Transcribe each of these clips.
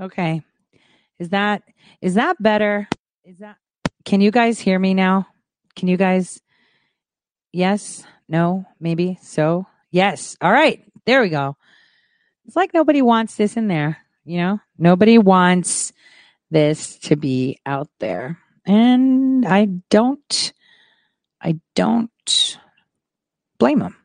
Okay. Is that is that better? Is that Can you guys hear me now? Can you guys Yes? No? Maybe? So? Yes. All right. There we go. It's like nobody wants this in there, you know? Nobody wants this to be out there. And I don't I don't blame them.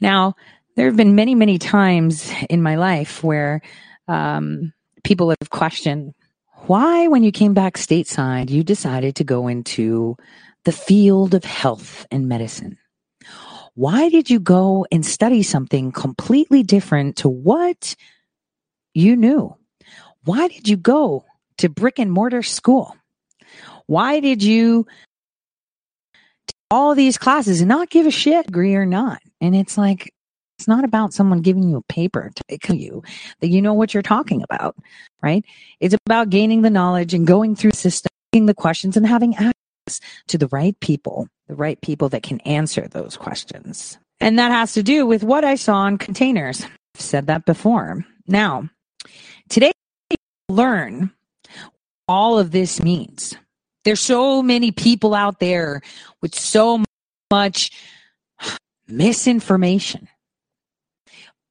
Now, there have been many, many times in my life where um, people have questioned why, when you came back stateside, you decided to go into the field of health and medicine. Why did you go and study something completely different to what you knew? Why did you go to brick and mortar school? Why did you all these classes and not give a shit, agree or not? And it's like, it's not about someone giving you a paper to you that you know what you're talking about, right? It's about gaining the knowledge and going through the the questions and having access to the right people, the right people that can answer those questions. And that has to do with what I saw on containers. I've said that before. Now, today, learn all of this means. There's so many people out there with so much misinformation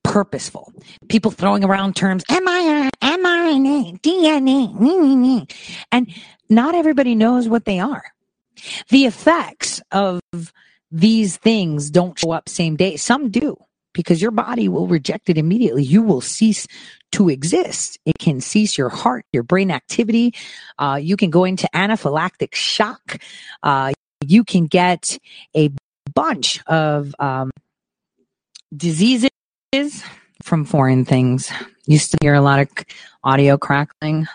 purposeful. People throwing around terms mRNA, mRNA, DNA, and not everybody knows what they are. The effects of these things don't show up same day. Some do because your body will reject it immediately. You will cease to exist. It can cease your heart, your brain activity. Uh, you can go into anaphylactic shock. Uh, you can get a bunch of um, diseases from foreign things. Used to hear a lot of audio crackling.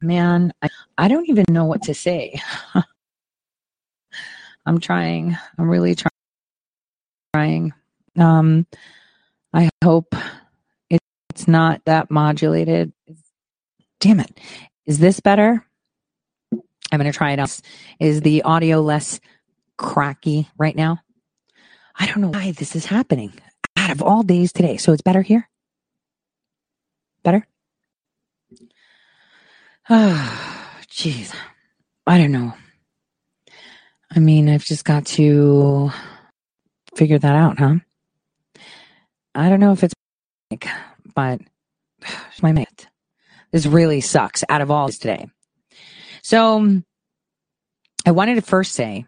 Man, I, I don't even know what to say. I'm trying. I'm really try- trying. Um, I hope it, it's not that modulated. Damn it. Is this better? I'm going to try it out. Is the audio less cracky right now? I don't know why this is happening out of all days today. So it's better here? Better? Oh, jeez. I don't know. I mean, I've just got to figure that out, huh? I don't know if it's like, but my mate. This really sucks out of all this today. So I wanted to first say,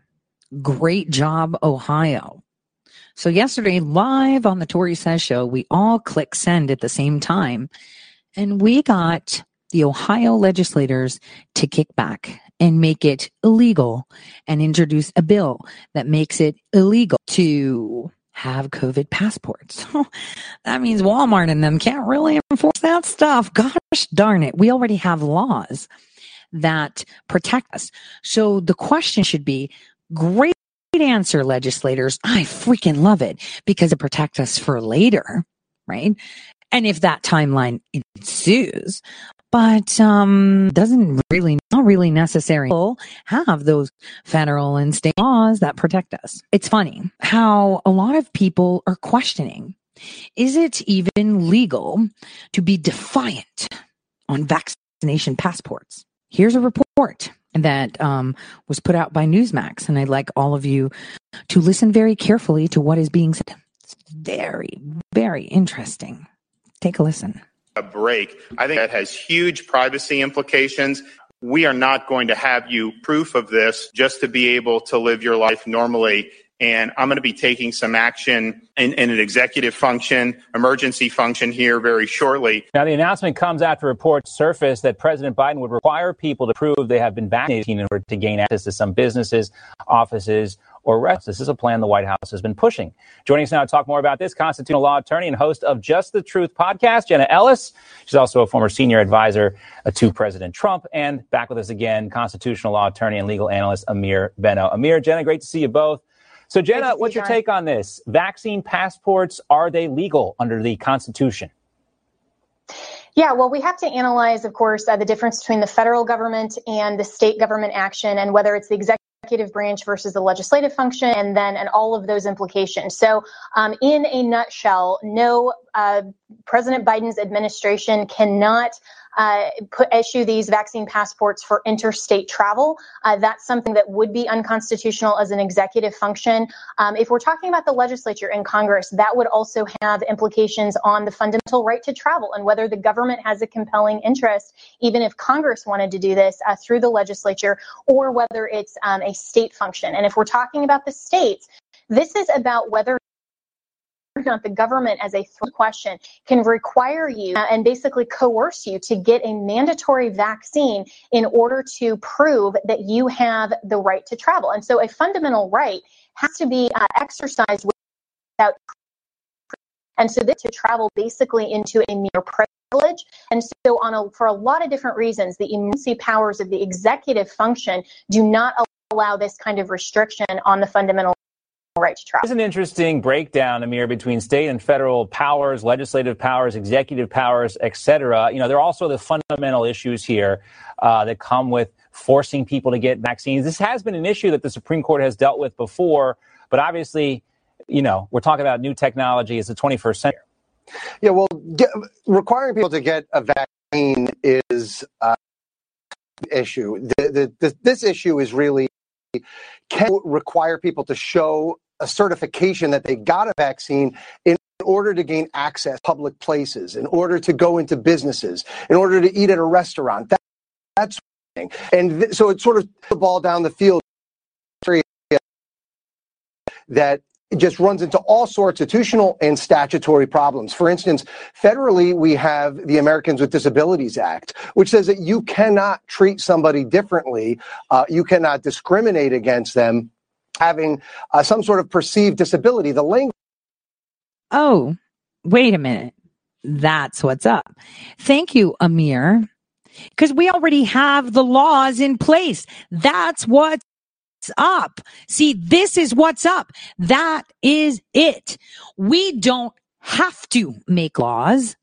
great job, Ohio. So yesterday, live on the Tori Says show, we all click send at the same time. And we got the Ohio legislators to kick back and make it illegal and introduce a bill that makes it illegal to have COVID passports. that means Walmart and them can't really enforce that stuff. Gosh darn it. We already have laws that protect us. So the question should be great answer, legislators. I freaking love it because it protects us for later, right? And if that timeline ensues, but um, doesn't really not really necessary have those federal and state laws that protect us. It's funny how a lot of people are questioning: Is it even legal to be defiant on vaccination passports? Here's a report that um, was put out by Newsmax. And I'd like all of you to listen very carefully to what is being said. It's very, very interesting. Take a listen. A break. I think that has huge privacy implications. We are not going to have you proof of this just to be able to live your life normally and I'm going to be taking some action in, in, an executive function, emergency function here very shortly. Now, the announcement comes after reports surfaced that President Biden would require people to prove they have been vaccinated in order to gain access to some businesses, offices, or rest. This is a plan the White House has been pushing. Joining us now to talk more about this, constitutional law attorney and host of Just the Truth podcast, Jenna Ellis. She's also a former senior advisor uh, to President Trump. And back with us again, constitutional law attorney and legal analyst Ameer Benno. Ameer, Jenna, great to see you both. So, Jenna, what's your take on this? Vaccine passports, are they legal under the Constitution? Yeah, well, we have to analyze, of course, uh, the difference between the federal government and the state government action and whether it's the executive branch versus the legislative function and then and all of those implications. So, um, in a nutshell, no, uh, President Biden's administration cannot uh, put, issue these vaccine passports for interstate travel. Uh, that's something that would be unconstitutional as an executive function. Um, if we're talking about the legislature and Congress, that would also have implications on the fundamental right to travel and whether the government has a compelling interest, even if Congress wanted to do this uh, through the legislature, or whether it's um, a state function. And if we're talking about the states, this is about whether not the government as a question can require you uh, and basically coerce you to get a mandatory vaccine in order to prove that you have the right to travel. And so a fundamental right has to be uh, exercised without and so this to travel basically into a mere privilege. And so on a, for a lot of different reasons, the emergency powers of the executive function do not allow this kind of restriction on the fundamental right to travel. There's an interesting breakdown, Ameer, between state and federal powers, legislative powers, executive powers, et cetera. You know, there are also the fundamental issues here uh, that come with forcing people to get vaccines. This has been an issue that the Supreme Court has dealt with before, but obviously, you know, we're talking about new technology. It's the 21st century. Yeah, well, get, requiring people to get a vaccine is uh, issue. The, the, the, this issue is really can require people to show a certification that they got a vaccine in order to gain access to public places, in order to go into businesses, in order to eat at a restaurant. That, that's and th- so it sort of the ball down the field that just runs into all sorts of institutional and statutory problems. For instance, federally, we have the Americans with Disabilities Act, which says that you cannot treat somebody differently, uh, you cannot discriminate against them having uh, some sort of perceived disability. The language. Oh, wait a minute. That's what's up. Thank you, Ameer. Because we already have the laws in place. That's what's up. See, this is what's up. That is it. We don't have to make laws.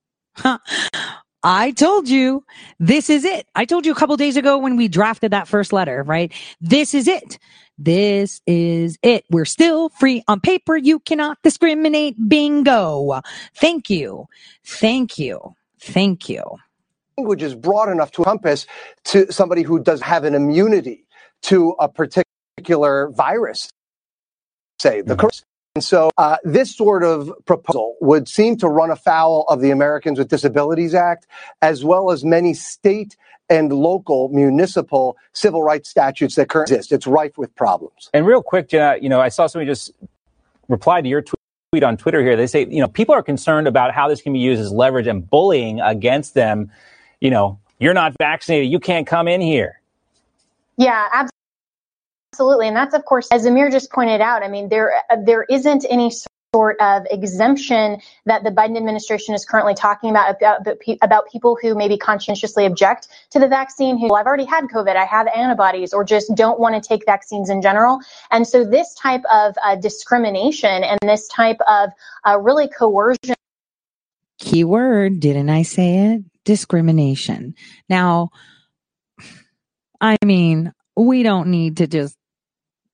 I told you this is it. I told you a couple days ago when we drafted that first letter, right? This is it. This is it. We're still free on paper. You cannot discriminate. Bingo. Thank you. Thank you. Thank you. Language is broad enough to encompass to somebody who does have an immunity to a particular virus, say the mm-hmm. And so uh, this sort of proposal would seem to run afoul of the Americans with Disabilities Act, as well as many state and local municipal civil rights statutes that currently exist. It's rife with problems. And real quick, Jenna, you know, I saw somebody just reply to your tweet on Twitter here. They say, you know, people are concerned about how this can be used as leverage and bullying against them. You know, you're not vaccinated, you can't come in here. Yeah, absolutely. Absolutely, and that's of course, as Ameer just pointed out. I mean, there there isn't any sort of exemption that the Biden administration is currently talking about about, about people who maybe conscientiously object to the vaccine, who well, I've already had COVID, I have antibodies, or just don't want to take vaccines in general. And so this type of uh, discrimination and this type of uh, really coercion. Keyword, didn't I say it? Discrimination. Now, I mean, we don't need to just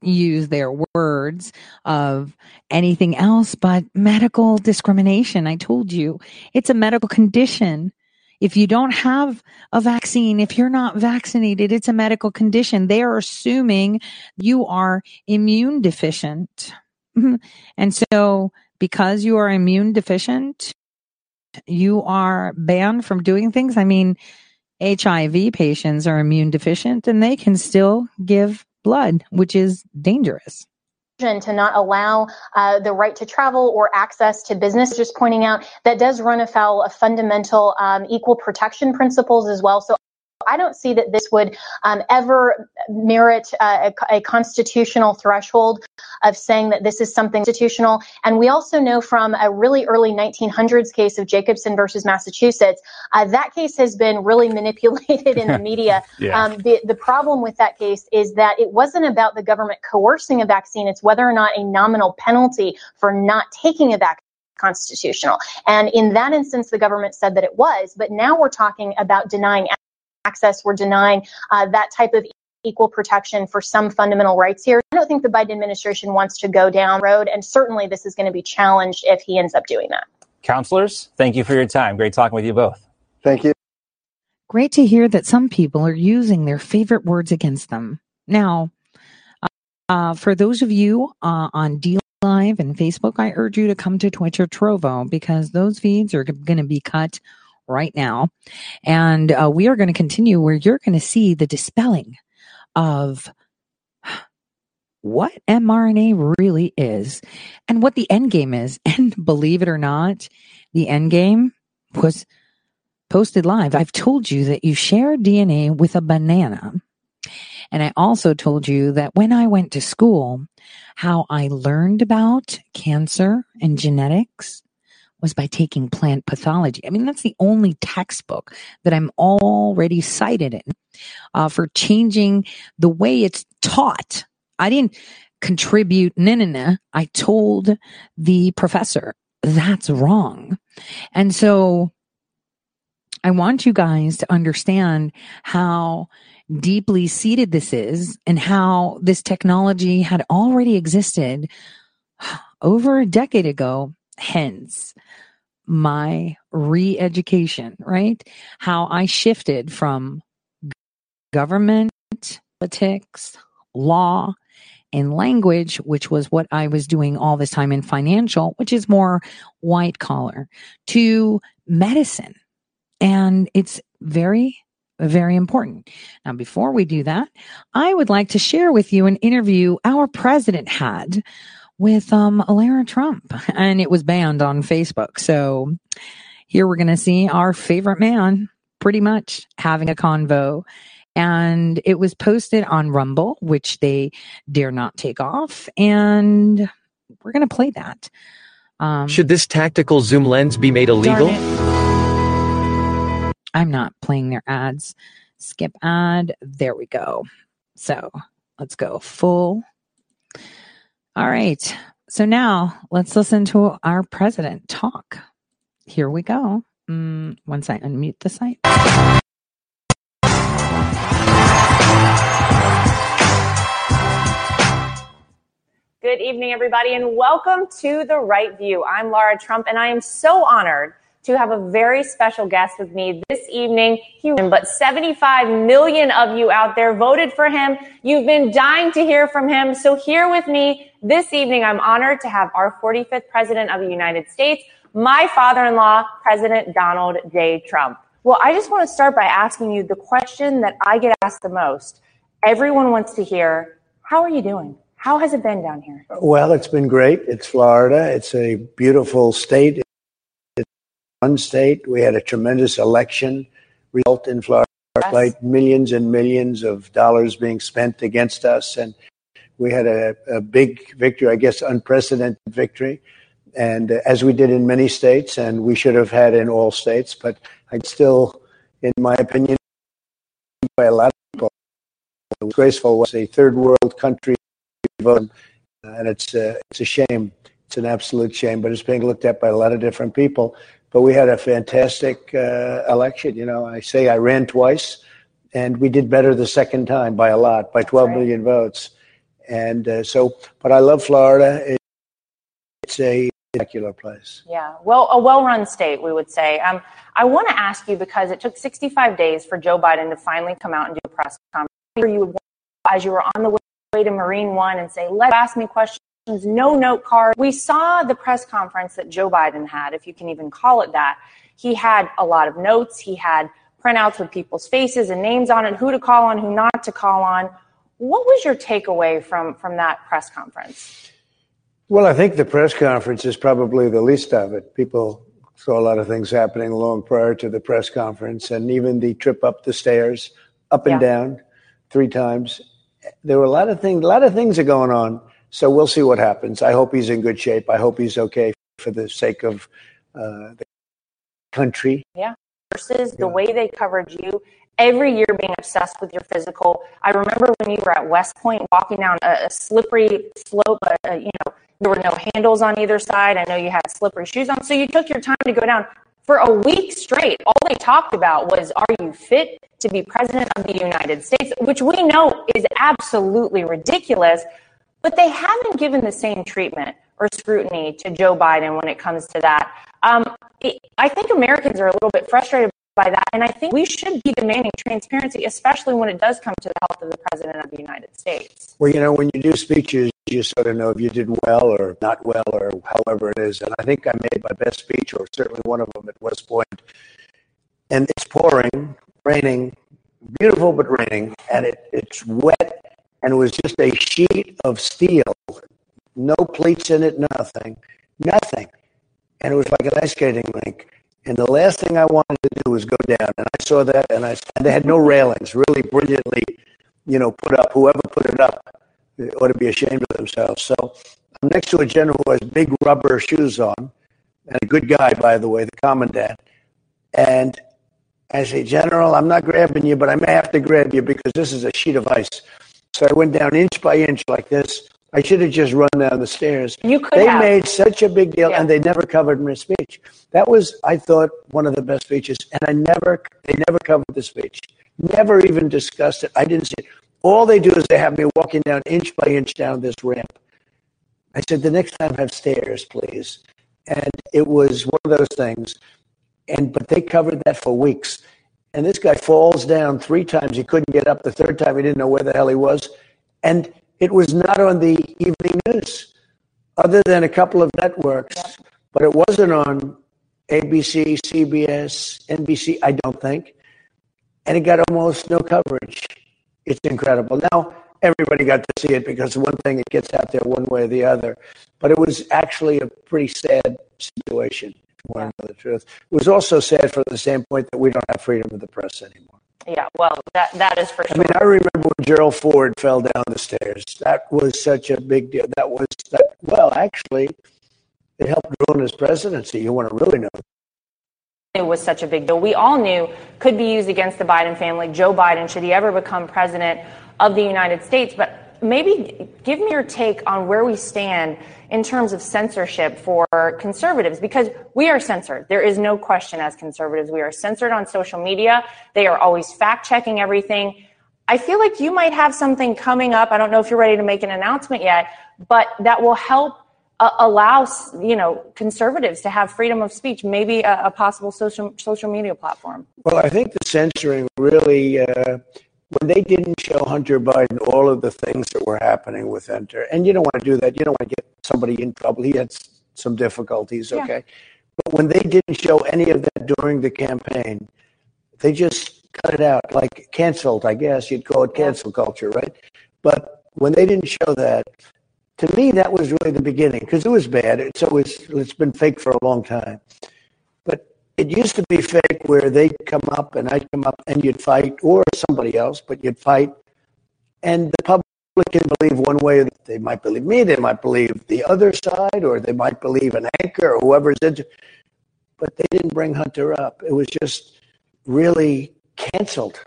use their words of anything else but medical discrimination. I told you it's a medical condition. If you don't have a vaccine, if you're not vaccinated, it's a medical condition. They are assuming you are immune deficient. and so because you are immune deficient, you are banned from doing things. I mean, HIV patients are immune deficient and they can still give blood, which is dangerous to not allow uh, the right to travel or access to business. Just pointing out that does run afoul of fundamental um, equal protection principles as well. So I don't see that this would um, ever merit uh, a, a, constitutional threshold of saying that this is something constitutional. And we also know from a really early 1900s case of Jacobson versus Massachusetts, uh, that case has been really manipulated in the media. yeah. um, the, the problem with that case is that it wasn't about the government coercing a vaccine, it's whether or not a nominal penalty for not taking a vaccine is constitutional. And in that instance, the government said that it was, but now we're talking about denying access. We're denying uh, that type of equal protection for some fundamental rights here. I don't think the Biden administration wants to go down road, and certainly this is going to be challenged if he ends up doing that. Counselors, thank you for your time. Great talking with you both. Thank you. great to hear that some people are using their favorite words against them. Now, uh, for those of you uh, on D Live and Facebook, I urge you to come to Twitch or Trovo because those feeds are going to be cut right now. And uh, we are going to continue where you're going to see the dispelling of what mRNA really is and what the end game is. And believe it or not, the end game was posted live. I've told you that you share DNA with a banana. And I also told you that when I went to school, how I learned about cancer and genetics was by taking plant pathology. I mean, that's the only textbook that I'm already cited in uh, for changing the way it's taught. I didn't contribute, no, no, no. I told the professor that's wrong. And so I want you guys to understand how deeply seated this is and how this technology had already existed over a decade ago. Hence, my re education, right? How I shifted from government, politics, law, and language, which was what I was doing all this time in financial, which is more white collar, to medicine. And it's very, very important. Now, before we do that, I would like to share with you an interview our president had with um, Lara Trump, and it was banned on Facebook. So here we're going to see our favorite man pretty much having a convo. And it was posted on Rumble, which they dare not take off. And we're going to play that. Um, Should this tactical zoom lens be made illegal? I'm not playing their ads. Skip ad. There we go. So let's go full all right. So now let's listen to our president talk. Here we go. Mm, once I unmute the site. Good evening, everybody, and welcome to The Right View. I'm Lara Trump, and I am so honored to have a very special guest with me this evening. But 75 million of you out there voted for him. You've been dying to hear from him. So here with me this evening, I'm honored to have our 45th president of the United States, my father-in-law, President Donald J. Trump. Well, I just want to start by asking you the question that I get asked the most. Everyone wants to hear, how are you doing? How has it been down here? Well, it's been great. It's Florida. It's a beautiful state one state. We had a tremendous election result in Florida, yes. millions and millions of dollars being spent against us. And we had a, a big victory, I guess, unprecedented victory. And uh, as we did in many states, and we should have had in all states, but I still, in my opinion, by a lot of people, graceful was a third world country vote, and it's uh, it's a shame. It's an absolute shame, but it's being looked at by a lot of different people. But we had a fantastic uh, election. You know, I say I ran twice, and we did better the second time by a lot, by 12 right. million votes. And uh, so, but I love Florida. It, it's a spectacular place. Yeah, well, a well-run state, we would say. Um, I want to ask you because it took 65 days for Joe Biden to finally come out and do a press conference. You would, as you were on the way to Marine One, and say, "Let's ask me questions." No note card. We saw the press conference that Joe Biden had, if you can even call it that. He had a lot of notes. He had printouts with people's faces and names on it, who to call on, who not to call on. What was your takeaway from, from that press conference? Well, I think the press conference is probably the least of it. People saw a lot of things happening long prior to the press conference, and even the trip up the stairs, up and yeah. down, three times. There were a lot of things. A lot of things are going on so we'll see what happens. I hope he's in good shape. I hope he's okay for the sake of uh, the country. Yeah. Versus the way they covered you every year being obsessed with your physical. I remember when you were at West Point walking down a, a slippery slope, uh, you know, there were no handles on either side. I know you had slippery shoes on. So you took your time to go down for a week straight. All they talked about was, are you fit to be president of the United States? Which we know is absolutely ridiculous. But they haven't given the same treatment or scrutiny to Joe Biden when it comes to that. Um, I think Americans are a little bit frustrated by that. And I think we should be demanding transparency, especially when it does come to the health of the President of the United States. Well, you know, when you do speeches, you sort of know if you did well or not well or however it is. And I think I made my best speech, or certainly one of them at West Point. And it's pouring, raining, beautiful but raining, and it, it's wet, and it was just a sheet of steel, no pleats in it, nothing, nothing. And it was like an ice skating rink. And the last thing I wanted to do was go down. And I saw that, and, I, and they had no railings, really brilliantly, you know, put up. Whoever put it up ought to be ashamed of themselves. So I'm next to a general who has big rubber shoes on, and a good guy, by the way, the commandant. And I say, General, I'm not grabbing you, but I may have to grab you because this is a sheet of ice. So I went down inch by inch like this. I should have just run down the stairs. You could they have. made such a big deal, Yeah. and they never covered my speech. That was, I thought, one of the best speeches, and I never, they never covered the speech. Never even discussed it. I didn't see it. All they do is they have me walking down inch by inch down this ramp. I said, the next time have stairs, please. And it was one of those things. And but they covered that for weeks. And this guy falls down three times. He couldn't get up. The third time, he didn't know where the hell he was. And it was not on the evening news, other than a couple of networks. But it wasn't on ABC, CBS, NBC, I don't think. And it got almost no coverage. It's incredible. Now, everybody got to see it because one thing, it gets out there one way or the other. But it was actually a pretty sad situation, if you want to know the truth. It was also sad from the standpoint that we don't have freedom of the press anymore. Yeah, well, that that is for sure. I mean, I remember when Gerald Ford fell down the stairs. That was such a big deal. That was that. Well, actually, it helped ruin his presidency. You want to really know? it was such a big deal. We all knew could be used against the Biden family, Joe Biden, should he ever become president of the United States. But maybe give me your take on where we stand in terms of censorship for conservatives, because we are censored. There is no question as conservatives. We are censored on social media. They are always fact checking everything. I feel like you might have something coming up. I don't know if you're ready to make an announcement yet, but that will help uh, allow you know conservatives to have freedom of speech, maybe a, a possible social social media platform. Well, I think the censoring really, uh, when they didn't show Hunter Biden all of the things that were happening with Hunter, and you don't want to do that. You don't want to get somebody in trouble. He had some difficulties, Yeah. okay? But when they didn't show any of that during the campaign, they just cut it out, like canceled, I guess you'd call it cancel culture, right? But when they didn't show that, to me, that was really the beginning because it was bad. It's always it's been fake for a long time. It used to be fake where they'd come up and I'd come up and you'd fight, or somebody else, but you'd fight, and the public can believe one way. or They might believe me. They might believe the other side, or they might believe an anchor or whoever's into. But they didn't bring Hunter up. It was just really canceled.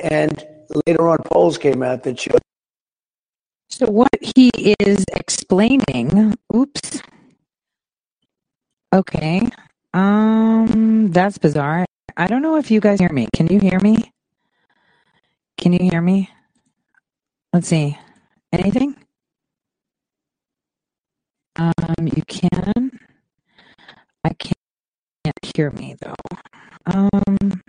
And later on, polls came out that showed So what he is explaining, oops. Okay. Um that's bizarre. I don't know if you guys hear me. Can you hear me? Can you hear me? Let's see. Anything? Um you can. I can't hear me though. Um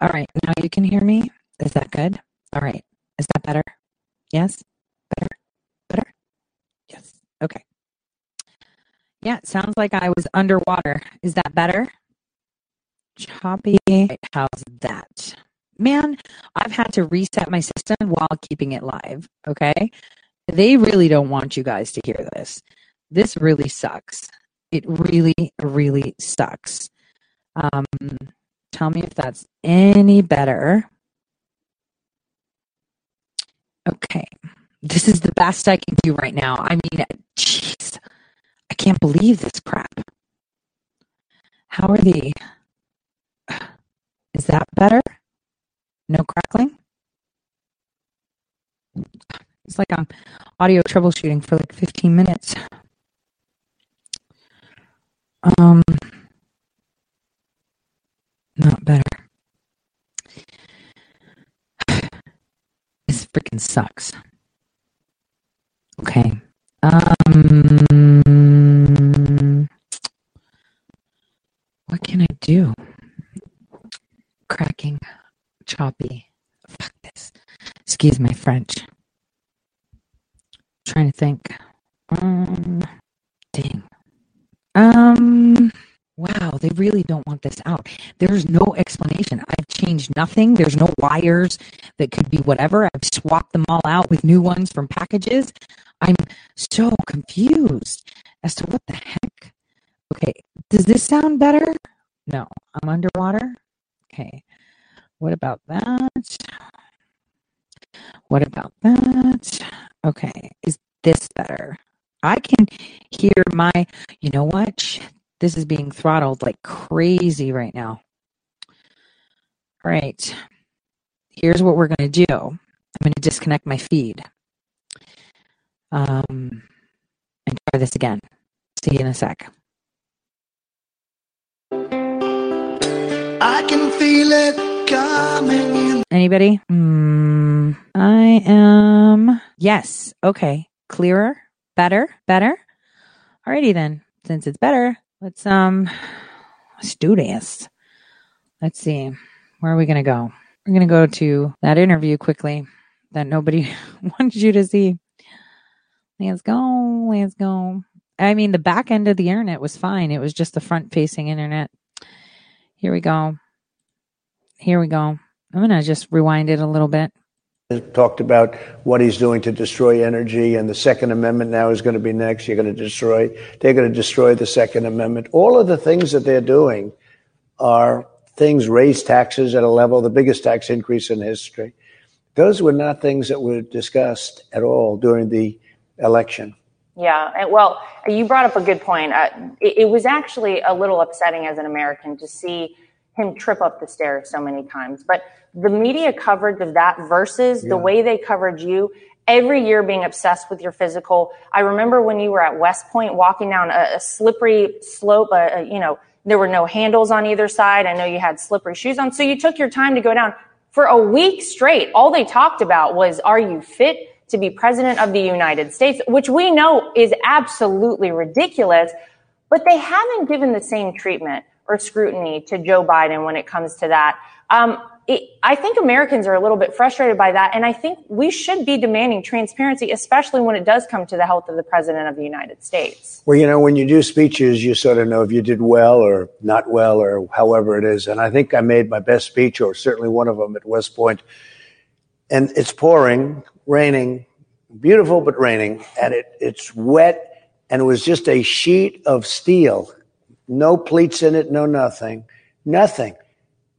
all right, now you can hear me. Is that good? All right. Is that better? Yes? Better? Better? Yes. Okay. Yeah, it sounds like I was underwater. Is that better? Choppy. How's that? Man, I've had to reset my system while keeping it live. Okay. They really don't want you guys to hear this. This really sucks. It really, really sucks. Um, tell me if that's any better. Okay. This is the best I can do right now. I mean, jeez, can't believe this crap. How are the? Is that better? No crackling? It's like I'm audio troubleshooting for like 15 minutes. Um, not better. This freaking sucks. Okay. Um, what can I do? choppy. Fuck this. French. trying to think. Um, dang. Um, wow, they really don't want this out. There's no explanation. I've changed nothing. There's no wires that could be whatever. I've swapped them all out with new ones from packages. I'm so confused as to what the heck. Okay, does this sound better? No, I'm underwater. Okay, what about that? What about that? Okay, is this better? I can hear my, you know what? This is being throttled like crazy right now. All right, here's what we're going to do I'm going to disconnect my feed um, and try this again. See you in a sec. I can feel it coming. Anybody? Mm, I am. Yes. Okay. Clearer. Better. Better. Alrighty then. Since it's better, let's um, let's do this. Let's see. Where are we gonna go? We're gonna go to that interview quickly that nobody wants you to see. Let's go. Let's go. I mean, the back end of the internet was fine. It was just the front facing internet. Here we go. Here we go. I'm going to just rewind it a little bit. Talked about what he's doing to destroy energy, and the Second Amendment now is going to be next. You're going to destroy, they're going to destroy the Second Amendment. All of the things that they're doing are things raise taxes at a level, the biggest tax increase in history. Those were not things that were discussed at all during the election. Yeah, well, you brought up a good point. Uh, it, it, was actually a little upsetting as an American to see him trip up the stairs so many times. But the media coverage of that versus yeah. the way they covered you every year being obsessed with your physical. I remember when you were at West Point walking down a, a slippery slope, uh, you know, there were no handles on either side. I know you had slippery shoes on. So you took your time to go down for a week straight. All they talked about was, are you fit? to be president of the United States, which we know is absolutely ridiculous, but they haven't given the same treatment or scrutiny to Joe Biden when it comes to that. Um, it, I think Americans are a little bit frustrated by that, and I think we should be demanding transparency, especially when it does come to the health of the president of the United States. Well, you know, when you do speeches, you sort of know if you did well or not well or however it is. And I think I made my best speech, or certainly one of them at West Point. And it's pouring, raining, beautiful but raining, and it, it's wet, and it was just a sheet of steel, no pleats in it, no nothing, nothing,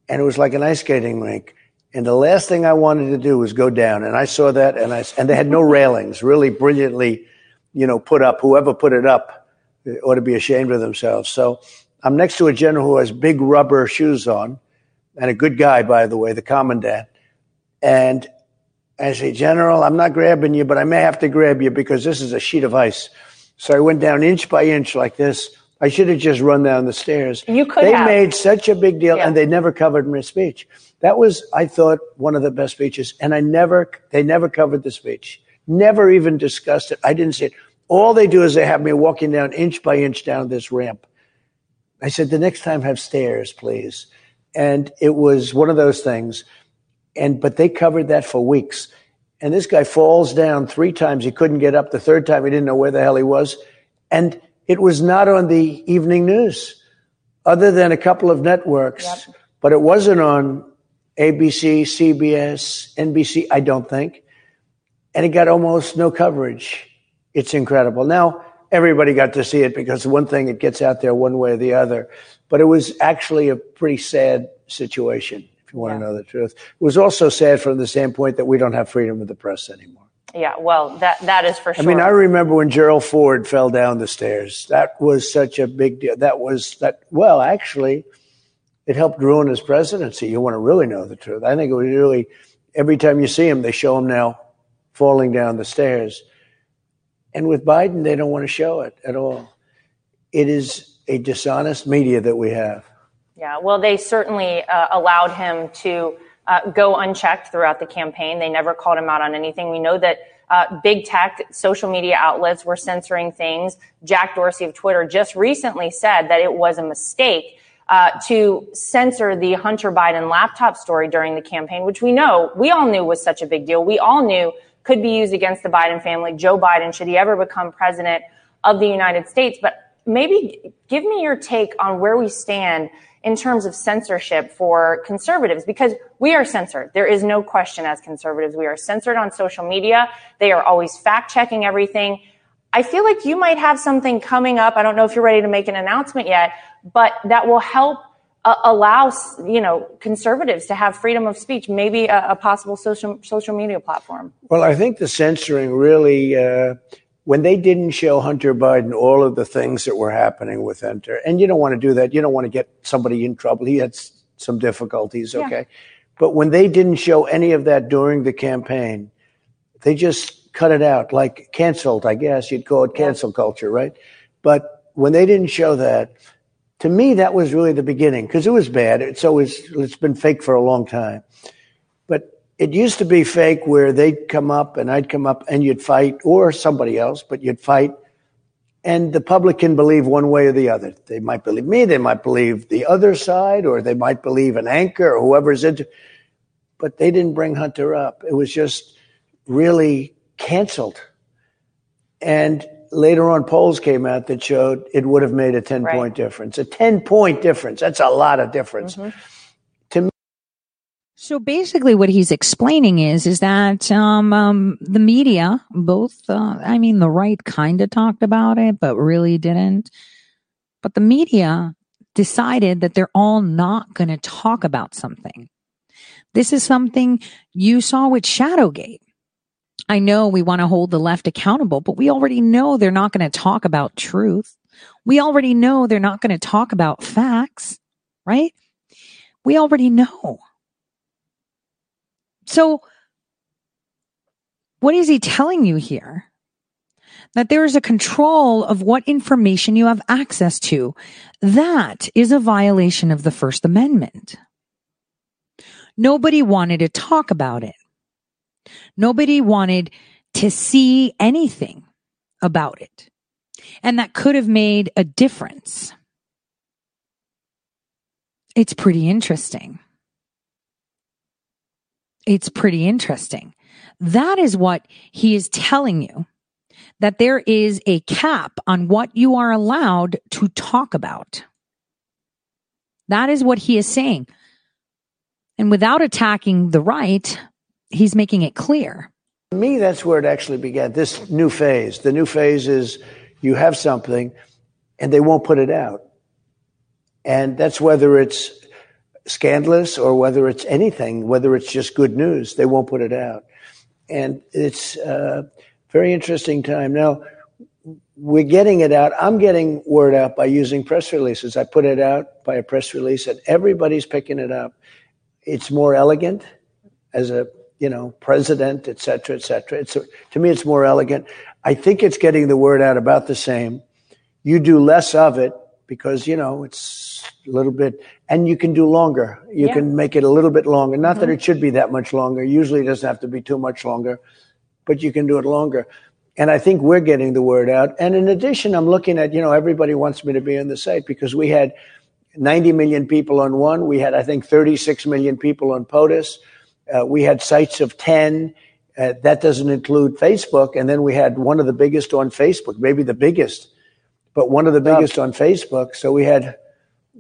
and it was like an ice skating rink. And the last thing I wanted to do was go down, and I saw that, and I and they had no railings, really brilliantly, you know, put up. Whoever put it up eh, ought to be ashamed of themselves. So I'm next to a general who has big rubber shoes on, and a good guy, by the way, the commandant, and I say, General, I'm not grabbing you, but I may have to grab you because this is a sheet of ice. So I went down inch by inch like this. I should have just run down the stairs. You could They have. made such a big deal yeah. and they never covered my speech. That was, I thought, one of the best speeches. And I never, they never covered the speech. Never even discussed it. I didn't see it. All they do is they have me walking down inch by inch down this ramp. I said, the next time have stairs, please. And it was one of those things and but they covered that for weeks. And this guy falls down three times. He couldn't get up. The third time, he didn't know where the hell he was. And it was not on the evening news, other than a couple of networks. Yep. But it wasn't on ABC, CBS, NBC, I don't think. And it got almost no coverage. It's incredible. Now, everybody got to see it because one thing, it gets out there one way or the other. But it was actually a pretty sad situation if you want yeah. to know the truth. It was also sad from the standpoint that we don't have freedom of the press anymore. Yeah, well, that that is for sure. I mean, I remember when Gerald Ford fell down the stairs. That was such a big deal. That was that. Well, actually, it helped ruin his presidency. You want to really know the truth. I think it was really every time you see him, they show him now falling down the stairs. And with Biden, they don't want to show it at all. It is a dishonest media that we have. Yeah, well, they certainly uh, allowed him to uh, go unchecked throughout the campaign. They never called him out on anything. We know that uh, big tech social media outlets were censoring things. Jack Dorsey of Twitter just recently said that it was a mistake. uh, to censor the Hunter Biden laptop story during the campaign, which we know, we all knew was such a big deal. We all knew could be used against the Biden family, Joe Biden, should he ever become president of the United States. But maybe give me your take on where we stand in terms of censorship for conservatives because we are censored. There is no question as conservatives. We are censored on social media. They are always fact checking everything. I feel like you might have something coming up. I don't know if you're ready to make an announcement yet, but that will help uh, allow you know conservatives to have freedom of speech, maybe a, a, possible social social media platform. Well, I think the censoring really. Uh, when they didn't show Hunter Biden all of the things that were happening with Hunter, and you don't want to do that. You don't want to get somebody in trouble. He had some difficulties, okay? Yeah. But when they didn't show any of that during the campaign, they just cut it out, like canceled, I guess you'd call it cancel yeah. culture, right? But when they didn't show that, to me, that was really the beginning because it was bad. It's always, it's been fake for a long time. But it used to be fake where they'd come up and I'd come up and you'd fight or somebody else, but you'd fight. And the public can believe one way or the other. They might believe me, they might believe the other side, or they might believe an anchor or whoever's into. But they didn't bring Hunter up. It was just really canceled. And later on polls came out that showed it would have made a 10 right. point difference. A 10 point difference. That's a lot of difference. Mm-hmm. So basically what he's explaining is, is that, um, um, the media, both, uh, I mean, the right kind of talked about it, but really didn't. But the media decided that they're all not going to talk about something. This is something you saw with Shadowgate I know we want to hold the left accountable, but we already know they're not going to talk about truth. We already know they're not going to talk about facts, right? We already know. So, what is he telling you here? That there is a control of what information you have access to. That is a violation of the First Amendment. Nobody wanted to talk about it. Nobody wanted to see anything about it. And that could have made a difference. It's pretty interesting. It's pretty interesting. That is what he is telling you that there is a cap on what you are allowed to talk about. That is what he is saying. And without attacking the right, he's making it clear. To me, that's where it actually began. This new phase. The new phase is you have something and they won't put it out. And that's whether it's scandalous or whether it's anything, whether it's just good news, they won't put it out. And it's a very interesting time. Now, we're getting it out. I'm getting word out by using press releases. I put it out by a press release and everybody's picking it up. It's more elegant as a you know, president, et cetera, et cetera. It's, to me, it's more elegant. I think it's getting the word out about the same. You do less of it because, you know, it's a little bit, and you can do longer. You yeah. can make it a little bit longer. Not mm-hmm. that it should be that much longer. Usually it doesn't have to be too much longer, but you can do it longer. And I think we're getting the word out. And in addition, I'm looking at, you know, everybody wants me to be on the site because we had 90 million people on one. We had, I think, 36 million people on POTUS. Uh, we had sites of 10. Uh, that doesn't include Facebook. And then we had one of the biggest on Facebook, maybe the biggest, but one of the biggest on Facebook. So we had,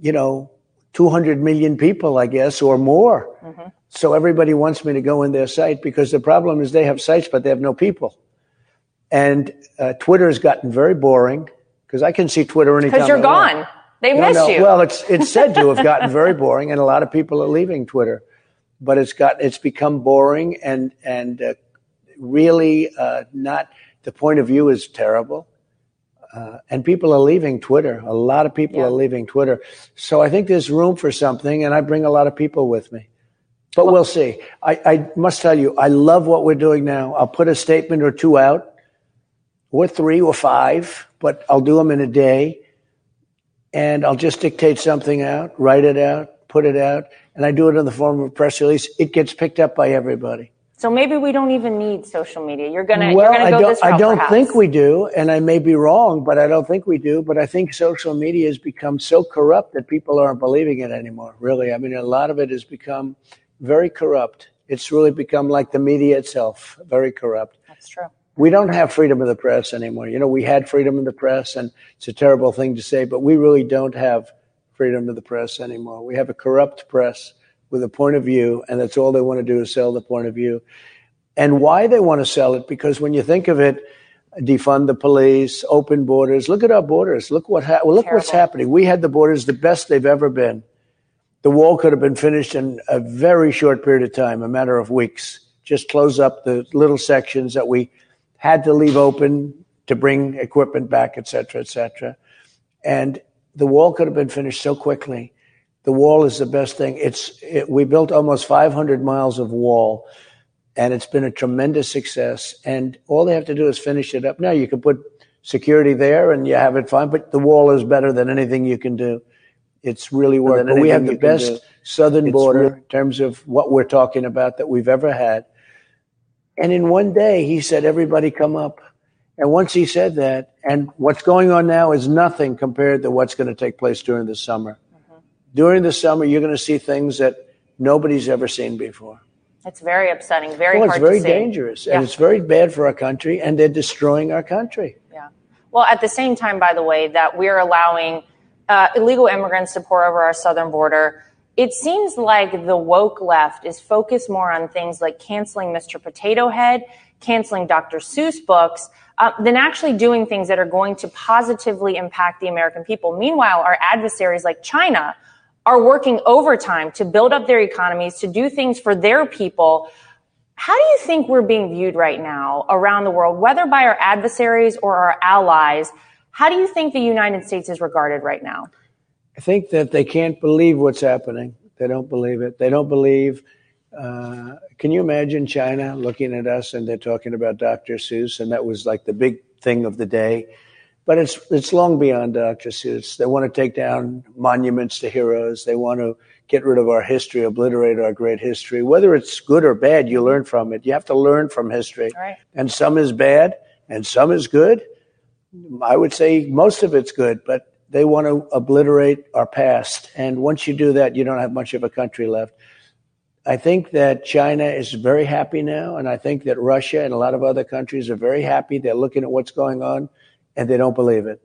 you know, 200 million people, I guess, or more. Mm-hmm. So everybody wants me to go in their site because the problem is they have sites, but they have no people. And uh, Twitter has gotten very boring because I can see Twitter anytime. Because you're gone. They no, missed no. you. Well, it's it's said to have gotten very boring, and a lot of people are leaving Twitter but it's got it's become boring and and uh, really uh, not. The point of view is terrible. Uh, and people are leaving Twitter. A lot of people yeah. are leaving Twitter. So I think there's room for something, and I bring a lot of people with me. But well, we'll see. I, I, must tell you, I love what we're doing now. I'll put a statement or two out, or three or five, but I'll do them in a day. And I'll just dictate something out, write it out, put it out, and I do it in the form of a press release, it gets picked up by everybody. So maybe we don't even need social media. You're gonna well, you're gonna go I don't, this route I don't perhaps. think we do, and I may be wrong, but I don't think we do. But I think social media has become so corrupt that people aren't believing it anymore. Really, I mean, a lot of it has become very corrupt. It's really become like the media itself, very corrupt. That's true. We don't have freedom of the press anymore. You know, we had freedom of the press, and it's a terrible thing to say, but we really don't have freedom of the press anymore. We have a corrupt press with a point of view, and that's all they want to do is sell the point of view. And why they want to sell it? Because when you think of it, defund the police, open borders. Look at our borders. Look what ha- well, look what's happening. We had the borders the best they've ever been. The wall could have been finished in a very short period of time, a matter of weeks. Just close up the little sections that we had to leave open to bring equipment back, et cetera, et cetera. And the wall could have been finished so quickly. The wall is the best thing. It's it, we built almost 500 miles of wall, and it's been a tremendous success. And all they have to do is finish it up. Now you can put security there, and you have it fine. But the wall is better than anything you can do. It's really worked. than But we have the you can do. best southern border really- in terms of what we're talking about that we've ever had. And in one day, he said, "Everybody come up." And once he said that, and what's going on now is nothing compared to what's going to take place during the summer. During the summer, you're going to see things that nobody's ever seen before. It's very upsetting, very well, it's hard very to see. dangerous, and it's very bad for our country, and they're destroying our country. Yeah. Well, at the same time, by the way, that we're allowing uh, illegal immigrants to pour over our southern border, it seems like the woke left is focused more on things like canceling Mr. Potato Head, canceling Dr. Seuss books, uh, than actually doing things that are going to positively impact the American people. Meanwhile, our adversaries like China are working overtime to build up their economies, to do things for their people. How do you think we're being viewed right now around the world, whether by our adversaries or our allies? How do you think the United States is regarded right now? I think that they can't believe what's happening. They don't believe it. They don't believe. Uh, can you imagine China looking at us and they're talking about Dr. Seuss, and that was like the big thing of the day. But it's it's long beyond Dr. Seuss. They want to take down monuments to heroes. They want to get rid of our history, obliterate our great history. Whether it's good or bad, you learn from it. You have to learn from history. Right. And some is bad, and some is good. I would say most of it's good, but they want to obliterate our past. And once you do that, you don't have much of a country left. I think that China is very happy now, and I think that Russia and a lot of other countries are very happy. They're looking at what's going on, and they don't believe it.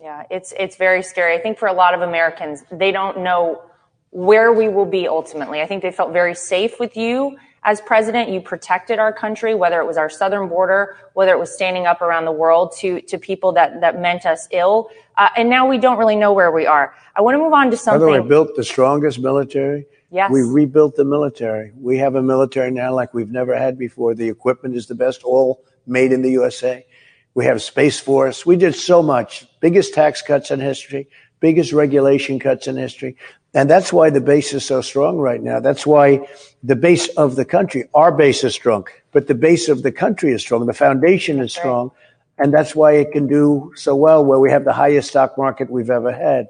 Yeah, it's it's very scary. I think for a lot of Americans, they don't know where we will be ultimately. I think they felt very safe with you as president. You protected our country, whether it was our southern border, whether it was standing up around the world to to people that that meant us ill. Uh, and now we don't really know where we are. I want to move on to By something. the way, built the strongest military. Yes. We rebuilt the military. We have a military now like we've never had before. The equipment is the best, all made in the USA. We have Space Force. We did so much. Biggest tax cuts in history, biggest regulation cuts in history. And that's why the base is so strong right now. That's why the base of the country, our base is strong, but the base of the country is strong. The foundation is strong. And that's why it can do so well where we have the highest stock market we've ever had.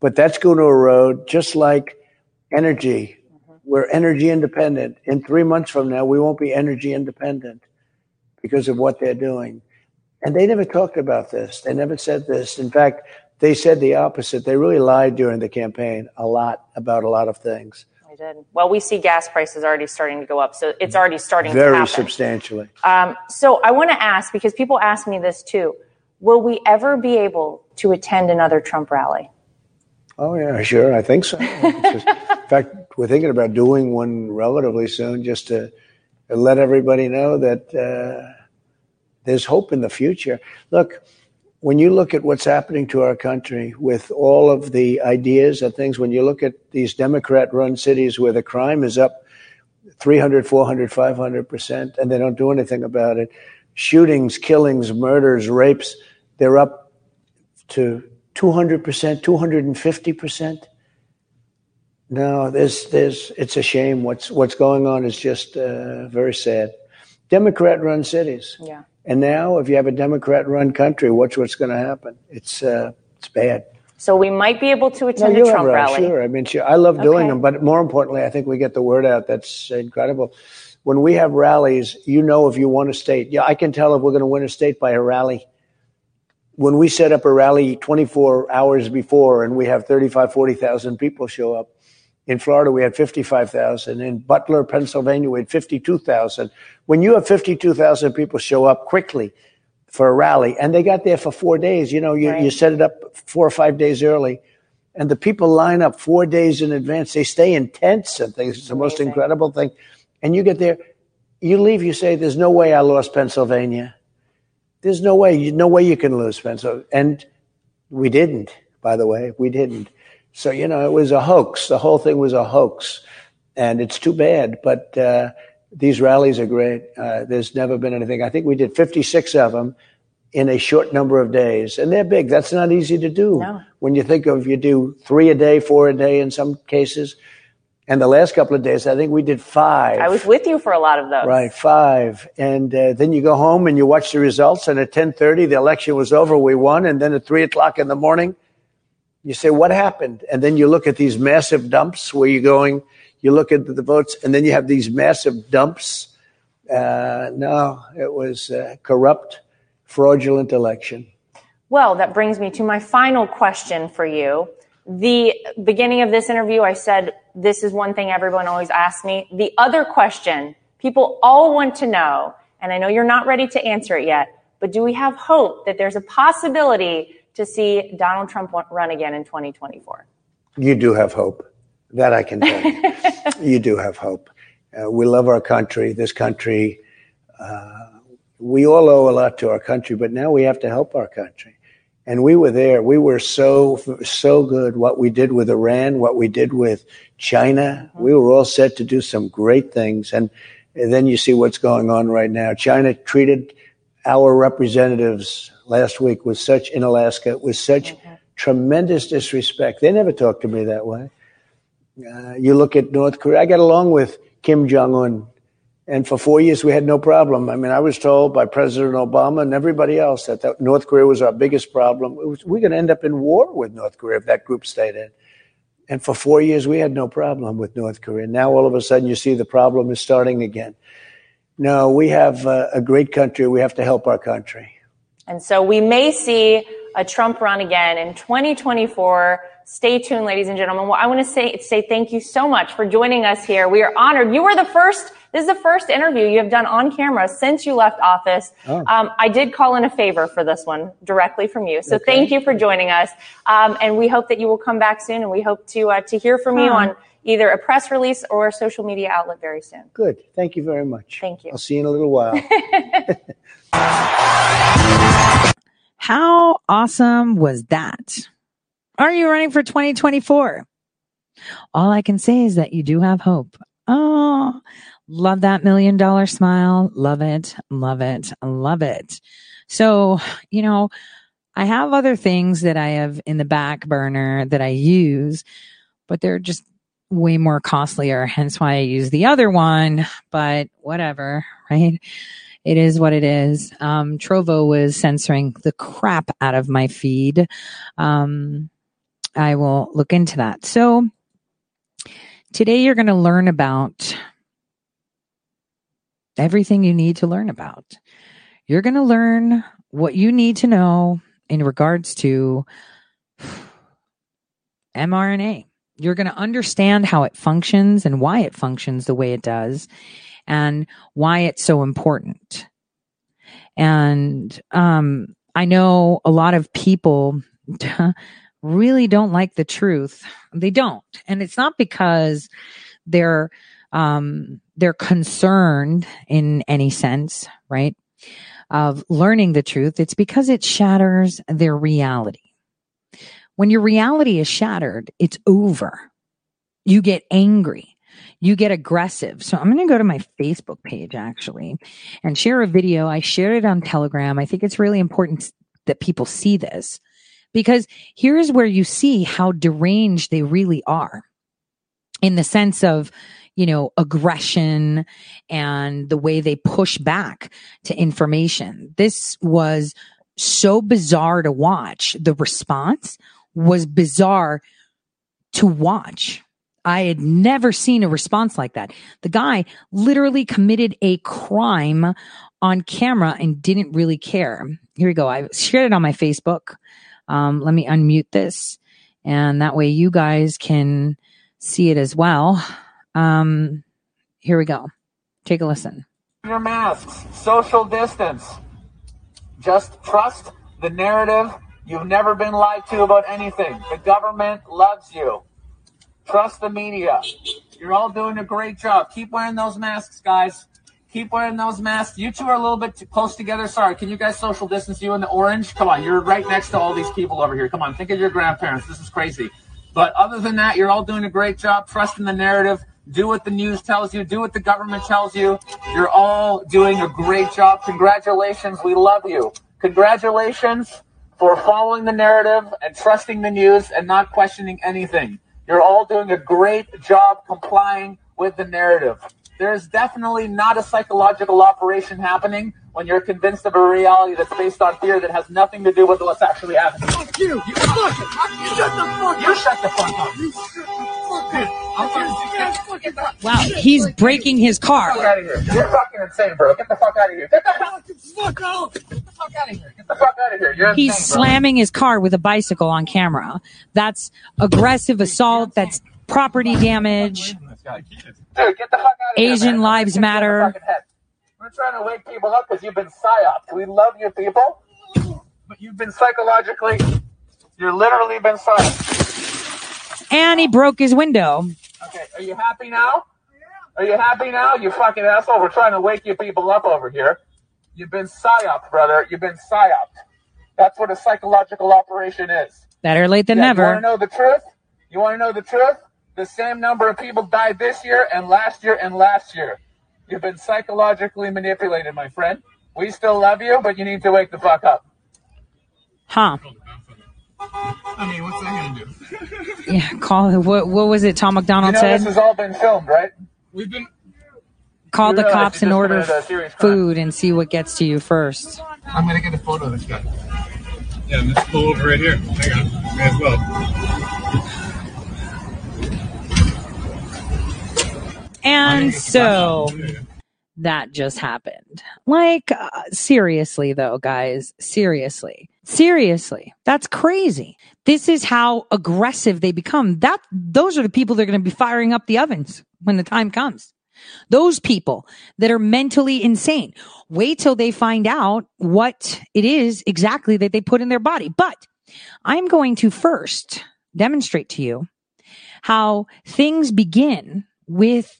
But that's going to erode just like energy. Mm-hmm. We're energy independent. In three months from now, we won't be energy independent because of what they're doing. And they never talked about this. They never said this. In fact, they said the opposite. They really lied during the campaign a lot about a lot of things, I did. Well, we see gas prices already starting to go up, so it's already starting to very substantially. Um, so I want to ask because people ask me this too: Will we ever be able to attend another Trump rally? Oh yeah, sure. I think so. Just- in fact, we're thinking about doing one relatively soon, just to let everybody know that uh, there's hope in the future. Look, when you look at what's happening to our country with all of the ideas and things, when you look at these Democrat-run cities where the crime is up 300, 400, 500 percent, and they don't do anything about it, shootings, killings, murders, rapes, they're up to 200 percent, 250 percent. No, there's, there's, it's a shame. What's, what's going on is just uh, very sad. Democrat run cities. Yeah. And now, if you have a Democrat run country, watch what's going to happen. It's, uh, it's bad. So we might be able to No, attend you a Trump rallies, rally. Sure. I mean, sure. I love doing Okay. them, but more importantly, I think we get the word out. That's incredible. When we have rallies, you know if you won a state. Yeah, I can tell if we're going to win a state by a rally. When we set up a rally 24 hours before and we have 35, 40,000 people show up, in Florida, we had 55,000. In Butler, Pennsylvania, we had 52,000. When you have 52,000 people show up quickly for a rally, and they got there for four days, you know, you, Right. you set it up four or five days early, and the people line up four days in advance. They stay in tents and things. It's the most incredible thing. And you get there, you leave, you say, There's no way I lost Pennsylvania. There's no way, no way you can lose Pennsylvania. And we didn't, by the way, we didn't. So, you know, it was a hoax. The whole thing was a hoax. And it's too bad. But uh, these rallies are great. Uh, there's never been anything. I think we did 56 of them in a short number of days. And they're big. That's not easy to do. No. When you think of you do three a day, four a day in some cases. And the last couple of days, I think we did five. I was with you for a lot of those. Right, five, and uh, then you go home and you watch the results. And at ten thirty, the election was over. We won. And then at three o'clock in the morning, you say, "What happened?" And then you look at these massive dumps where you're going. You look at the votes, and then you have these massive dumps. Uh, no, it was a corrupt, fraudulent election. Well, that brings me to my final question for you. The beginning of this interview, I said, this is one thing everyone always asks me. The other question people all want to know, and I know you're not ready to answer it yet, but do we have hope that there's a possibility to see Donald Trump run again in 2024? You do have hope. That I can tell you. you do have hope. Uh, we love our country. This country, uh, we all owe a lot to our country, but now we have to help our country. And we were there. We were so, so good. What we did with Iran, what we did with China, we were all set to do some great things. And, and then you see what's going on right now. China treated our representatives last week with such, in Alaska, with such tremendous disrespect. They never talked to me that way. Uh, you look at North Korea. I got along with Kim Jong Un, and for four years we had no problem. I mean, I was told by President Obama and everybody else that, that North Korea was our biggest problem. Was, we're going to end up in war with North Korea if that group stayed in. And for four years we had no problem with North Korea. Now all of a sudden you see the problem is starting again. No, we have uh, a great country. We have to help our country. And so we may see a Trump run again in 2024. Stay tuned, ladies and gentlemen. Well, I want to say, say thank you so much for joining us here. We are honored. You were the first, this is the first interview you have done on camera since you left office. Oh. Um, I did call in a favor for this one directly from you. So Okay. thank you for joining us. Um, and we hope that you will come back soon and we hope to, uh, to hear from you on either a press release or a social media outlet very soon. Good. Thank you very much. Thank you. I'll see you in a little while. How awesome was that? Are you running for 2024? All I can say is that you do have hope. Oh, love that million dollar smile. Love it. Love it. Love it. So, you know, I have other things that I have in the back burner that I use, but they're just way more costlier. Hence why I use the other one, but whatever, right? It is what it is. Um, Trovo was censoring the crap out of my feed. Um, I will look into that. So today you're going to learn about everything you need to learn about. You're going to learn what you need to know in regards to mRNA. You're going to understand how it functions and why it functions the way it does and why it's so important. And um, I know a lot of people really don't like the truth. They don't, and it's not because they're um, they're concerned in any sense, right? Of learning the truth. It's because it shatters their reality. When your reality is shattered, it's over. You get angry you get aggressive. So I'm going to go to my Facebook page actually and share a video. I shared it on Telegram. I think it's really important that people see this because here's where you see how deranged they really are in the sense of, you know, aggression and the way they push back to information. This was so bizarre to watch the response was bizarre to watch. I had never seen a response like that. The guy literally committed a crime on camera and didn't really care. Here we go. I shared it on my Facebook. Um, let me unmute this and that way you guys can see it as well. Um, here we go. Take a listen. Your masks, social distance. Just trust the narrative. You've never been lied to about anything. The government loves you. Trust the media. You're all doing a great job. Keep wearing those masks, guys. Keep wearing those masks. You two are a little bit too close together. Sorry. Can you guys social distance you in the orange? Come on. You're right next to all these people over here. Come on. Think of your grandparents. This is crazy. But other than that, you're all doing a great job. Trust in the narrative. Do what the news tells you. Do what the government tells you. You're all doing a great job. Congratulations. We love you. Congratulations for following the narrative and trusting the news and not questioning anything. You're all doing a great job complying with the narrative. There is definitely not a psychological operation happening when you're convinced of a reality that's based on fear that has nothing to do with what's actually happening. Fuck you! You, fuck, shut the fuck You shut the fuck up! You shut the fuck up! Dude, wow, he's breaking his car. Get the fuck out of here. You're fucking insane, bro. Get the fuck out of here. Get the fuck out. Get the fuck out of here. Get the fuck out of here. You're He's insane, bro. slamming his car with a bicycle on camera. That's aggressive assault. That's property damage. Dude, get the fuck out of here. Asian man. lives Get matter. We're trying to wake people up because you've been psyoped. We love you people, but you've been psychologically, you're literally been psyoped. And he broke his window. Okay, are you happy now? Are you happy now? You fucking asshole. We're trying to wake you people up over here. You've been psyoped, brother. You've been psyoped. That's what a psychological operation is. Better late than Yeah, You want never. to know the truth? You want to know the truth? The same number of people died this year and last year and last year. You've been psychologically manipulated, my friend. We still love you, but you need to wake the fuck up. Huh. I mean, what's that gonna do? Yeah, call what what was it Tom You MacDonald know said? this has all been filmed, right? We've been. Call the cops you and order committed a serious crime. food and see what gets to you first. I'm gonna get a photo of this guy. Yeah, let's pull over right here. Hang on, may as well. And so that just happened. Like uh, seriously though, guys, seriously. Seriously. That's crazy. This is how aggressive they become. That those are the people that are going to be firing up the ovens when the time comes. Those people that are mentally insane. Wait till they find out what it is exactly that they put in their body. But I'm going to first demonstrate to you how things begin with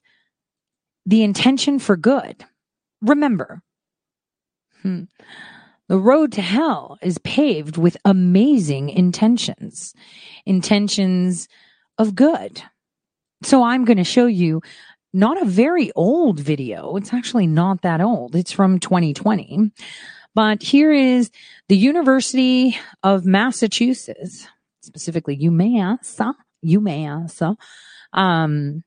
the intention for good. Remember, hmm, the road to hell is paved with amazing intentions, intentions of good. So I'm going to show you not a very old video. It's actually not that old. It's from 2020. But here is the University of Massachusetts, specifically UMass, UMass, um,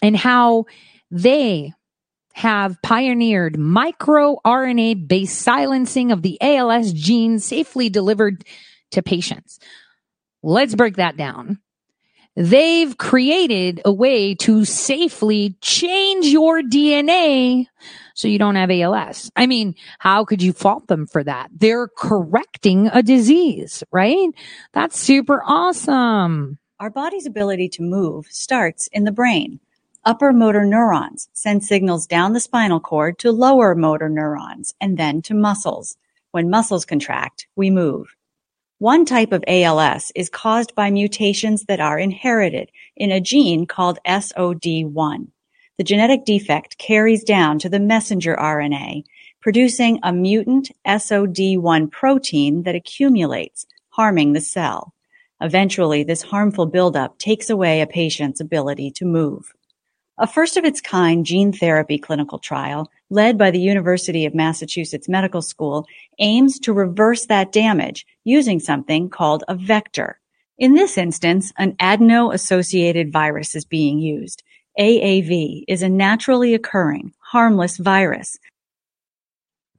and how they have pioneered microRNA based silencing of the ALS gene safely delivered to patients. Let's break that down. They've created a way to safely change your DNA so you don't have ALS. I mean, how could you fault them for that? They're correcting a disease, right? That's super awesome. Our body's ability to move starts in the brain. Upper motor neurons send signals down the spinal cord to lower motor neurons and then to muscles. When muscles contract, we move. One type of ALS is caused by mutations that are inherited in a gene called SOD1. The genetic defect carries down to the messenger RNA, producing a mutant SOD1 protein that accumulates, harming the cell. Eventually, this harmful buildup takes away a patient's ability to move. A first of its kind gene therapy clinical trial, led by the University of Massachusetts Medical School, aims to reverse that damage using something called a vector. In this instance, an adeno-associated virus is being used. AAV is a naturally occurring, harmless virus.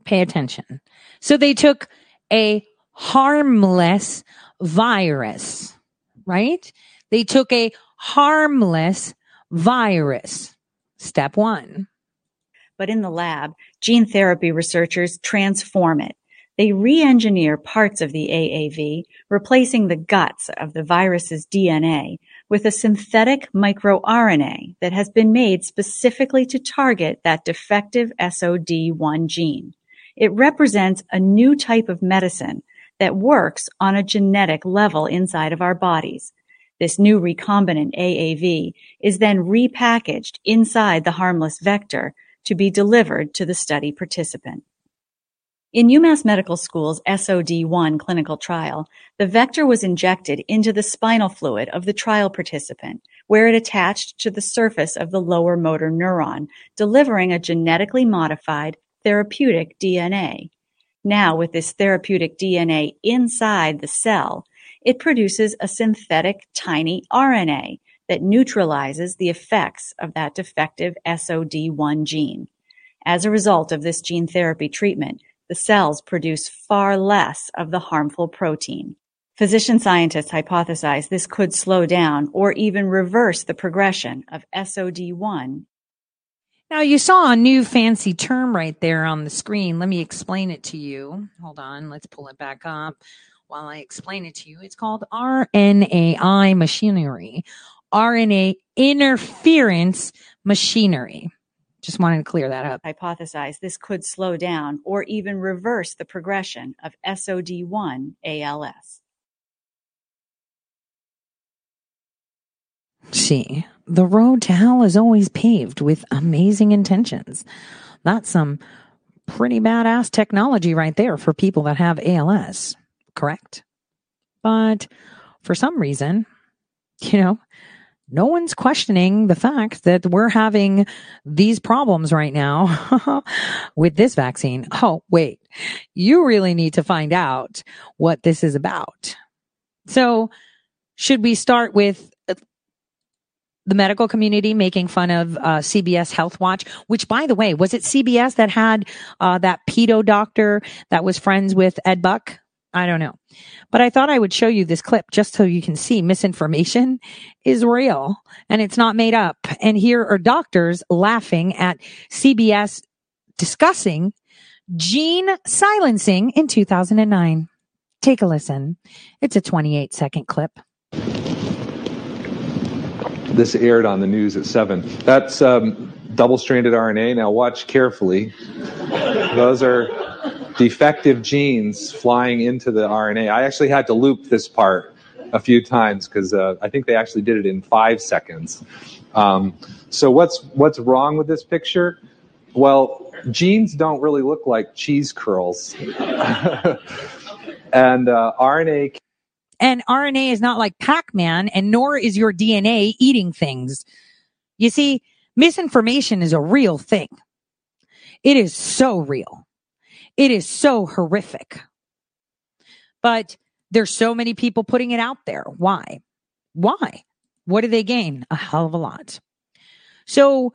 Pay attention. So they took a harmless virus right? They took a harmless virus. Step one. But in the lab, gene therapy researchers transform it. They re-engineer parts of the AAV, replacing the guts of the virus's DNA with a synthetic microRNA that has been made specifically to target that defective SOD1 gene. It represents a new type of medicine that works on a genetic level inside of our bodies. This new recombinant AAV is then repackaged inside the harmless vector to be delivered to the study participant. In UMass Medical School's SOD1 clinical trial, the vector was injected into the spinal fluid of the trial participant, where it attached to the surface of the lower motor neuron, delivering a genetically modified therapeutic DNA. Now, with this therapeutic DNA inside the cell, it produces a synthetic tiny RNA that neutralizes the effects of that defective SOD1 gene. As a result of this gene therapy treatment, the cells produce far less of the harmful protein. Physician scientists hypothesize this could slow down or even reverse the progression of SOD1. Now, you saw a new fancy term right there on the screen. Let me explain it to you. Hold on, let's pull it back up while I explain it to you. It's called RNAi machinery, RNA interference machinery. Just wanted to clear that up. Hypothesize this could slow down or even reverse the progression of SOD1 ALS. See, the road to hell is always paved with amazing intentions. That's some pretty badass technology right there for people that have ALS, correct? But for some reason, you know, no one's questioning the fact that we're having these problems right now with this vaccine. Oh, wait, you really need to find out what this is about. So, should we start with uh, the medical community making fun of uh, CBS Health Watch, which, by the way, was it CBS that had uh, that pedo doctor that was friends with Ed Buck? I don't know. But I thought I would show you this clip just so you can see misinformation is real and it's not made up. And here are doctors laughing at CBS discussing gene silencing in 2009. Take a listen. It's a 28 second clip. This aired on the news at 7. That's um, double stranded RNA. Now, watch carefully. Those are defective genes flying into the RNA. I actually had to loop this part a few times because uh, I think they actually did it in five seconds. Um, so what's what's wrong with this picture? Well, genes don't really look like cheese curls, and uh, RNA. And RNA is not like Pac-Man, and nor is your DNA eating things. You see, misinformation is a real thing. It is so real. It is so horrific. But there's so many people putting it out there. Why? Why? What do they gain? A hell of a lot. So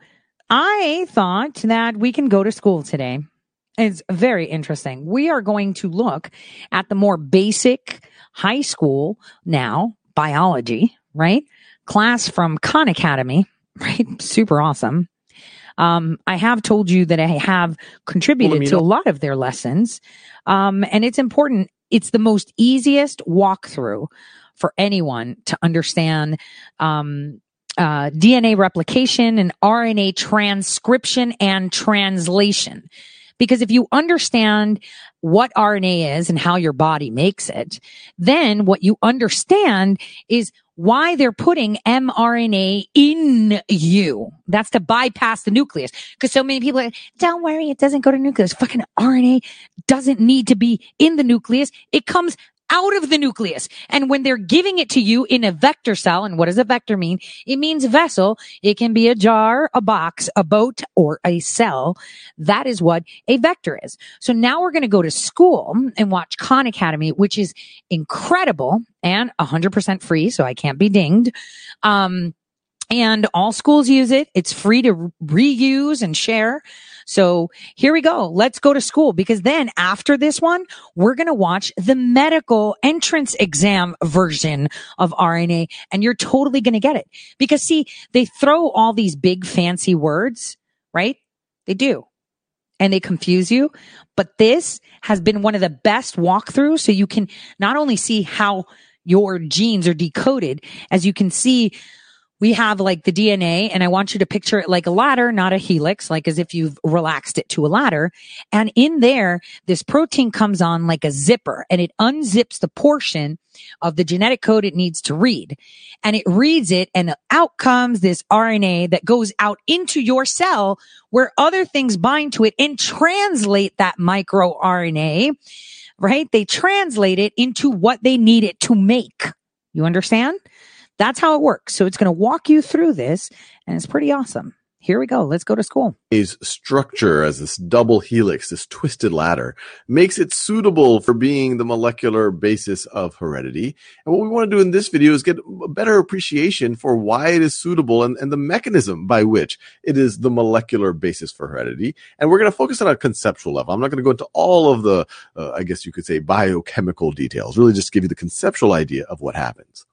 I thought that we can go to school today. It's very interesting. We are going to look at the more basic high school now biology, right? Class from Khan Academy, right? Super awesome. Um, I have told you that I have contributed to a lot of their lessons. Um, and it's important. It's the most easiest walkthrough for anyone to understand, um, uh, DNA replication and RNA transcription and translation. Because if you understand what RNA is and how your body makes it, then what you understand is why they're putting mRNA in you. That's to bypass the nucleus. Because so many people are, don't worry, it doesn't go to nucleus. Fucking RNA doesn't need to be in the nucleus. It comes out of the nucleus. And when they're giving it to you in a vector cell, and what does a vector mean? It means vessel. It can be a jar, a box, a boat, or a cell. That is what a vector is. So now we're going to go to school and watch Khan Academy, which is incredible and 100% free. So I can't be dinged. Um, and all schools use it. It's free to reuse and share. So here we go. Let's go to school because then after this one, we're going to watch the medical entrance exam version of RNA and you're totally going to get it because see, they throw all these big fancy words, right? They do and they confuse you. But this has been one of the best walkthroughs. So you can not only see how your genes are decoded, as you can see we have like the DNA and I want you to picture it like a ladder, not a helix, like as if you've relaxed it to a ladder. And in there, this protein comes on like a zipper and it unzips the portion of the genetic code it needs to read. And it reads it and out comes this RNA that goes out into your cell where other things bind to it and translate that micro RNA, right? They translate it into what they need it to make. You understand? That's how it works. So it's going to walk you through this and it's pretty awesome. Here we go. Let's go to school. His structure as this double helix, this twisted ladder, makes it suitable for being the molecular basis of heredity. And what we want to do in this video is get a better appreciation for why it is suitable and, and the mechanism by which it is the molecular basis for heredity. And we're going to focus on a conceptual level. I'm not going to go into all of the, uh, I guess you could say, biochemical details, really just give you the conceptual idea of what happens.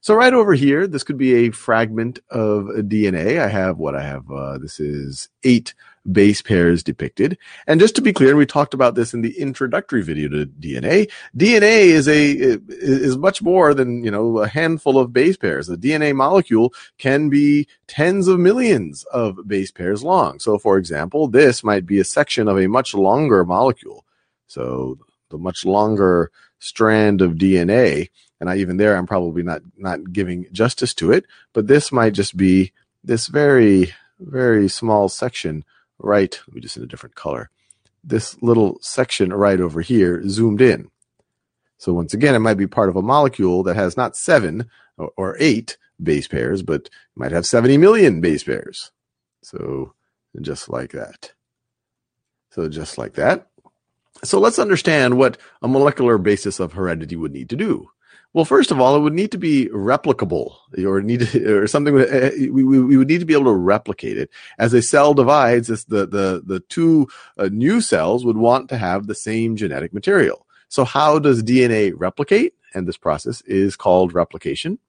So right over here, this could be a fragment of DNA. I have what I have. Uh, this is eight base pairs depicted. And just to be clear, we talked about this in the introductory video to DNA. DNA is a is much more than you know a handful of base pairs. A DNA molecule can be tens of millions of base pairs long. So, for example, this might be a section of a much longer molecule. So, the much longer strand of DNA and I, even there, I'm probably not not giving justice to it. But this might just be this very very small section right. Let me just in a different color. This little section right over here zoomed in. So once again, it might be part of a molecule that has not seven or, or eight base pairs, but might have 70 million base pairs. So just like that. So just like that. So let's understand what a molecular basis of heredity would need to do. Well, first of all, it would need to be replicable, or need to, or something. Uh, we, we, we would need to be able to replicate it. As a cell divides, the the the two uh, new cells would want to have the same genetic material. So, how does DNA replicate? And this process is called replication.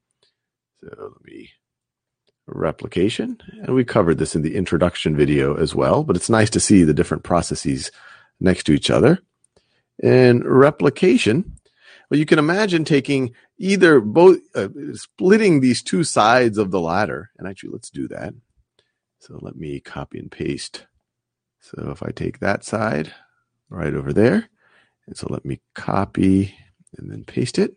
So, let me replication, and we covered this in the introduction video as well. But it's nice to see the different processes next to each other. And replication well, you can imagine taking either both, uh, splitting these two sides of the ladder. And actually, let's do that. So let me copy and paste. So if I take that side right over there, and so let me copy and then paste it.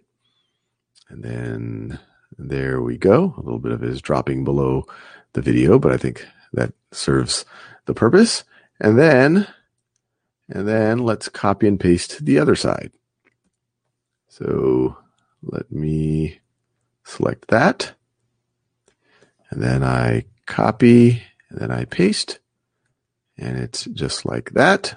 And then there we go. A little bit of it is dropping below the video, but I think that serves the purpose. And then, and then let's copy and paste the other side. So let me select that. And then I copy and then I paste. And it's just like that.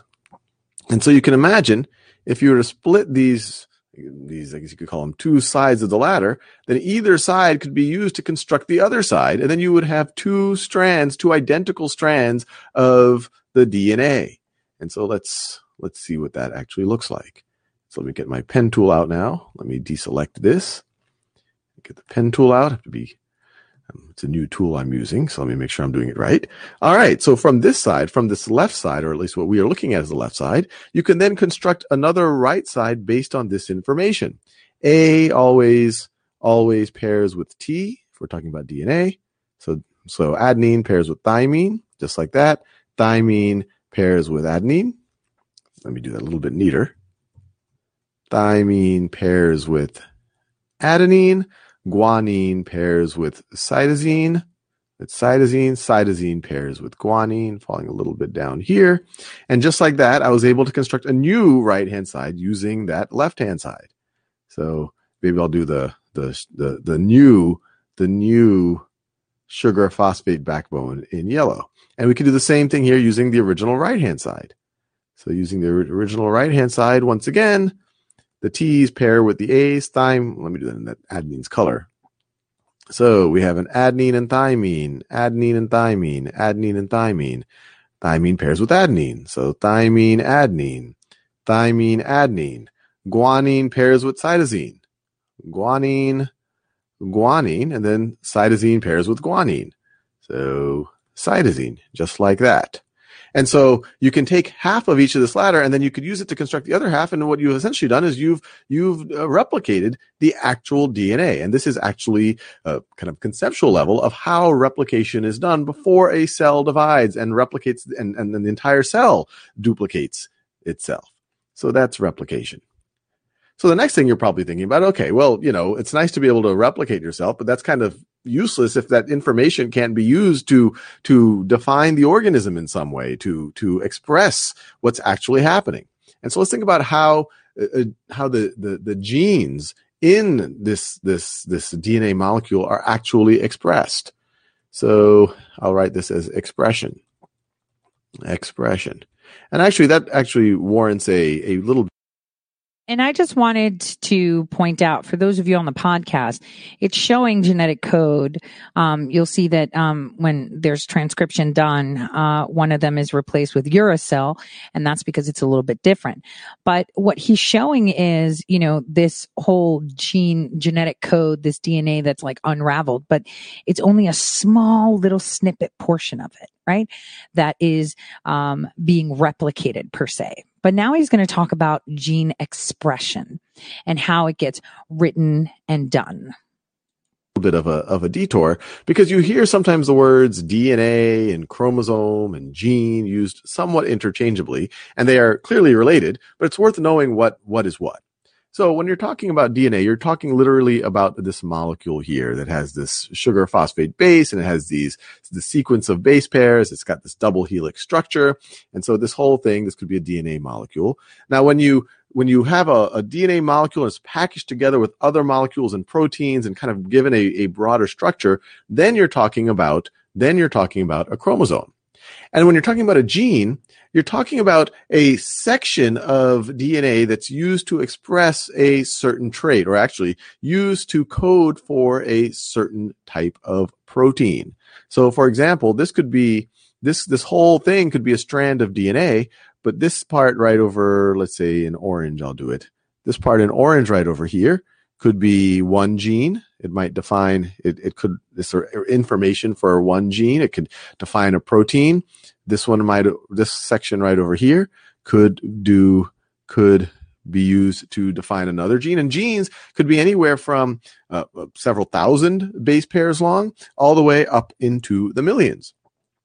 And so you can imagine if you were to split these, these, I guess you could call them two sides of the ladder, then either side could be used to construct the other side. And then you would have two strands, two identical strands of the DNA. And so let's, let's see what that actually looks like. So let me get my pen tool out now. Let me deselect this. Get the pen tool out. Have to be. Um, it's a new tool I'm using, so let me make sure I'm doing it right. All right. So from this side, from this left side, or at least what we are looking at is the left side, you can then construct another right side based on this information. A always always pairs with T if we're talking about DNA. So so adenine pairs with thymine, just like that. Thymine pairs with adenine. Let me do that a little bit neater. Thymine pairs with adenine. Guanine pairs with cytosine. It's cytosine. Cytosine pairs with guanine, falling a little bit down here. And just like that, I was able to construct a new right hand side using that left hand side. So maybe I'll do the the the the new the new sugar phosphate backbone in yellow. And we can do the same thing here using the original right hand side. So using the original right hand side, once again, the T's pair with the A's. Thyme, let me do that in that adenine's color. So we have an adenine and thymine, adenine and thymine, adenine and thymine. Thymine pairs with adenine. So thymine, adenine, thymine, adenine. Guanine pairs with cytosine. Guanine, guanine, and then cytosine pairs with guanine. So cytosine, just like that. And so you can take half of each of this ladder and then you could use it to construct the other half. And what you've essentially done is you've, you've uh, replicated the actual DNA. And this is actually a kind of conceptual level of how replication is done before a cell divides and replicates and, and then the entire cell duplicates itself. So that's replication. So the next thing you're probably thinking about, okay, well, you know, it's nice to be able to replicate yourself, but that's kind of useless if that information can't be used to to define the organism in some way, to to express what's actually happening. And so let's think about how uh, uh how the, the the genes in this this this DNA molecule are actually expressed. So I'll write this as expression. Expression. And actually that actually warrants a a little and I just wanted to point out for those of you on the podcast, it's showing genetic code. Um, you'll see that um, when there's transcription done, uh, one of them is replaced with uracil, and that's because it's a little bit different. But what he's showing is, you know, this whole gene genetic code, this DNA that's like unraveled, but it's only a small little snippet portion of it right? That is um, being replicated per se. But now he's going to talk about gene expression and how it gets written and done. A bit of a of a detour because you hear sometimes the words DNA and chromosome and gene used somewhat interchangeably and they are clearly related but it's worth knowing what what is what so when you're talking about DNA, you're talking literally about this molecule here that has this sugar phosphate base and it has these, the sequence of base pairs. It's got this double helix structure. And so this whole thing, this could be a DNA molecule. Now, when you, when you have a, a DNA molecule and it's packaged together with other molecules and proteins and kind of given a, a broader structure, then you're talking about, then you're talking about a chromosome. And when you're talking about a gene, you're talking about a section of DNA that's used to express a certain trait, or actually used to code for a certain type of protein. So, for example, this could be this this whole thing could be a strand of DNA, but this part right over, let's say in orange, I'll do it. This part in orange right over here could be one gene. It might define it. It could this information for one gene. It could define a protein. This one might, this section right over here could do, could be used to define another gene. And genes could be anywhere from uh, several thousand base pairs long all the way up into the millions.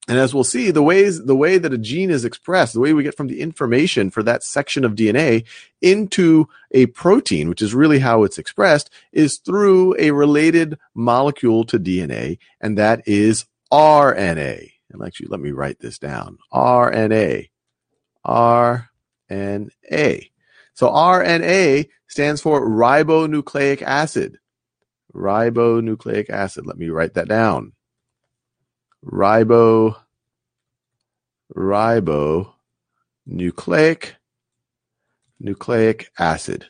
And as we'll see, the ways, the way that a gene is expressed, the way we get from the information for that section of DNA into a protein, which is really how it's expressed, is through a related molecule to DNA, and that is RNA. And actually, let me write this down. RNA. RNA. So RNA stands for ribonucleic acid. Ribonucleic acid. Let me write that down. Ribo, ribo, nucleic, nucleic acid.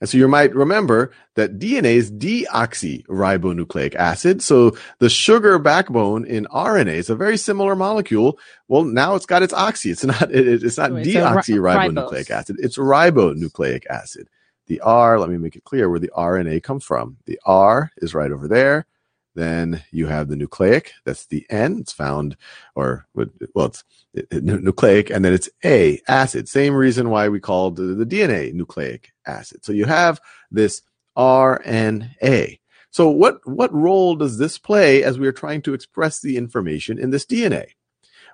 And so you might remember that DNA is deoxyribonucleic acid. So the sugar backbone in RNA is a very similar molecule. Well, now it's got its oxy. It's not, it, it's not so deoxyribonucleic acid. It's ribonucleic acid. The R, let me make it clear where the RNA comes from. The R is right over there. Then you have the nucleic. That's the N. It's found, or well, it's it, it, nucleic, and then it's A acid. Same reason why we called the, the DNA nucleic acid. So you have this RNA. So what what role does this play as we are trying to express the information in this DNA?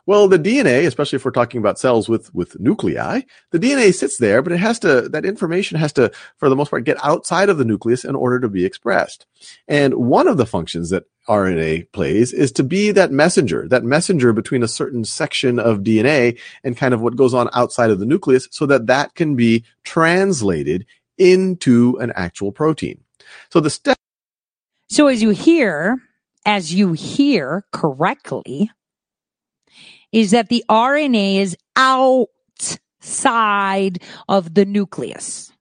Well, the DNA, especially if we're talking about cells with, with nuclei, the DNA sits there, but it has to, that information has to, for the most part, get outside of the nucleus in order to be expressed. And one of the functions that RNA plays is to be that messenger, that messenger between a certain section of DNA and kind of what goes on outside of the nucleus so that that can be translated into an actual protein. So the step. So as you hear, as you hear correctly, is that the RNA is outside of the nucleus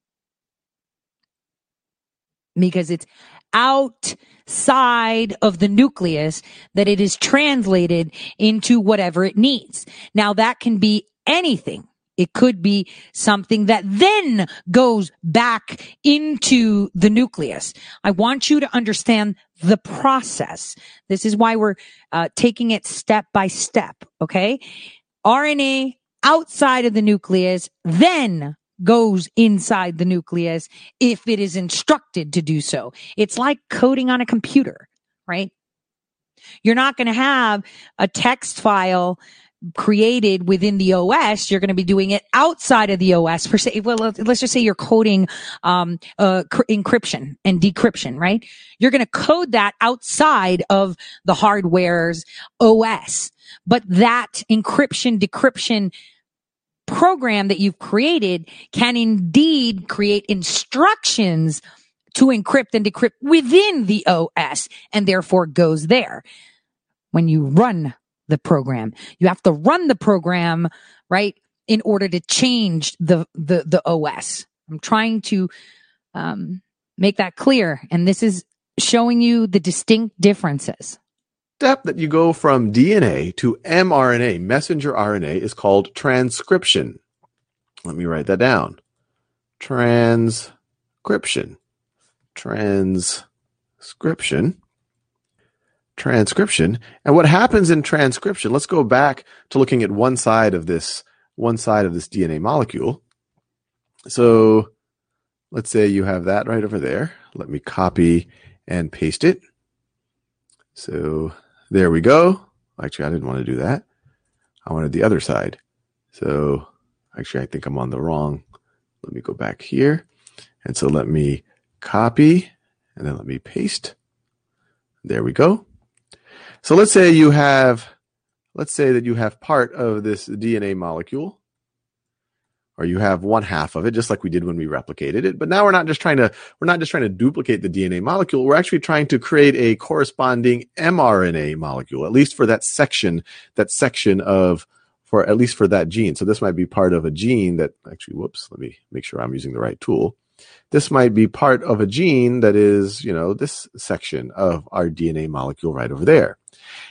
because it's outside of the nucleus that it is translated into whatever it needs. Now that can be anything. It could be something that then goes back into the nucleus. I want you to understand the process. This is why we're uh, taking it step by step. Okay. RNA outside of the nucleus, then goes inside the nucleus if it is instructed to do so. It's like coding on a computer, right? You're not going to have a text file created within the OS. You're going to be doing it outside of the OS per se. Well, let's just say you're coding, um, uh, cr- encryption and decryption, right? You're going to code that outside of the hardware's OS, but that encryption, decryption, program that you've created can indeed create instructions to encrypt and decrypt within the OS and therefore goes there. When you run the program, you have to run the program, right? In order to change the, the, the OS. I'm trying to, um, make that clear. And this is showing you the distinct differences step that you go from DNA to mRNA, messenger RNA, is called transcription. Let me write that down. Transcription. Transcription. Transcription. And what happens in transcription, let's go back to looking at one side of this, one side of this DNA molecule. So let's say you have that right over there. Let me copy and paste it. So there we go. Actually, I didn't want to do that. I wanted the other side. So actually, I think I'm on the wrong. Let me go back here. And so let me copy and then let me paste. There we go. So let's say you have, let's say that you have part of this DNA molecule or you have one half of it, just like we did when we replicated it. But now we're not just trying to we're not just trying to duplicate the DNA molecule. We're actually trying to create a corresponding mRNA molecule, at least for that section, that section of for at least for that gene. So this might be part of a gene that actually, whoops, let me make sure I'm using the right tool. This might be part of a gene that is, you know, this section of our DNA molecule right over there.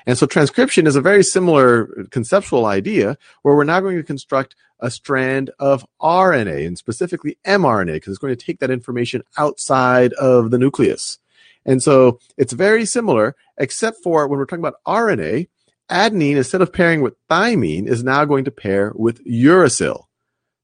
And so transcription is a very similar conceptual idea where we're now going to construct a strand of RNA and specifically mRNA because it's going to take that information outside of the nucleus. And so it's very similar, except for when we're talking about RNA, adenine, instead of pairing with thymine, is now going to pair with uracil.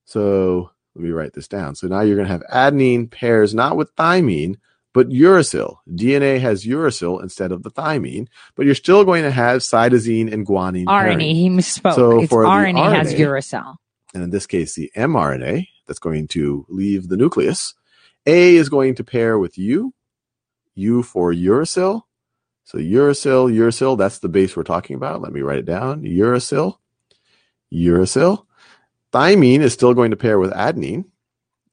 So let me write this down. So now you're going to have adenine pairs not with thymine, but uracil. DNA has uracil instead of the thymine, but you're still going to have cytosine and guanine. RNA, pairing. he misspoke. So it's for the RNA, has uracil. and in this case, the mRNA that's going to leave the nucleus. A is going to pair with U, U for uracil. So uracil, uracil, that's the base we're talking about. Let me write it down. Uracil, uracil. Thymine is still going to pair with adenine,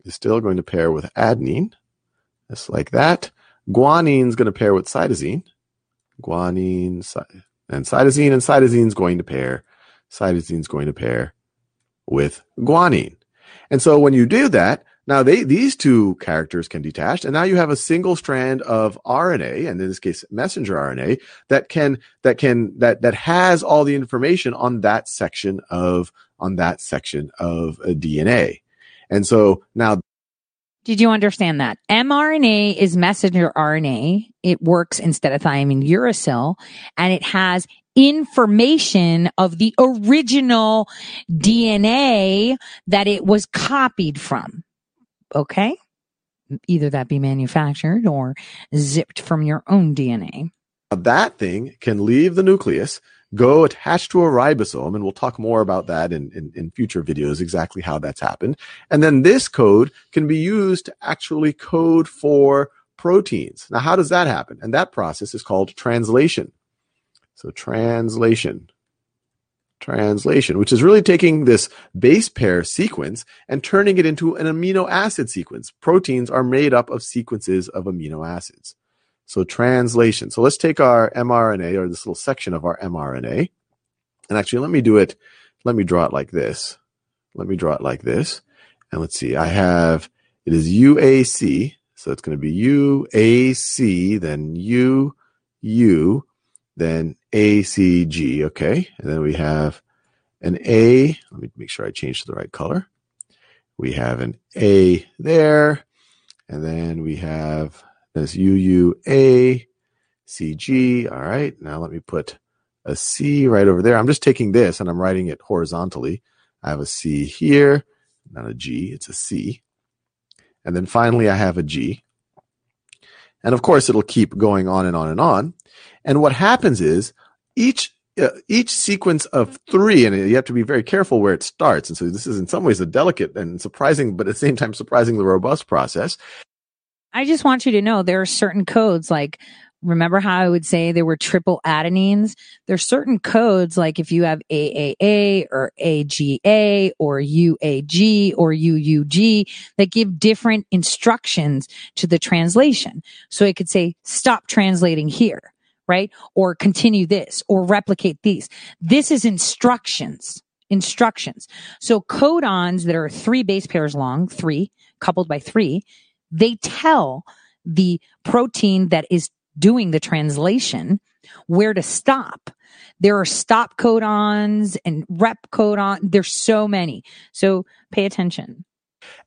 is still going to pair with adenine, just like that. Guanine is going to pair with cytosine, guanine, and cytosine, and cytosine is going to pair, cytosine is going to pair with guanine. And so when you do that, now they these two characters can detach, and now you have a single strand of RNA, and in this case, messenger RNA, that can that can that that has all the information on that section of on that section of uh, DNA. And so now Did you understand that? mRNA is messenger RNA. It works instead of thymine uracil and it has information of the original DNA that it was copied from. Okay. Either that be manufactured or zipped from your own DNA. that thing can leave the nucleus, go attach to a ribosome, and we'll talk more about that in, in, in future videos, exactly how that's happened. And then this code can be used to actually code for proteins. Now, how does that happen? And that process is called translation. So translation. Translation, which is really taking this base pair sequence and turning it into an amino acid sequence. Proteins are made up of sequences of amino acids. So translation. So let's take our mRNA or this little section of our mRNA. And actually, let me do it. Let me draw it like this. Let me draw it like this. And let's see. I have, it is UAC. So it's going to be U A C, then U U, then A C G. Okay, and then we have an A. Let me make sure I change to the right color. We have an A there, and then we have this U U A C G. All right, now let me put a C right over there. I'm just taking this and I'm writing it horizontally. I have a C here, not a G, it's a C. And then finally, I have a G. And of course, it'll keep going on and on and on. And what happens is each uh, each sequence of three, and you have to be very careful where it starts. And so this is in some ways a delicate and surprising, but at the same time surprisingly robust process. I just want you to know there are certain codes like remember how I would say there were triple adenines? There's certain codes, like if you have AAA or AGA or UAG or UUG that give different instructions to the translation. So it could say, stop translating here, right? Or continue this or replicate these. This is instructions. Instructions. So codons that are three base pairs long, three coupled by three, they tell the protein that is doing the translation where to stop. There are stop codons and rep codon. There's so many. So pay attention.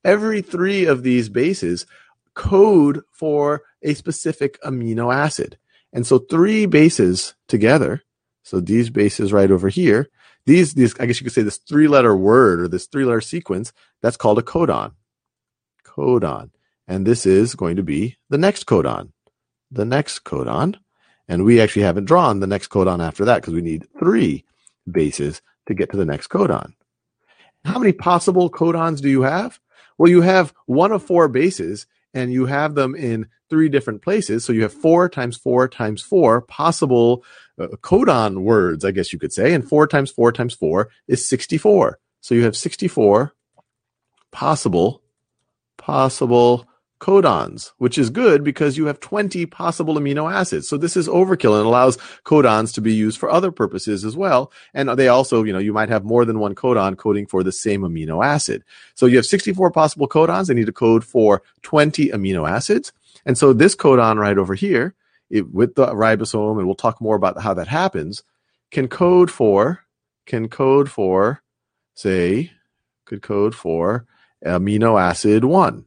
Every three of these bases code for a specific amino acid. And so three bases together. So these bases right over here, these, these, I guess you could say this three letter word or this three letter sequence, that's called a codon. Codon. And this is going to be the next codon the next codon. And we actually haven't drawn the next codon after that because we need three bases to get to the next codon. How many possible codons do you have? Well, you have one of four bases and you have them in three different places. So you have four times four times four possible uh, codon words, I guess you could say. And four times four times four is 64. So you have 64 possible, possible codons, which is good because you have 20 possible amino acids. So this is overkill and allows codons to be used for other purposes as well. And they also, you know, you might have more than one codon coding for the same amino acid. So you have 64 possible codons. They need to code for 20 amino acids. And so this codon right over here, it, with the ribosome, and we'll talk more about how that happens, can code for, can code for, say, could code for amino acid one.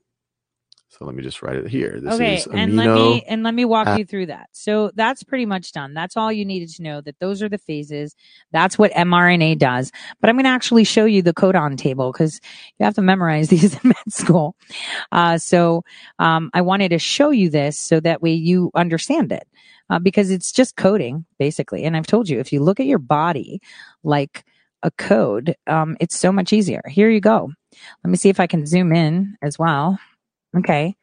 So let me just write it here. This okay, and let me and let me walk you through that. So that's pretty much done. That's all you needed to know. That those are the phases. That's what mRNA does. But I'm going to actually show you the codon table because you have to memorize these in med school. Uh, so um, I wanted to show you this so that way you understand it uh, because it's just coding basically. And I've told you if you look at your body like a code, um, it's so much easier. Here you go. Let me see if I can zoom in as well. Okay.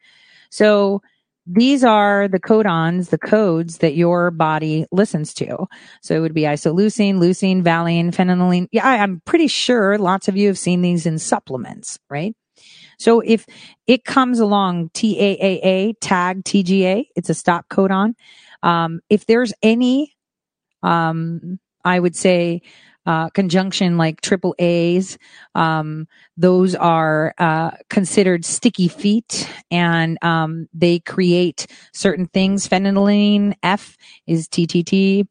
So these are the codons, the codes that your body listens to. So it would be isoleucine, leucine, valine, phenylalanine. Yeah, I'm pretty sure lots of you have seen these in supplements, right? So if it comes along TAAA, tag TGA, it's a stop codon. Um, if there's any, um, I would say, uh, conjunction like triple A's. Um, those are uh, considered sticky feet, and um, they create certain things. Phenylalanine F is TTT.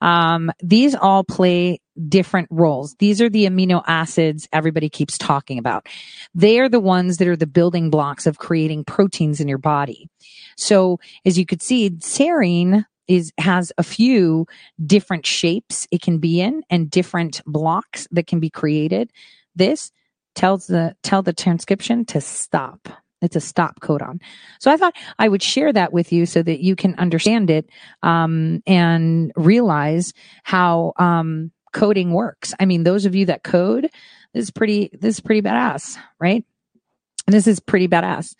Um, these all play different roles. These are the amino acids everybody keeps talking about. They are the ones that are the building blocks of creating proteins in your body. So as you could see, serine is has a few different shapes it can be in and different blocks that can be created. This tells the tell the transcription to stop. It's a stop codon. So I thought I would share that with you so that you can understand it um, and realize how um, coding works. I mean, those of you that code, this is pretty. This is pretty badass, right? This is pretty badass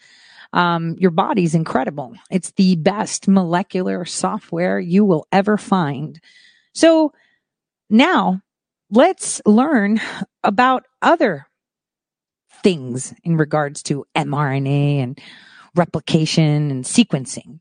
um, your body's incredible. It's the best molecular software you will ever find. So now let's learn about other things in regards to mRNA and replication and sequencing.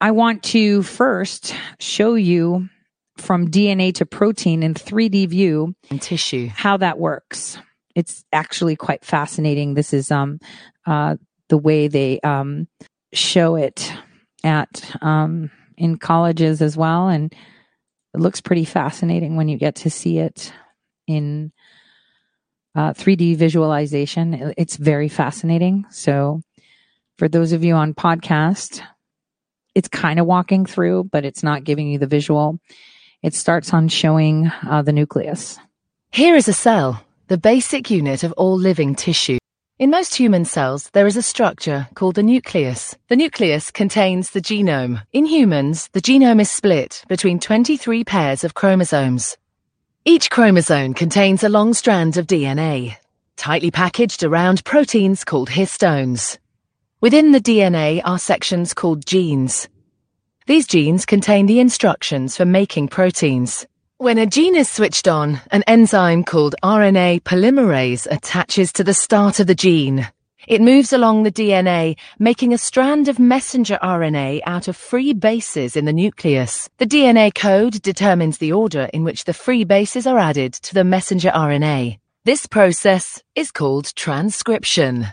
I want to first show you from DNA to protein in 3D view and tissue how that works it's actually quite fascinating. This is um, uh, the way they um, show it at um, in colleges as well, and it looks pretty fascinating when you get to see it in uh, 3D visualization. It's very fascinating. So, for those of you on podcast, it's kind of walking through, but it's not giving you the visual. It starts on showing uh, the nucleus. Here is a cell, the basic unit of all living tissue. In most human cells, there is a structure called the nucleus. The nucleus contains the genome. In humans, the genome is split between 23 pairs of chromosomes. Each chromosome contains a long strand of DNA, tightly packaged around proteins called histones. Within the DNA are sections called genes. These genes contain the instructions for making proteins. When a gene is switched on, an enzyme called RNA polymerase attaches to the start of the gene. It moves along the DNA, making a strand of messenger RNA out of free bases in the nucleus. The DNA code determines the order in which the free bases are added to the messenger RNA. This process is called transcription.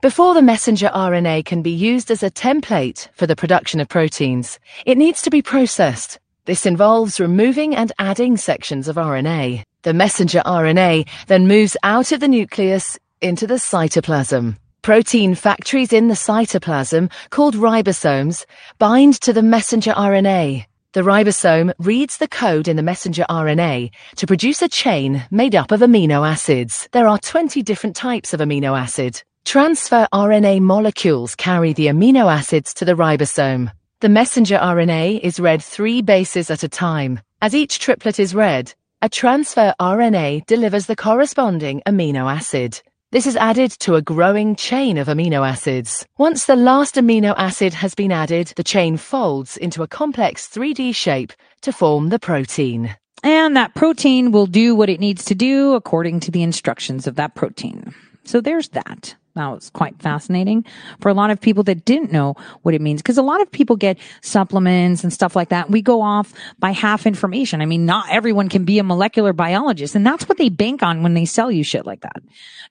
Before the messenger RNA can be used as a template for the production of proteins, it needs to be processed this involves removing and adding sections of RNA. The messenger RNA then moves out of the nucleus into the cytoplasm. Protein factories in the cytoplasm, called ribosomes, bind to the messenger RNA. The ribosome reads the code in the messenger RNA to produce a chain made up of amino acids. There are 20 different types of amino acid. Transfer RNA molecules carry the amino acids to the ribosome. The messenger RNA is read three bases at a time. As each triplet is read, a transfer RNA delivers the corresponding amino acid. This is added to a growing chain of amino acids. Once the last amino acid has been added, the chain folds into a complex 3D shape to form the protein. And that protein will do what it needs to do according to the instructions of that protein. So there's that. That was quite fascinating for a lot of people that didn't know what it means. Cause a lot of people get supplements and stuff like that. We go off by half information. I mean, not everyone can be a molecular biologist and that's what they bank on when they sell you shit like that.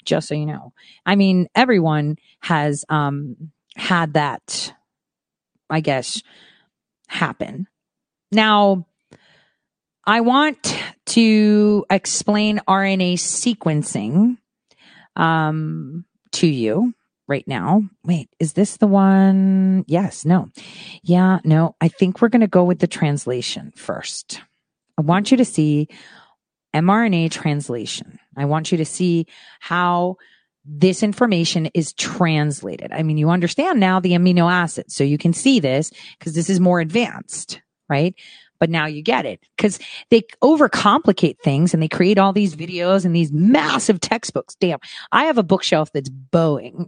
Just so you know. I mean, everyone has, um, had that, I guess, happen. Now, I want to explain RNA sequencing um, to you right now. Wait, is this the one? Yes, no. Yeah, no. I think we're going to go with the translation first. I want you to see mRNA translation. I want you to see how this information is translated. I mean, you understand now the amino acids, so you can see this because this is more advanced, right? But now you get it because they overcomplicate things and they create all these videos and these massive textbooks. Damn, I have a bookshelf that's bowing,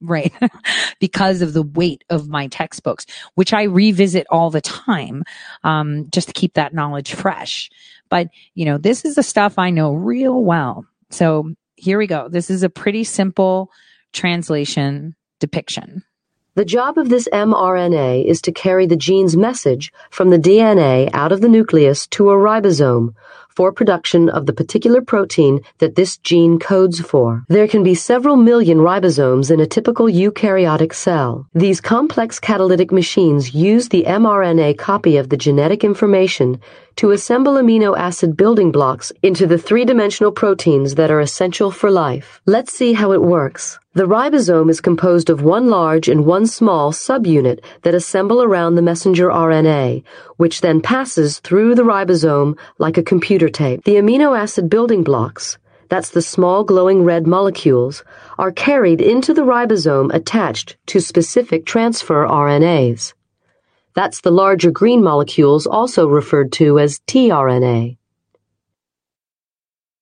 right? because of the weight of my textbooks, which I revisit all the time, um, just to keep that knowledge fresh. But, you know, this is the stuff I know real well. So here we go. This is a pretty simple translation depiction. The job of this mRNA is to carry the gene's message from the DNA out of the nucleus to a ribosome for production of the particular protein that this gene codes for. There can be several million ribosomes in a typical eukaryotic cell. These complex catalytic machines use the mRNA copy of the genetic information to assemble amino acid building blocks into the three-dimensional proteins that are essential for life. Let's see how it works. The ribosome is composed of one large and one small subunit that assemble around the messenger RNA, which then passes through the ribosome like a computer tape. The amino acid building blocks, that's the small glowing red molecules, are carried into the ribosome attached to specific transfer RNAs. That's the larger green molecules also referred to as tRNA.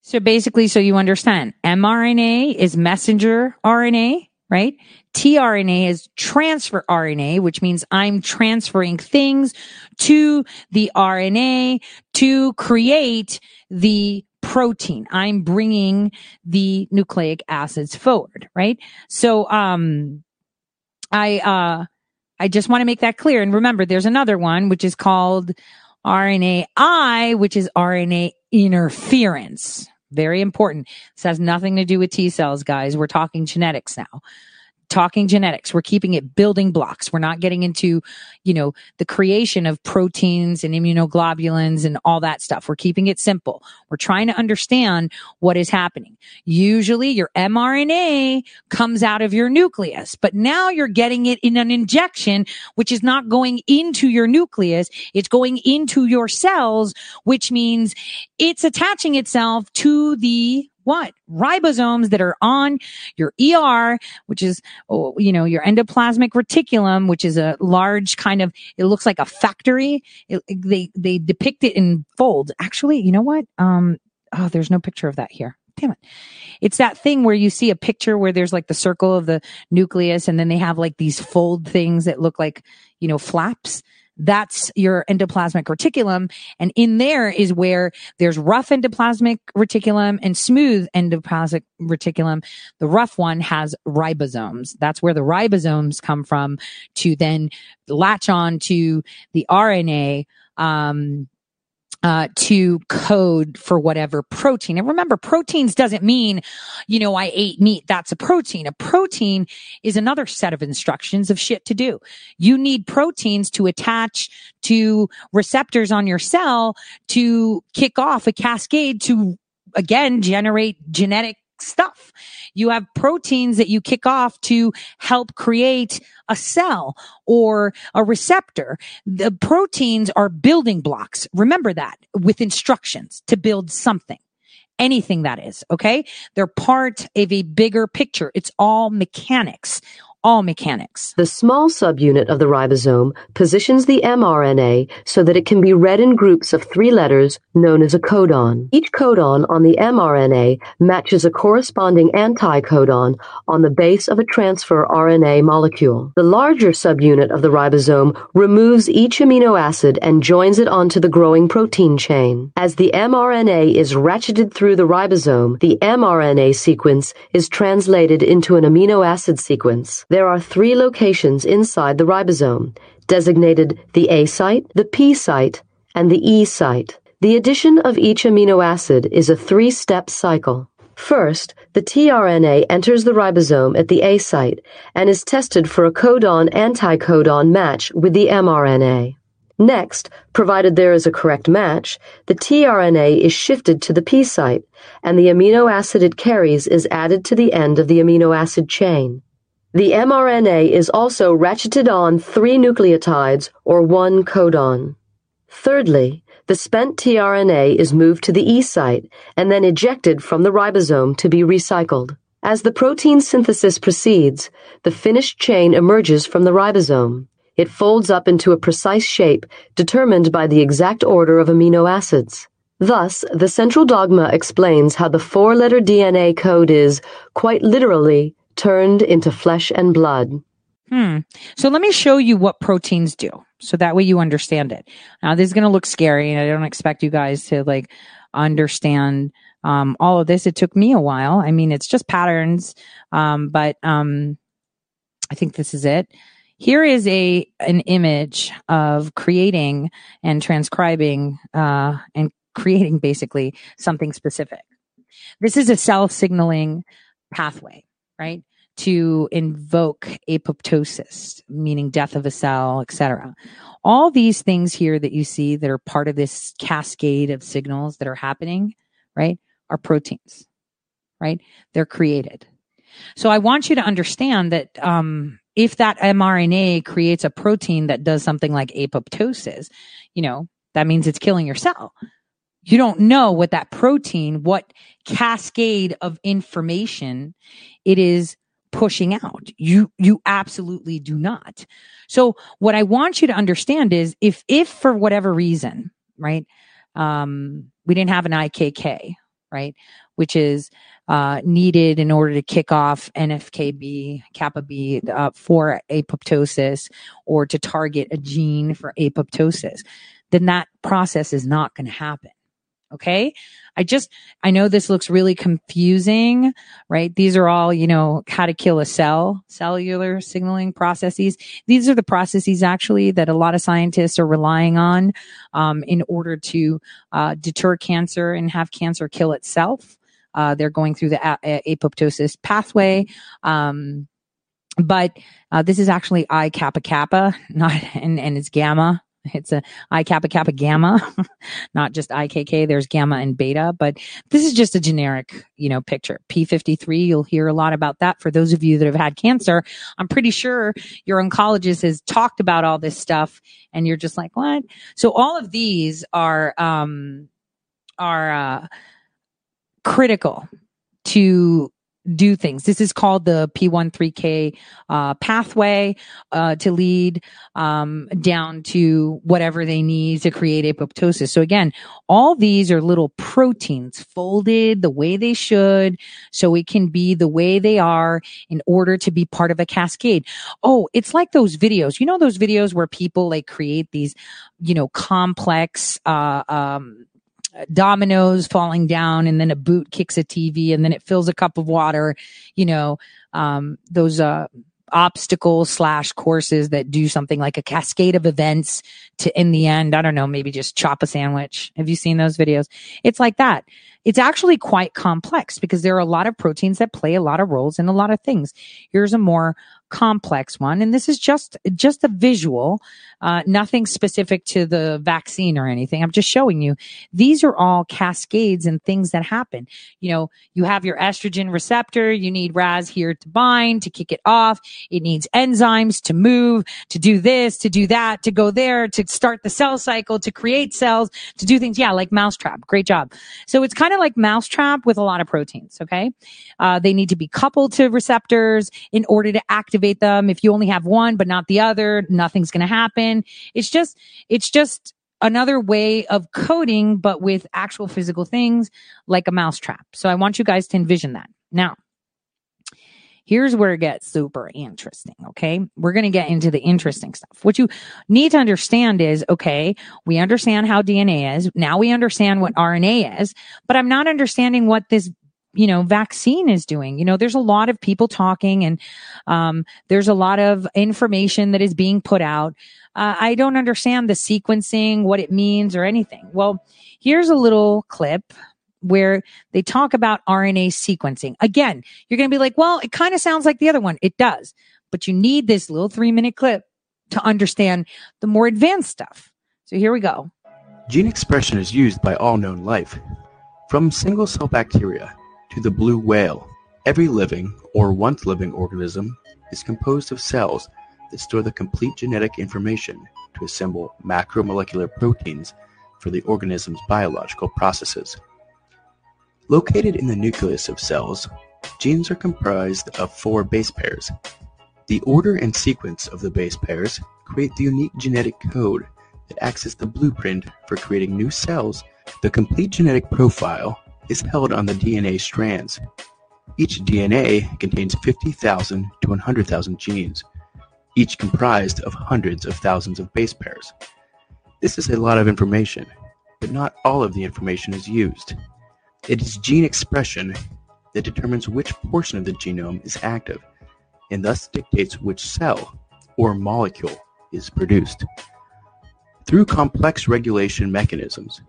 So basically, so you understand, mRNA is messenger RNA, right? tRNA is transfer RNA, which means I'm transferring things to the RNA to create the protein. I'm bringing the nucleic acids forward, right? So, um, I, uh, I just want to make that clear. And remember, there's another one, which is called RNAi, which is RNA interference. Very important. This has nothing to do with T cells, guys. We're talking genetics now. Talking genetics. We're keeping it building blocks. We're not getting into, you know, the creation of proteins and immunoglobulins and all that stuff. We're keeping it simple. We're trying to understand what is happening. Usually your mRNA comes out of your nucleus, but now you're getting it in an injection, which is not going into your nucleus. It's going into your cells, which means it's attaching itself to the what ribosomes that are on your ER, which is, oh, you know, your endoplasmic reticulum, which is a large kind of, it looks like a factory. It, they, they depict it in folds. Actually, you know what? Um, oh, there's no picture of that here. Damn it. It's that thing where you see a picture where there's like the circle of the nucleus and then they have like these fold things that look like, you know, flaps that's your endoplasmic reticulum. And in there is where there's rough endoplasmic reticulum and smooth endoplasmic reticulum. The rough one has ribosomes. That's where the ribosomes come from to then latch on to the RNA. Um, uh, to code for whatever protein. And remember, proteins doesn't mean, you know, I ate meat. That's a protein. A protein is another set of instructions of shit to do. You need proteins to attach to receptors on your cell to kick off a cascade to again generate genetic stuff. You have proteins that you kick off to help create a cell or a receptor. The proteins are building blocks. Remember that with instructions to build something. Anything that is, okay? They're part of a bigger picture. It's all mechanics all mechanics. The small subunit of the ribosome positions the mRNA so that it can be read in groups of three letters known as a codon. Each codon on the mRNA matches a corresponding anticodon on the base of a transfer RNA molecule. The larger subunit of the ribosome removes each amino acid and joins it onto the growing protein chain. As the mRNA is ratcheted through the ribosome, the mRNA sequence is translated into an amino acid sequence. There are three locations inside the ribosome, designated the A site, the P site, and the E site. The addition of each amino acid is a three-step cycle. First, the tRNA enters the ribosome at the A site and is tested for a codon-anticodon match with the mRNA. Next, provided there is a correct match, the tRNA is shifted to the P site, and the amino acid it carries is added to the end of the amino acid chain. The mRNA is also ratcheted on three nucleotides or one codon. Thirdly, the spent tRNA is moved to the E site and then ejected from the ribosome to be recycled. As the protein synthesis proceeds, the finished chain emerges from the ribosome. It folds up into a precise shape determined by the exact order of amino acids. Thus, the central dogma explains how the four letter DNA code is, quite literally, turned into flesh and blood. Hmm. So let me show you what proteins do. So that way you understand it. Now this is going to look scary and I don't expect you guys to like understand um, all of this. It took me a while. I mean, it's just patterns. Um, but, um, I think this is it. Here is a, an image of creating and transcribing, uh, and creating basically something specific. This is a cell signaling pathway right? To invoke apoptosis, meaning death of a cell, etc. All these things here that you see that are part of this cascade of signals that are happening, right, are proteins, right? They're created. So I want you to understand that um, if that mRNA creates a protein that does something like apoptosis, you know, that means it's killing your cell. You don't know what that protein, what cascade of information it is pushing out. You, you absolutely do not. So what I want you to understand is if, if for whatever reason, right, um, we didn't have an IKK, right, which is, uh, needed in order to kick off NFKB, kappa B, uh, for apoptosis or to target a gene for apoptosis, then that process is not going to happen. Okay. I just, I know this looks really confusing, right? These are all, you know, how to kill a cell, cellular signaling processes. These are the processes actually that a lot of scientists are relying on, um, in order to, uh, deter cancer and have cancer kill itself. Uh, they're going through the a- apoptosis pathway. Um, but uh, this is actually I kappa kappa, not and and it's gamma. It's a I kappa kappa gamma, not just IKK. There's gamma and beta, but this is just a generic, you know, picture. P53. You'll hear a lot about that for those of you that have had cancer. I'm pretty sure your oncologist has talked about all this stuff, and you're just like, what? So all of these are um are uh, critical to do things. This is called the PI3K uh, pathway uh, to lead um, down to whatever they need to create apoptosis. So again, all these are little proteins folded the way they should, so it can be the way they are in order to be part of a cascade. Oh, it's like those videos. You know those videos where people like create these, you know, complex. Uh, um, dominoes falling down and then a boot kicks a TV and then it fills a cup of water, you know, um, those, uh, obstacle slash courses that do something like a cascade of events to in the end, I don't know, maybe just chop a sandwich. Have you seen those videos? It's like that. It's actually quite complex because there are a lot of proteins that play a lot of roles in a lot of things. Here's a more complex one. And this is just, just a visual, uh, nothing specific to the vaccine or anything. I'm just showing you. These are all cascades and things that happen. You know, you have your estrogen receptor. You need RAS here to bind, to kick it off. It needs enzymes to move, to do this, to do that, to go there, to start the cell cycle, to create cells, to do things. Yeah, like mousetrap. Great job. So it's kind of like mousetrap with a lot of proteins. Okay. Uh, they need to be coupled to receptors in order to activate them. If you only have one, but not the other, nothing's going to happen. It's just, it's just another way of coding, but with actual physical things like a mousetrap. So I want you guys to envision that. Now, here's where it gets super interesting. Okay. We're going to get into the interesting stuff. What you need to understand is, okay, we understand how DNA is. Now we understand what RNA is, but I'm not understanding what this you know vaccine is doing you know there's a lot of people talking and um, there's a lot of information that is being put out uh, i don't understand the sequencing what it means or anything well here's a little clip where they talk about RNA sequencing. Again, you're going to be like, well, it kind of sounds like the other one. It does, but you need this little three minute clip to understand the more advanced stuff. So here we go. Gene expression is used by all known life. From single cell bacteria to the blue whale, every living or once living organism is composed of cells that store the complete genetic information to assemble macromolecular proteins for the organism's biological processes. Located in the nucleus of cells, genes are comprised of four base pairs. The order and sequence of the base pairs create the unique genetic code that acts as the blueprint for creating new cells. The complete genetic profile is held on the DNA strands. Each DNA contains 50,000 to 100,000 genes, each comprised of hundreds of thousands of base pairs. This is a lot of information, but not all of the information is used. It is gene expression that determines which portion of the genome is active, and thus dictates which cell or molecule is produced. Through complex regulation mechanisms,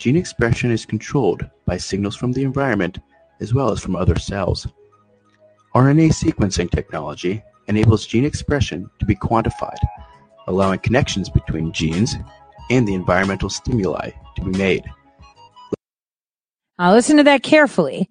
gene expression is controlled by signals from the environment as well as from other cells. RNA sequencing technology enables gene expression to be quantified, allowing connections between genes and the environmental stimuli to be made. Now listen to that carefully.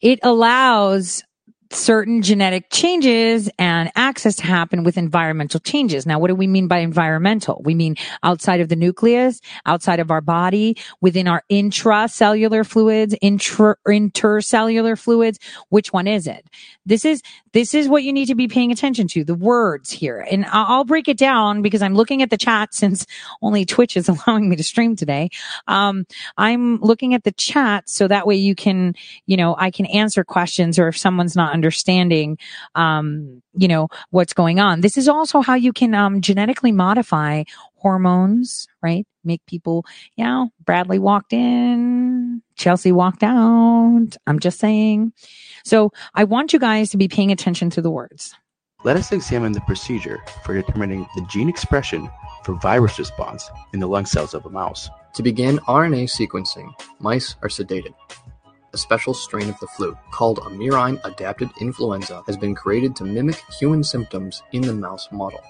It allows certain genetic changes and access to happen with environmental changes. Now, what do we mean by environmental? We mean outside of the nucleus, outside of our body, within our intracellular fluids, intra, intercellular fluids. Which one is it? This is, this is what you need to be paying attention to, the words here. And I'll break it down because I'm looking at the chat since only Twitch is allowing me to stream today. Um, I'm looking at the chat so that way you can, you know, I can answer questions or if someone's not understanding, um, you know, what's going on. This is also how you can, um, genetically modify hormones, right? Make people, you know, Bradley walked in, Chelsea walked out. I'm just saying. So I want you guys to be paying attention to the words. Let us examine the procedure for determining the gene expression for virus response in the lung cells of a mouse. To begin RNA sequencing, mice are sedated. A special strain of the flu, called a murine-adapted influenza, has been created to mimic human symptoms in the mouse model.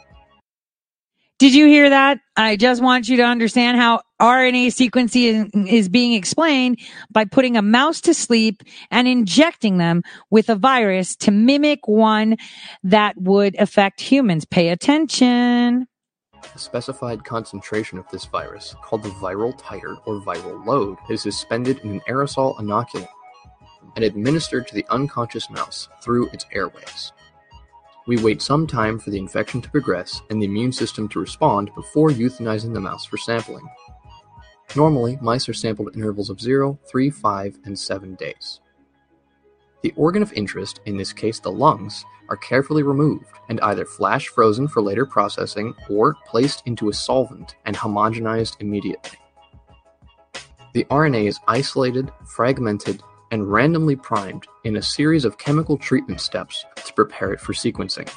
Did you hear that? I just want you to understand how RNA sequencing is being explained by putting a mouse to sleep and injecting them with a virus to mimic one that would affect humans. Pay attention. A specified concentration of this virus, called the viral titer or viral load, is suspended in an aerosol inoculant and administered to the unconscious mouse through its airways. We wait some time for the infection to progress and the immune system to respond before euthanizing the mouse for sampling. Normally, mice are sampled at intervals of 0, 3, 5, and 7 days. The organ of interest, in this case the lungs, are carefully removed and either flash frozen for later processing or placed into a solvent and homogenized immediately. The RNA is isolated, fragmented, and randomly primed in a series of chemical treatment steps to prepare it for sequencing.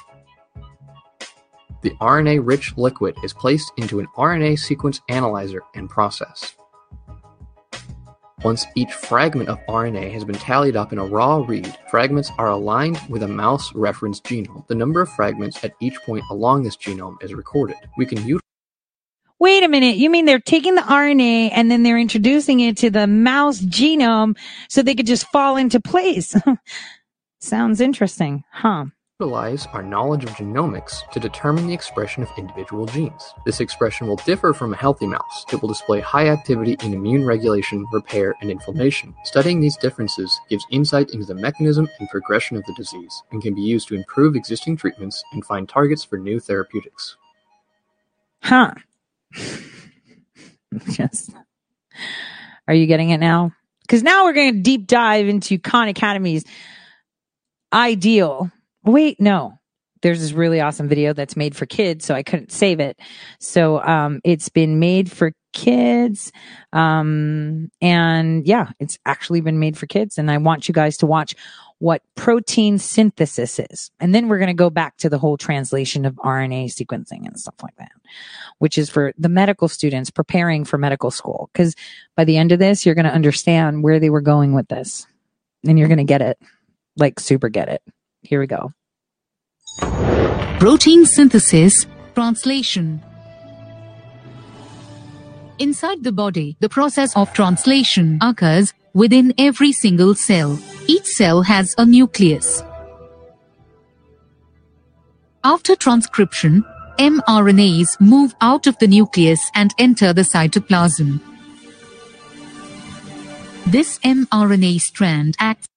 The RNA-rich liquid is placed into an RNA sequence analyzer and processed. Once each fragment of RNA has been tallied up in a raw read, fragments are aligned with a mouse reference genome. The number of fragments at each point along this genome is recorded. We can utilize Wait a minute. You mean they're taking the RNA and then they're introducing it to the mouse genome so they could just fall into place? Sounds interesting, huh? Utilize our knowledge of genomics to determine the expression of individual genes. This expression will differ from a healthy mouse. It will display high activity in immune regulation, repair, and inflammation. Studying these differences gives insight into the mechanism and progression of the disease and can be used to improve existing treatments and find targets for new therapeutics. Huh. Just. Are you getting it now? Because now we're going to deep dive into Khan Academy's ideal. Wait, no. There's this really awesome video that's made for kids, so I couldn't save it. So um, it's been made for kids, um, and yeah, it's actually been made for kids. And I want you guys to watch what protein synthesis is. And then we're going to go back to the whole translation of RNA sequencing and stuff like that, which is for the medical students preparing for medical school. Cause by the end of this, you're going to understand where they were going with this and you're going to get it, like super get it. Here we go. Protein synthesis, translation. Inside the body, the process of translation occurs within every single cell. Each cell has a nucleus. After transcription, mRNAs move out of the nucleus and enter the cytoplasm. This mRNA strand acts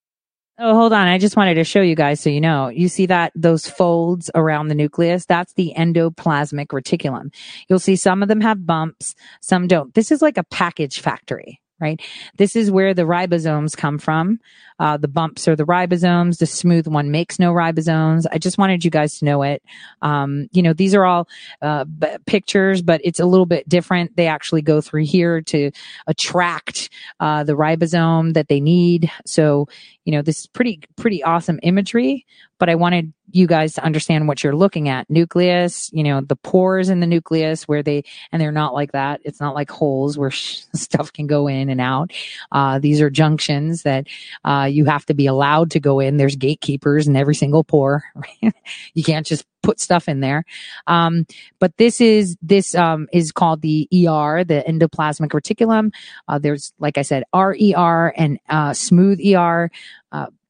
Oh, hold on. I just wanted to show you guys so you know. You see that those folds around the nucleus? That's the endoplasmic reticulum. You'll see some of them have bumps, some don't. This is like a package factory right? This is where the ribosomes come from. Uh, the bumps are the ribosomes. The smooth one makes no ribosomes. I just wanted you guys to know it. Um, you know, these are all uh, b- pictures, but it's a little bit different. They actually go through here to attract uh, the ribosome that they need. So, you know, this is pretty pretty awesome imagery. But I wanted you guys to understand what you're looking at. Nucleus, you know, the pores in the nucleus where they, and they're not like that. It's not like holes where stuff can go in and out. Uh, these are junctions that, uh, you have to be allowed to go in. There's gatekeepers in every single pore. you can't just put stuff in there. Um, but this is, this, um, is called the ER, the endoplasmic reticulum. Uh, there's, like I said, RER and, uh, smooth ER.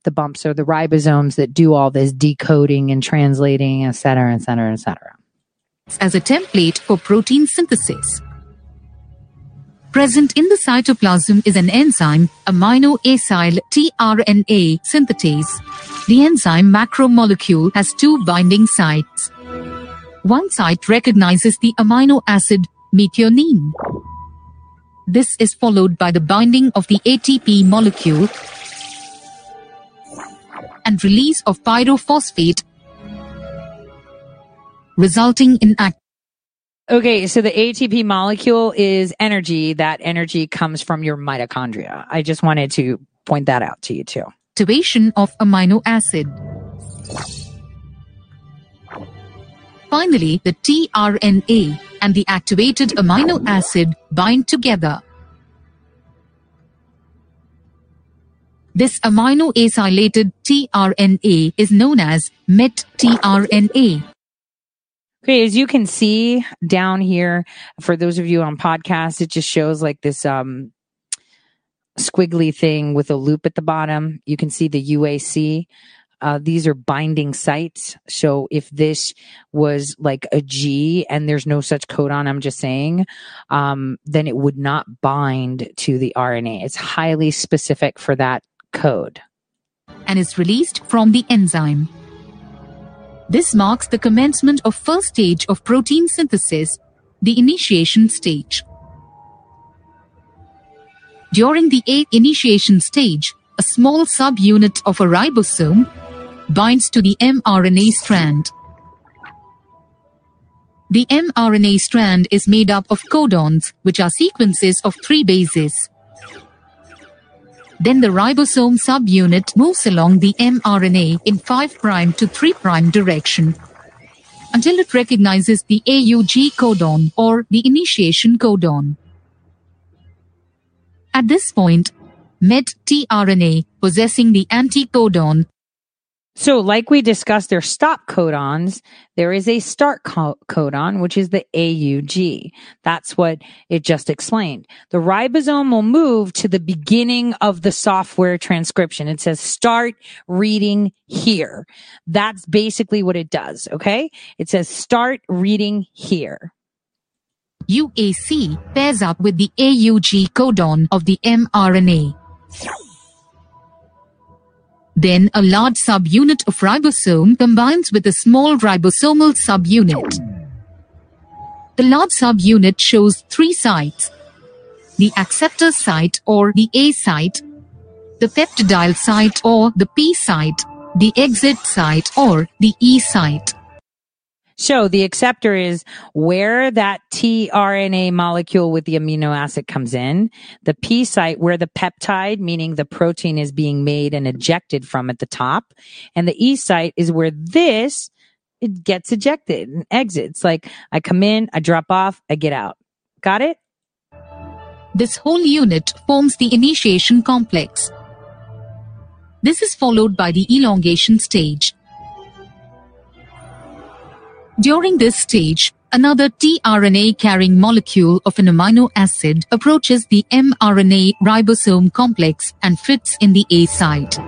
The bumps are the ribosomes that do all this decoding and translating, et cetera, et cetera, et cetera. as a template for protein synthesis. Present in the cytoplasm is an enzyme, amino acyl tRNA synthetase. The enzyme macromolecule has two binding sites. One site recognizes the amino acid methionine. This is followed by the binding of the ATP molecule and release of pyrophosphate, resulting in act. Okay, so the ATP molecule is energy. That energy comes from your mitochondria. I just wanted to point that out to you too. activation of amino acid. Finally, the tRNA and the activated amino acid bind together. This amino acylated tRNA is known as MET-tRNA. Okay, as you can see down here, for those of you on podcast, it just shows like this um squiggly thing with a loop at the bottom. You can see the UAC. Uh, these are binding sites. So if this was like a G and there's no such codon, I'm just saying, um, then it would not bind to the RNA. It's highly specific for that code. and is released from the enzyme. This marks the commencement of first stage of protein synthesis, the initiation stage. During the A initiation stage, a small subunit of a ribosome binds to the mRNA strand. The mRNA strand is made up of codons, which are sequences of three bases. Then the ribosome subunit moves along the mRNA in 5' to 3' direction until it recognizes the AUG codon or the initiation codon. At this point, MET-tRNA possessing the anticodon So, like we discussed, their stop codons. There is a start co- codon, which is the AUG. That's what it just explained. The ribosome will move to the beginning of the software transcription. It says start reading here. That's basically what it does. Okay. It says start reading here. UAC pairs up with the AUG codon of the mRNA. Then a large subunit of ribosome combines with a small ribosomal subunit. The large subunit shows three sites. The acceptor site or the A site, the peptidyl site or the P site, the exit site or the E site. So the acceptor is where that tRNA molecule with the amino acid comes in. The P site where the peptide, meaning the protein is being made and ejected from at the top. And the E site is where this it gets ejected and exits. Like I come in, I drop off, I get out. Got it? This whole unit forms the initiation complex. This is followed by the elongation stage. During this stage, another tRNA carrying molecule of an amino acid approaches the mRNA ribosome complex and fits in the A site.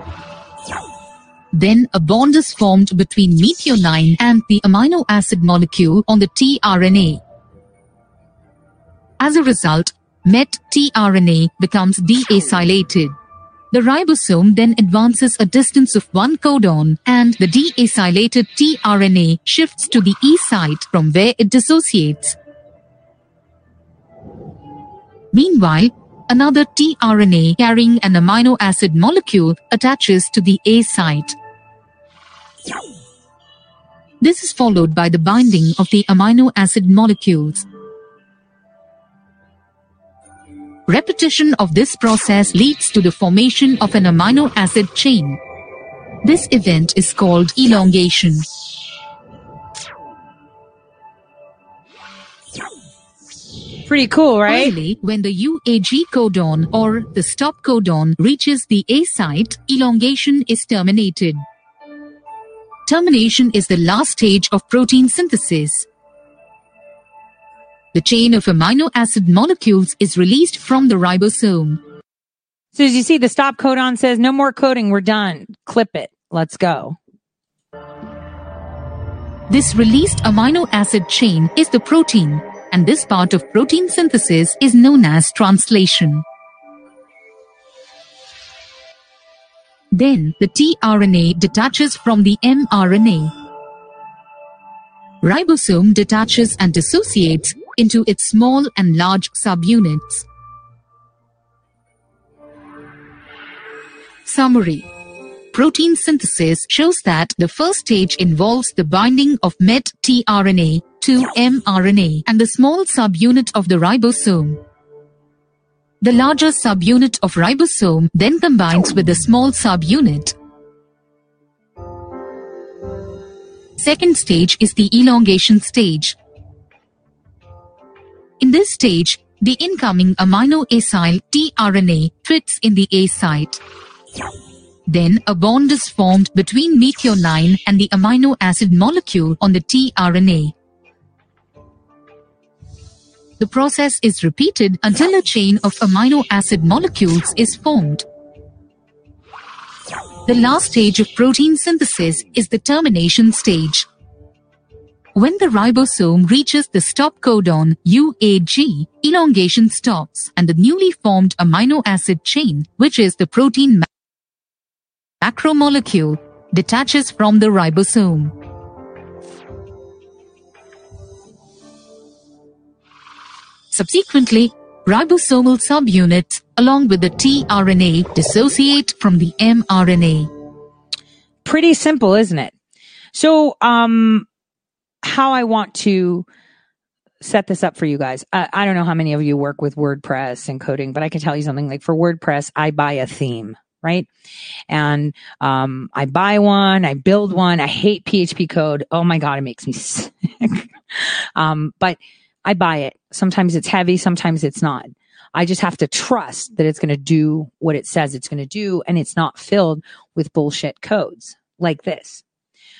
Then a bond is formed between methionine and the amino acid molecule on the tRNA. As a result, MET-tRNA becomes deacylated. The ribosome then advances a distance of one codon and the deacylated tRNA shifts to the E site from where it dissociates. Meanwhile, another tRNA carrying an amino acid molecule attaches to the A site. This is followed by the binding of the amino acid molecules. Repetition of this process leads to the formation of an amino acid chain. This event is called elongation. Pretty cool, right? Finally, when the UAG codon or the stop codon reaches the A site, elongation is terminated. Termination is the last stage of protein synthesis. The chain of amino acid molecules is released from the ribosome. So as you see, the stop codon says no more coding. We're done. Clip it. Let's go. This released amino acid chain is the protein, and this part of protein synthesis is known as translation. Then the tRNA detaches from the mRNA. Ribosome detaches and dissociates into its small and large subunits. Summary Protein synthesis shows that the first stage involves the binding of MET-tRNA to mRNA and the small subunit of the ribosome. The larger subunit of ribosome then combines with the small subunit. Second stage is the elongation stage. In this stage, the incoming amino acyl tRNA fits in the A site. Then a bond is formed between methionine and the amino acid molecule on the tRNA. The process is repeated until a chain of amino acid molecules is formed. The last stage of protein synthesis is the termination stage. When the ribosome reaches the stop codon UAG, elongation stops and the newly formed amino acid chain, which is the protein macromolecule, detaches from the ribosome. Subsequently, ribosomal subunits along with the tRNA dissociate from the mRNA. Pretty simple, isn't it? So, um, how I want to set this up for you guys. I, I don't know how many of you work with WordPress and coding, but I can tell you something like for WordPress, I buy a theme, right? And, um, I buy one, I build one. I hate PHP code. Oh my God, it makes me sick. um, but I buy it. Sometimes it's heavy, sometimes it's not. I just have to trust that it's going to do what it says it's going to do and it's not filled with bullshit codes like this.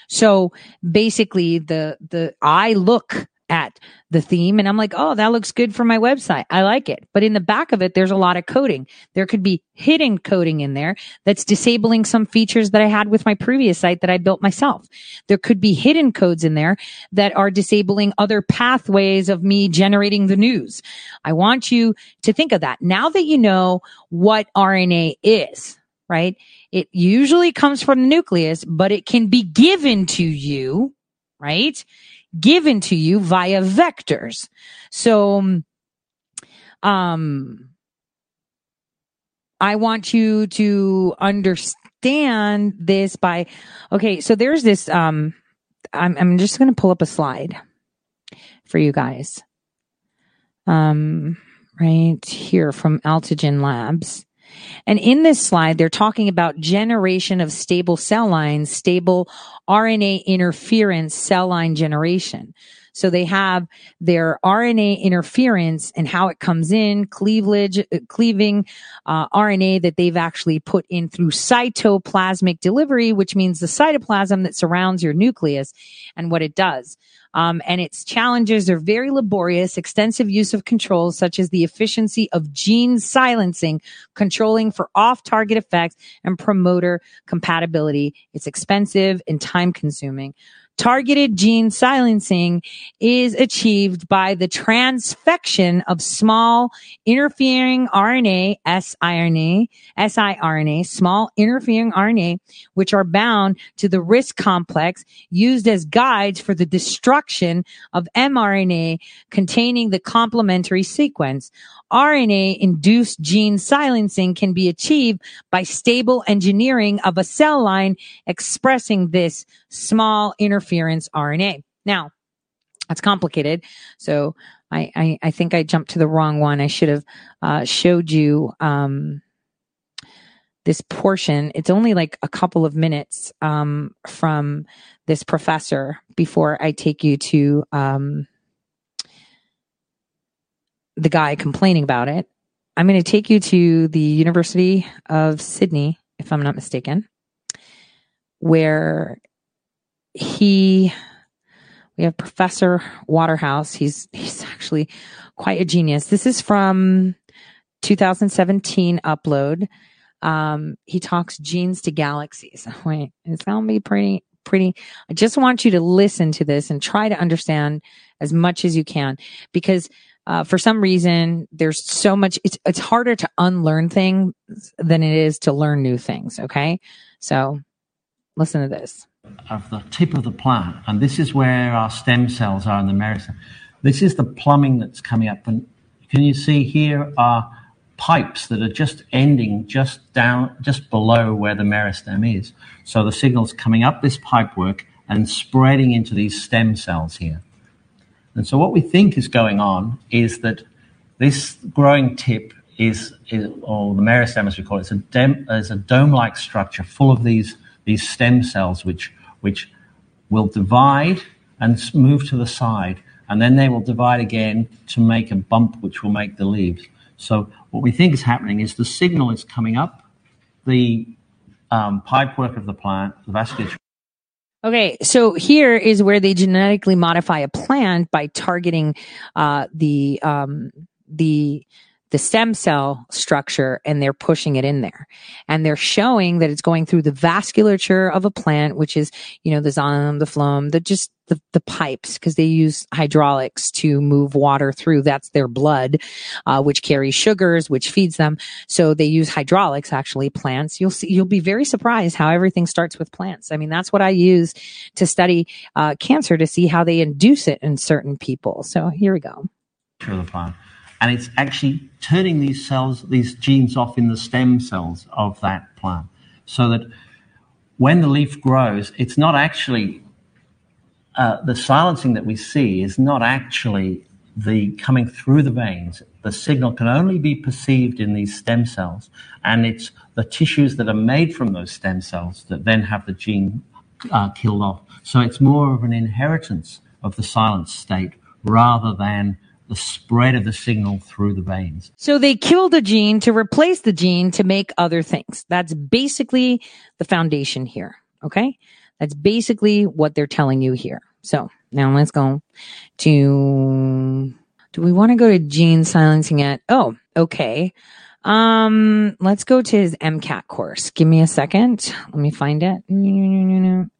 So basically the, the, I look at the theme and I'm like, oh, that looks good for my website. I like it. But in the back of it, there's a lot of coding. There could be hidden coding in there that's disabling some features that I had with my previous site that I built myself. There could be hidden codes in there that are disabling other pathways of me generating the news. I want you to think of that. Now that you know what RNA is, right? It usually comes from the nucleus, but it can be given to you, right? given to you via vectors. So, um, I want you to understand this by, okay, so there's this, um, I'm, I'm just going to pull up a slide for you guys. Um, right here from Altogen Labs. And in this slide, they're talking about generation of stable cell lines, stable RNA interference cell line generation. So they have their RNA interference and how it comes in, cleavage, uh, cleaving uh, RNA that they've actually put in through cytoplasmic delivery, which means the cytoplasm that surrounds your nucleus and what it does. Um, and its challenges are very laborious, extensive use of controls such as the efficiency of gene silencing, controlling for off-target effects and promoter compatibility. It's expensive and time consuming. Targeted gene silencing is achieved by the transfection of small interfering RNA, siRNA, siRNA, small interfering RNA, which are bound to the RISC complex used as guides for the destruction of mRNA containing the complementary sequence. RNA induced gene silencing can be achieved by stable engineering of a cell line expressing this small interference RNA. Now, that's complicated. So I, I, I think I jumped to the wrong one. I should have uh, showed you um, this portion. It's only like a couple of minutes um, from this professor before I take you to um, the guy complaining about it. I'm going to take you to the University of Sydney, if I'm not mistaken, where he we have Professor Waterhouse. He's he's actually quite a genius. This is from 2017 upload. Um, he talks genes to galaxies. Wait, it's gonna be pretty pretty. I just want you to listen to this and try to understand as much as you can because uh, for some reason there's so much it's it's harder to unlearn things than it is to learn new things okay so listen to this of the tip of the plant and this is where our stem cells are in the meristem this is the plumbing that's coming up and can you see here are pipes that are just ending just down just below where the meristem is. So the signal's coming up this pipework and spreading into these stem cells here. And so what we think is going on is that this growing tip is, is or the meristem as we call it, is a, dem, is a dome-like structure full of these, these stem cells which, which will divide and move to the side. And then they will divide again to make a bump which will make the leaves. So what we think is happening is the signal is coming up the um, pipe work of the plant, the vasculature. Okay, so here is where they genetically modify a plant by targeting uh, the um, the the stem cell structure and they're pushing it in there. And they're showing that it's going through the vasculature of a plant, which is, you know, the xylem, the phloem, the just the, the pipes, because they use hydraulics to move water through. That's their blood, uh, which carries sugars, which feeds them. So they use hydraulics, actually, plants. You'll see, you'll be very surprised how everything starts with plants. I mean, that's what I use to study, uh, cancer to see how they induce it in certain people. So here we go. The plant and it's actually turning these cells, these genes off in the stem cells of that plant. So that when the leaf grows, it's not actually, uh, the silencing that we see is not actually the coming through the veins. The signal can only be perceived in these stem cells, and it's the tissues that are made from those stem cells that then have the gene uh, killed off. So it's more of an inheritance of the silence state rather than the spread of the signal through the veins. So they killed a gene to replace the gene to make other things. That's basically the foundation here. Okay. That's basically what they're telling you here. So now let's go to, do we want to go to gene silencing at? Oh, okay. Um, let's go to his MCAT course. Give me a second. Let me find it.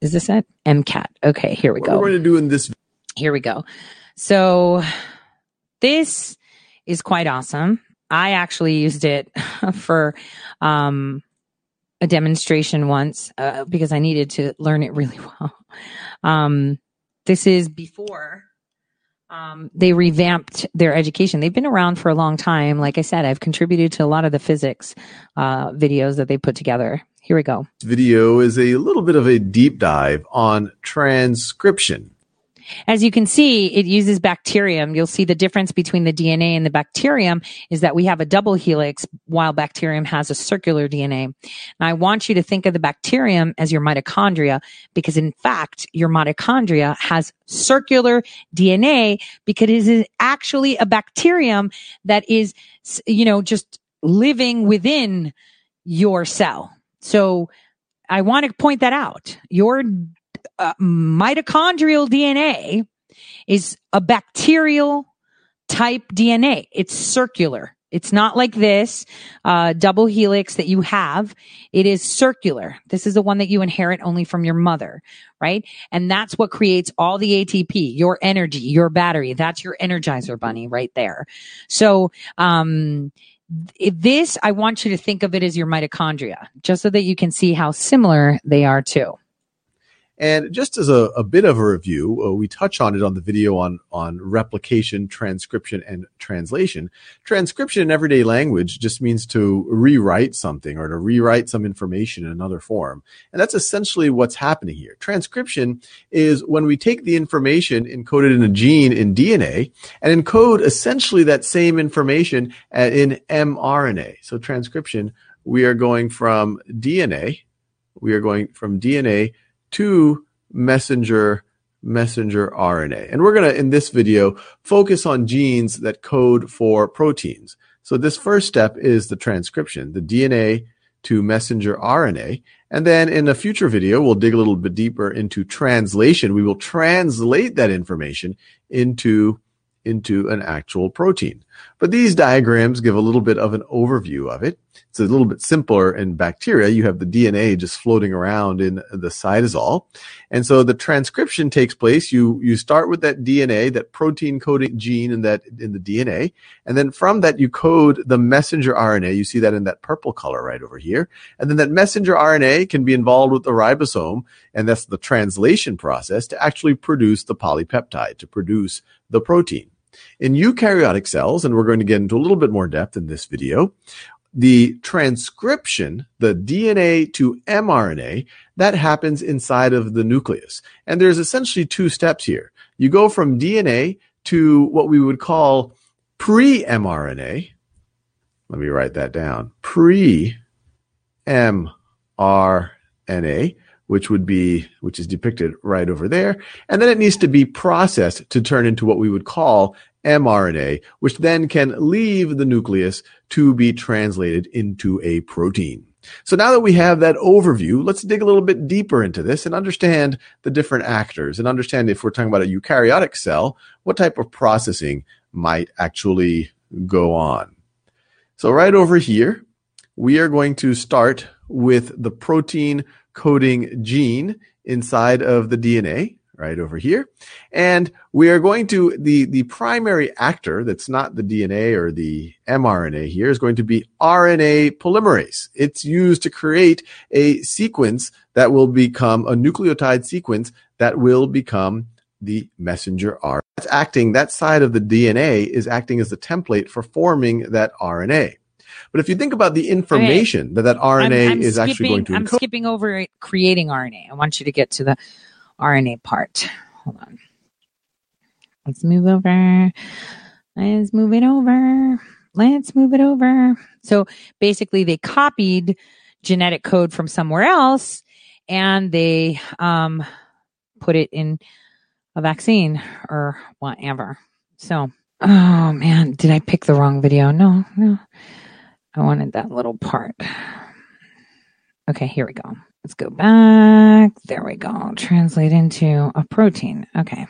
Is this it? MCAT. Okay, here we what go. We're going to do in this. Here we go. So this is quite awesome. I actually used it for um, a demonstration once uh, because I needed to learn it really well. Um, this is before um, they revamped their education. They've been around for a long time. Like I said, I've contributed to a lot of the physics uh, videos that they put together. Here we go. This video is a little bit of a deep dive on transcription. As you can see, it uses bacterium. You'll see the difference between the DNA and the bacterium is that we have a double helix while bacterium has a circular DNA. Now I want you to think of the bacterium as your mitochondria because in fact, your mitochondria has circular DNA because it is actually a bacterium that is, you know, just living within your cell. So I want to point that out. Your uh, mitochondrial DNA is a bacterial type DNA. It's circular. It's not like this uh, double helix that you have. It is circular. This is the one that you inherit only from your mother, right? And that's what creates all the ATP, your energy, your battery. That's your energizer bunny right there. So, um, this, I want you to think of it as your mitochondria, just so that you can see how similar they are too. And just as a, a bit of a review, uh, we touch on it on the video on, on replication, transcription, and translation. Transcription in everyday language just means to rewrite something or to rewrite some information in another form. And that's essentially what's happening here. Transcription is when we take the information encoded in a gene in DNA and encode essentially that same information uh, in mRNA. So transcription, we are going from DNA, we are going from DNA to messenger messenger RNA. And we're going to, in this video, focus on genes that code for proteins. So this first step is the transcription, the DNA to messenger RNA. And then in a future video, we'll dig a little bit deeper into translation. We will translate that information into into an actual protein. But these diagrams give a little bit of an overview of it. It's a little bit simpler in bacteria. You have the DNA just floating around in the cytosol. And so the transcription takes place. You, you start with that DNA, that protein coding gene in that, in the DNA. And then from that, you code the messenger RNA. You see that in that purple color right over here. And then that messenger RNA can be involved with the ribosome. And that's the translation process to actually produce the polypeptide, to produce the protein. In eukaryotic cells, and we're going to get into a little bit more depth in this video, the transcription, the DNA to mRNA, that happens inside of the nucleus. And there's essentially two steps here. You go from DNA to what we would call pre-mRNA. Let me write that down. Pre-mRNA, which would be, which is depicted right over there. And then it needs to be processed to turn into what we would call mRNA, which then can leave the nucleus to be translated into a protein. So now that we have that overview, let's dig a little bit deeper into this and understand the different actors and understand if we're talking about a eukaryotic cell, what type of processing might actually go on. So right over here, we are going to start with the protein coding gene inside of the DNA right over here. And we are going to, the, the primary actor that's not the DNA or the mRNA here is going to be RNA polymerase. It's used to create a sequence that will become a nucleotide sequence that will become the messenger RNA. That's acting, that side of the DNA is acting as the template for forming that RNA. But if you think about the information that that RNA I'm- I'm is actually going to I'm skipping over creating RNA. I want you to get to the RNA part. Hold on. Let's move over. Let's move it over. Let's move it over. So basically, they copied genetic code from somewhere else and they um, put it in a vaccine or whatever. So, oh man, did I pick the wrong video? No, no. I wanted that little part. Okay, here we go. Let's go back. There we go. Translate into a protein. Okay,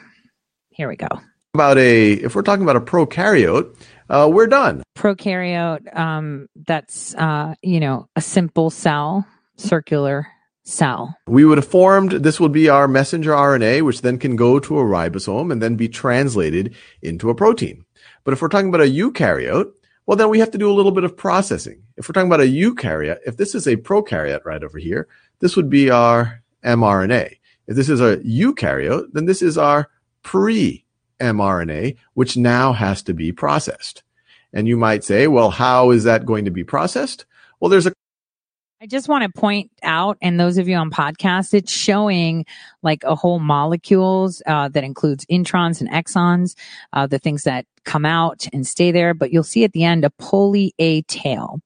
here we go. about a, if we're talking about a prokaryote, uh, we're done. Prokaryote, um, that's, uh, you know, a simple cell, circular cell. We would have formed, this would be our messenger RNA, which then can go to a ribosome and then be translated into a protein. But if we're talking about a eukaryote, well, then we have to do a little bit of processing. If we're talking about a eukaryote, if this is a prokaryote right over here, this would be our mRNA. If this is a eukaryote, then this is our pre mRNA, which now has to be processed. And you might say, well, how is that going to be processed? Well, there's a I just want to point out, and those of you on podcast, it's showing like a whole molecules uh, that includes introns and exons, uh, the things that come out and stay there. But you'll see at the end a poly A tail.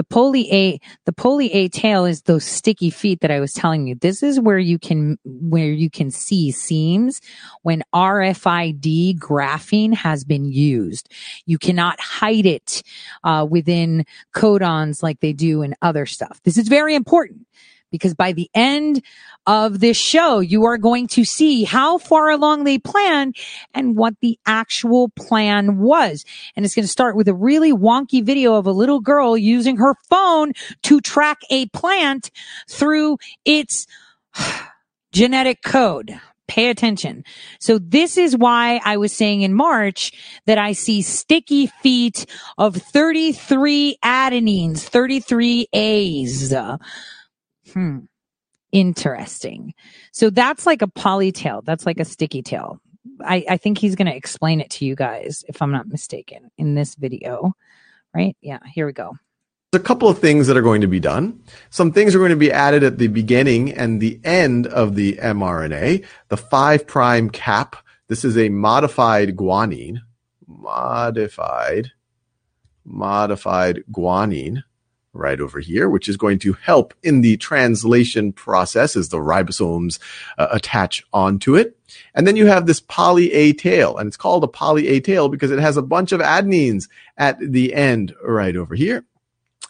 The poly A, the poly A tail is those sticky feet that I was telling you. This is where you can, where you can see seams when RFID graphene has been used. You cannot hide it, uh, within codons like they do in other stuff. This is very important because by the end of this show, you are going to see how far along they planned and what the actual plan was. And it's going to start with a really wonky video of a little girl using her phone to track a plant through its genetic code. Pay attention. So this is why I was saying in March that I see sticky feet of 33 adenines, 33 A's. Hmm. Interesting. So that's like a polytail. That's like a sticky tail. I, I think he's going to explain it to you guys, if I'm not mistaken, in this video. Right? Yeah, here we go. There's a couple of things that are going to be done. Some things are going to be added at the beginning and the end of the mRNA. The five prime cap. This is a modified guanine. Modified. Modified guanine right over here, which is going to help in the translation process as the ribosomes uh, attach onto it. And then you have this poly A tail, and it's called a poly A tail because it has a bunch of adenines at the end right over here.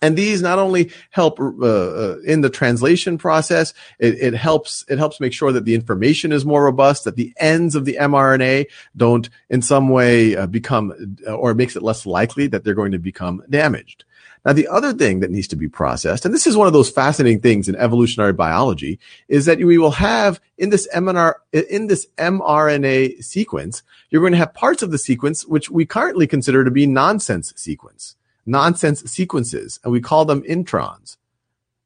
And these not only help uh, uh, in the translation process, it, it helps it helps make sure that the information is more robust, that the ends of the mRNA don't in some way uh, become or makes it less likely that they're going to become damaged. Now, the other thing that needs to be processed, and this is one of those fascinating things in evolutionary biology, is that we will have in this MNR, in this mRNA sequence, you're going to have parts of the sequence which we currently consider to be nonsense sequence, nonsense sequences, and we call them introns.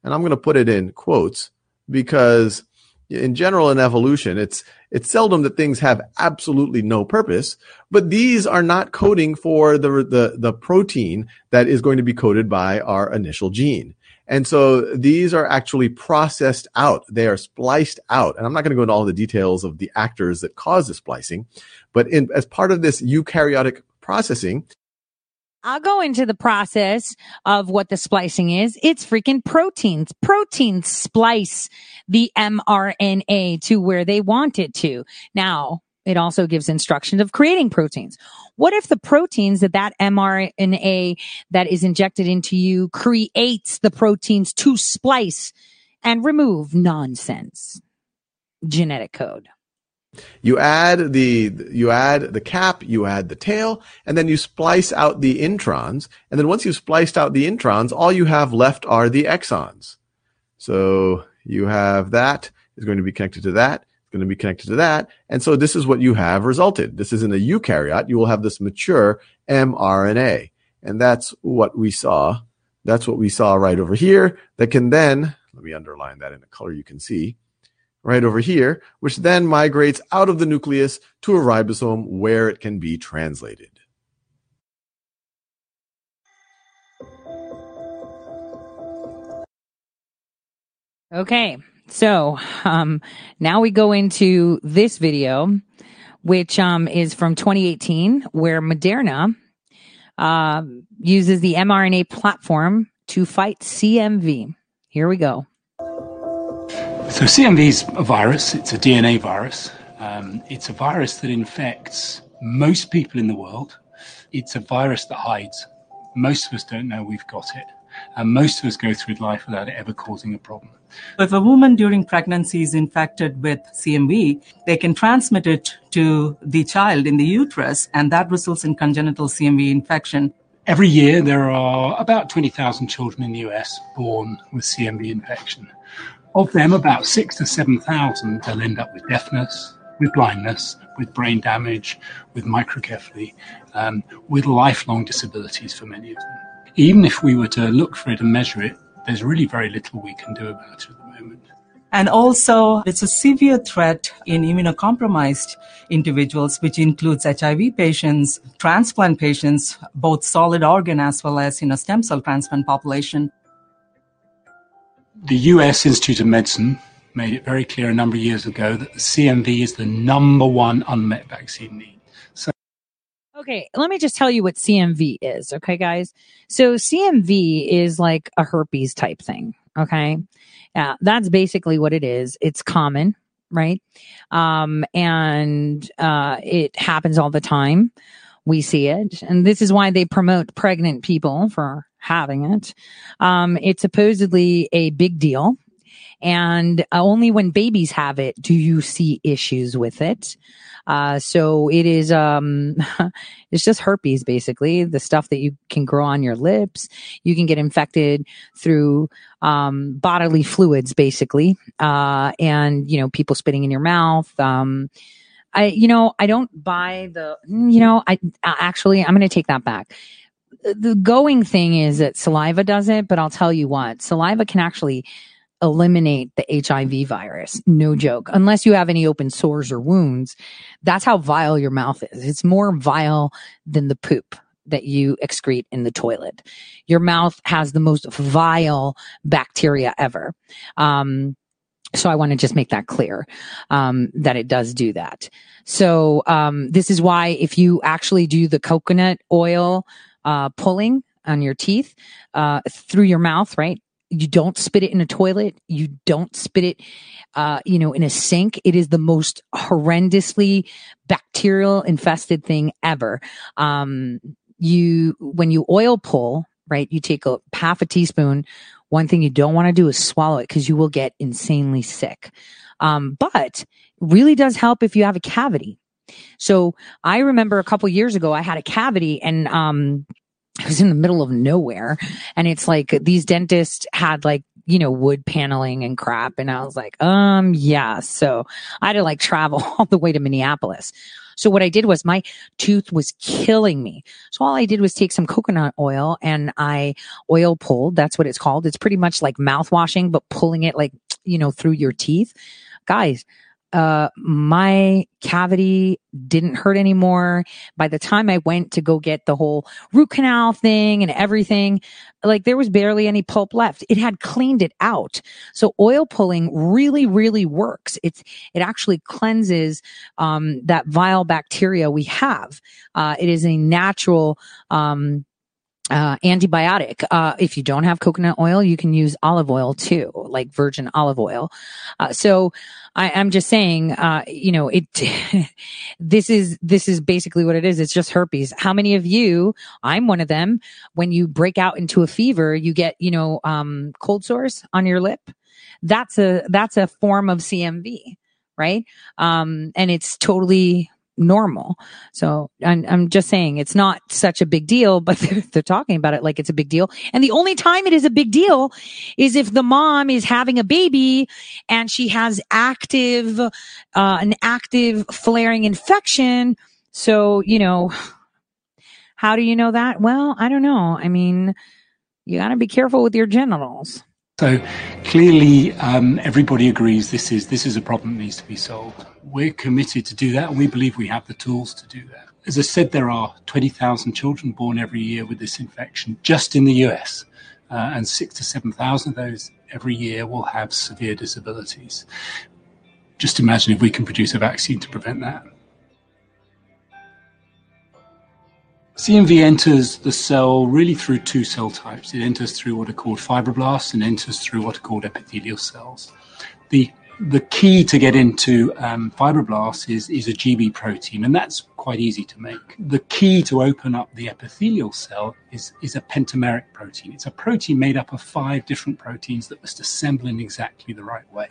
And I'm going to put it in quotes because in general in evolution, it's it's seldom that things have absolutely no purpose, but these are not coding for the the the protein that is going to be coded by our initial gene. And so these are actually processed out. They are spliced out. And I'm not going to go into all the details of the actors that cause the splicing, but in, as part of this eukaryotic processing, I'll go into the process of what the splicing is. It's freaking proteins. Proteins splice the mRNA to where they want it to. Now, it also gives instructions of creating proteins. What if the proteins that that mRNA that is injected into you creates the proteins to splice and remove nonsense? Genetic code. You add the you add the cap, you add the tail, and then you splice out the introns. And then once you've spliced out the introns, all you have left are the exons. So you have that is going to be connected to that, it's going to be connected to that, and so this is what you have resulted. This is in a eukaryote. You will have this mature mRNA, and that's what we saw. That's what we saw right over here. That can then let me underline that in a color you can see right over here, which then migrates out of the nucleus to a ribosome where it can be translated. Okay. So, um, now we go into this video, which, um, is from 2018, where Moderna, uh, uses the mRNA platform to fight CMV. Here we go. So CMV is a virus. It's a DNA virus. Um, it's a virus that infects most people in the world. It's a virus that hides. Most of us don't know we've got it. And most of us go through life without it ever causing a problem. If a woman during pregnancy is infected with CMV, they can transmit it to the child in the uterus, and that results in congenital CMV infection. Every year, there are about 20,000 children in the US born with CMV infection. Of them, about six to 7,000 will end up with deafness, with blindness, with brain damage, with microcephaly, um, with lifelong disabilities for many of them. Even if we were to look for it and measure it, there's really very little we can do about it at the moment. And also, it's a severe threat in immunocompromised individuals, which includes HIV patients, transplant patients, both solid organ as well as you know, stem cell transplant population. The US Institute of Medicine made it very clear a number of years ago that the CMV is the number one unmet vaccine need. So Okay, let me just tell you what CMV is, okay, guys? So CMV is like a herpes type thing, okay? Yeah, that's basically what it is. It's common, right? Um, and uh, it happens all the time. We see it, and this is why they promote pregnant people for having it. Um, it's supposedly a big deal. And only when babies have it do you see issues with it. Uh, so it is, um, it's just herpes basically, the stuff that you can grow on your lips. You can get infected through, um, bodily fluids basically. Uh, and, you know, people spitting in your mouth. Um, I, you know, I don't buy the, you know, I actually, I'm going to take that back the going thing is that saliva does it, but I'll tell you what, saliva can actually eliminate the HIV virus. No joke. Unless you have any open sores or wounds. That's how vile your mouth is. It's more vile than the poop that you excrete in the toilet. Your mouth has the most vile bacteria ever. Um, so I want to just make that clear, um, that it does do that. So, um, this is why if you actually do the coconut oil, uh, pulling on your teeth uh, through your mouth, right? You don't spit it in a toilet. You don't spit it, uh, you know, in a sink. It is the most horrendously bacterial infested thing ever. Um, you, when you oil pull, right, you take a half a teaspoon. One thing you don't want to do is swallow it because you will get insanely sick. Um, but really does help if you have a cavity. So I remember a couple years ago, I had a cavity and, um, I was in the middle of nowhere and it's like these dentists had like, you know, wood paneling and crap. And I was like, um, yeah. So I had to like travel all the way to Minneapolis. So what I did was my tooth was killing me. So all I did was take some coconut oil and I oil pulled. That's what it's called. It's pretty much like mouthwashing, but pulling it like, you know, through your teeth. Guys, uh, my cavity didn't hurt anymore. By the time I went to go get the whole root canal thing and everything, like there was barely any pulp left. It had cleaned it out. So oil pulling really, really works. It's, it actually cleanses, um, that vile bacteria we have. Uh, it is a natural, um, uh, antibiotic. Uh, if you don't have coconut oil, you can use olive oil too, like virgin olive oil. Uh, so I, am just saying, uh, you know, it, this is, this is basically what it is. It's just herpes. How many of you, I'm one of them, when you break out into a fever, you get, you know, um, cold sores on your lip. That's a, that's a form of CMV, right? Um, and it's totally normal. So I'm, I'm just saying it's not such a big deal, but they're, they're, talking about it like it's a big deal. And the only time it is a big deal is if the mom is having a baby and she has active, uh, an active flaring infection. So, you know, how do you know that? Well, I don't know. I mean, you got to be careful with your genitals. So clearly, um, everybody agrees this is this is a problem that needs to be solved. We're committed to do that, and we believe we have the tools to do that. As I said, there are 20,000 children born every year with this infection just in the US, uh, and six to 7,000 of those every year will have severe disabilities. Just imagine if we can produce a vaccine to prevent that. CMV enters the cell really through two cell types. It enters through what are called fibroblasts and enters through what are called epithelial cells. The the key to get into um, fibroblasts is, is a GB protein, and that's quite easy to make. The key to open up the epithelial cell is, is a pentameric protein. It's a protein made up of five different proteins that must assemble in exactly the right way.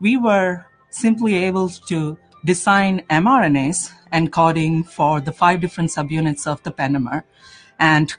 We were simply able to design mRNAs encoding for the five different subunits of the pentamer and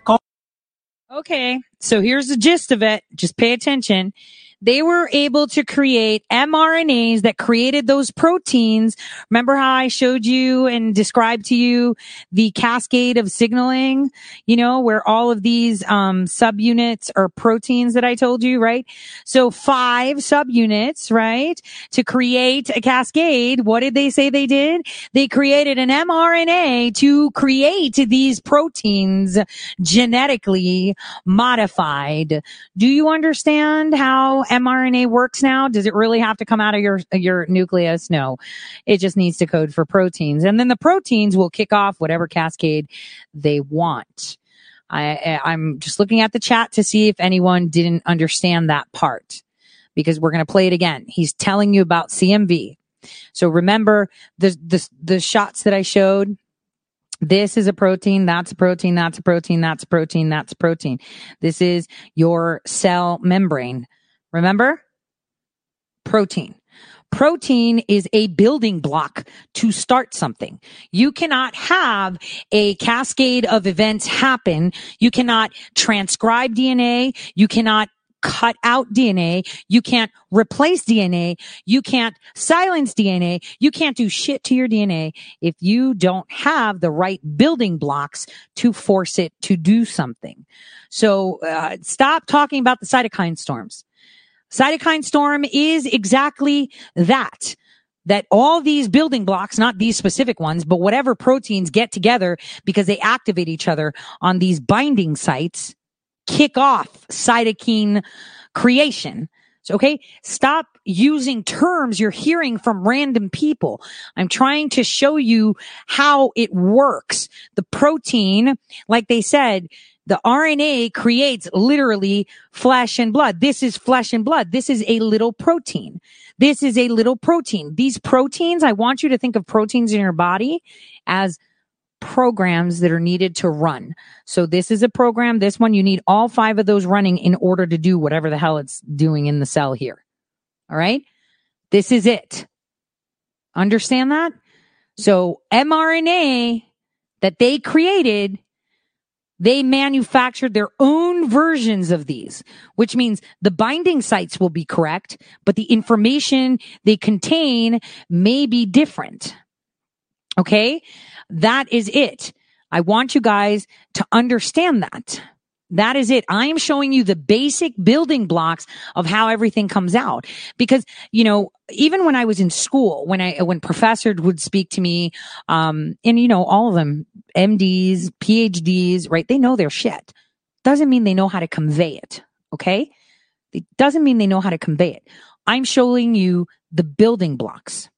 Okay, so here's the gist of it. Just pay attention they were able to create mRNAs that created those proteins. Remember how I showed you and described to you the cascade of signaling, you know, where all of these, um, subunits are proteins that I told you, right? So five subunits, right? To create a cascade. What did they say they did? They created an mRNA to create these proteins genetically modified. Do you understand how mRNA works now? Does it really have to come out of your your nucleus? No, it just needs to code for proteins, and then the proteins will kick off whatever cascade they want. I, I'm just looking at the chat to see if anyone didn't understand that part because we're going to play it again. He's telling you about CMV. So remember the, the, the shots that I showed. This is a protein. That's a protein. That's a protein. That's a protein. That's a protein. This is your cell membrane. Remember? Protein. Protein is a building block to start something. You cannot have a cascade of events happen. You cannot transcribe DNA. You cannot cut out DNA. You can't replace DNA. You can't silence DNA. You can't do shit to your DNA if you don't have the right building blocks to force it to do something. So uh, stop talking about the cytokine storms. Cytokine storm is exactly that. That all these building blocks, not these specific ones, but whatever proteins get together because they activate each other on these binding sites, kick off cytokine creation. So, okay, stop using terms you're hearing from random people. I'm trying to show you how it works. The protein, like they said, the RNA creates literally flesh and blood. This is flesh and blood. This is a little protein. This is a little protein. These proteins, I want you to think of proteins in your body as programs that are needed to run. So this is a program. This one, you need all five of those running in order to do whatever the hell it's doing in the cell here. All right. This is it. Understand that? So mRNA that they created they manufactured their own versions of these, which means the binding sites will be correct, but the information they contain may be different. Okay. That is it. I want you guys to understand that. That is it. I am showing you the basic building blocks of how everything comes out. Because, you know, even when I was in school, when I, when professors would speak to me, um, and you know, all of them, MDs, PhDs, right? They know their shit. Doesn't mean they know how to convey it. Okay. It doesn't mean they know how to convey it. I'm showing you the building blocks.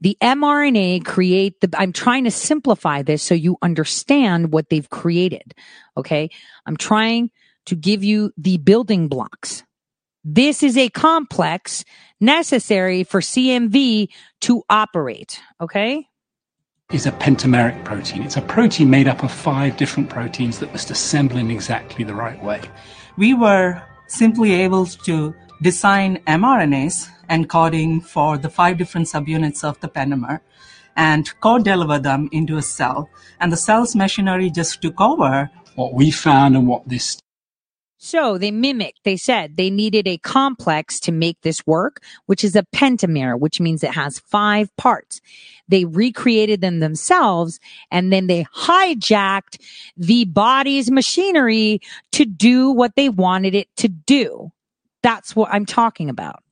The mRNA create the, I'm trying to simplify this so you understand what they've created. Okay. I'm trying to give you the building blocks. This is a complex necessary for CMV to operate. Okay. Is a pentameric protein. It's a protein made up of five different proteins that must assemble in exactly the right way. We were simply able to design mRNAs encoding for the five different subunits of the pentamer and co-deliver them into a cell. And the cell's machinery just took over. What we found and what this So they mimicked, they said they needed a complex to make this work, which is a pentamer, which means it has five parts. They recreated them themselves and then they hijacked the body's machinery to do what they wanted it to do. That's what I'm talking about.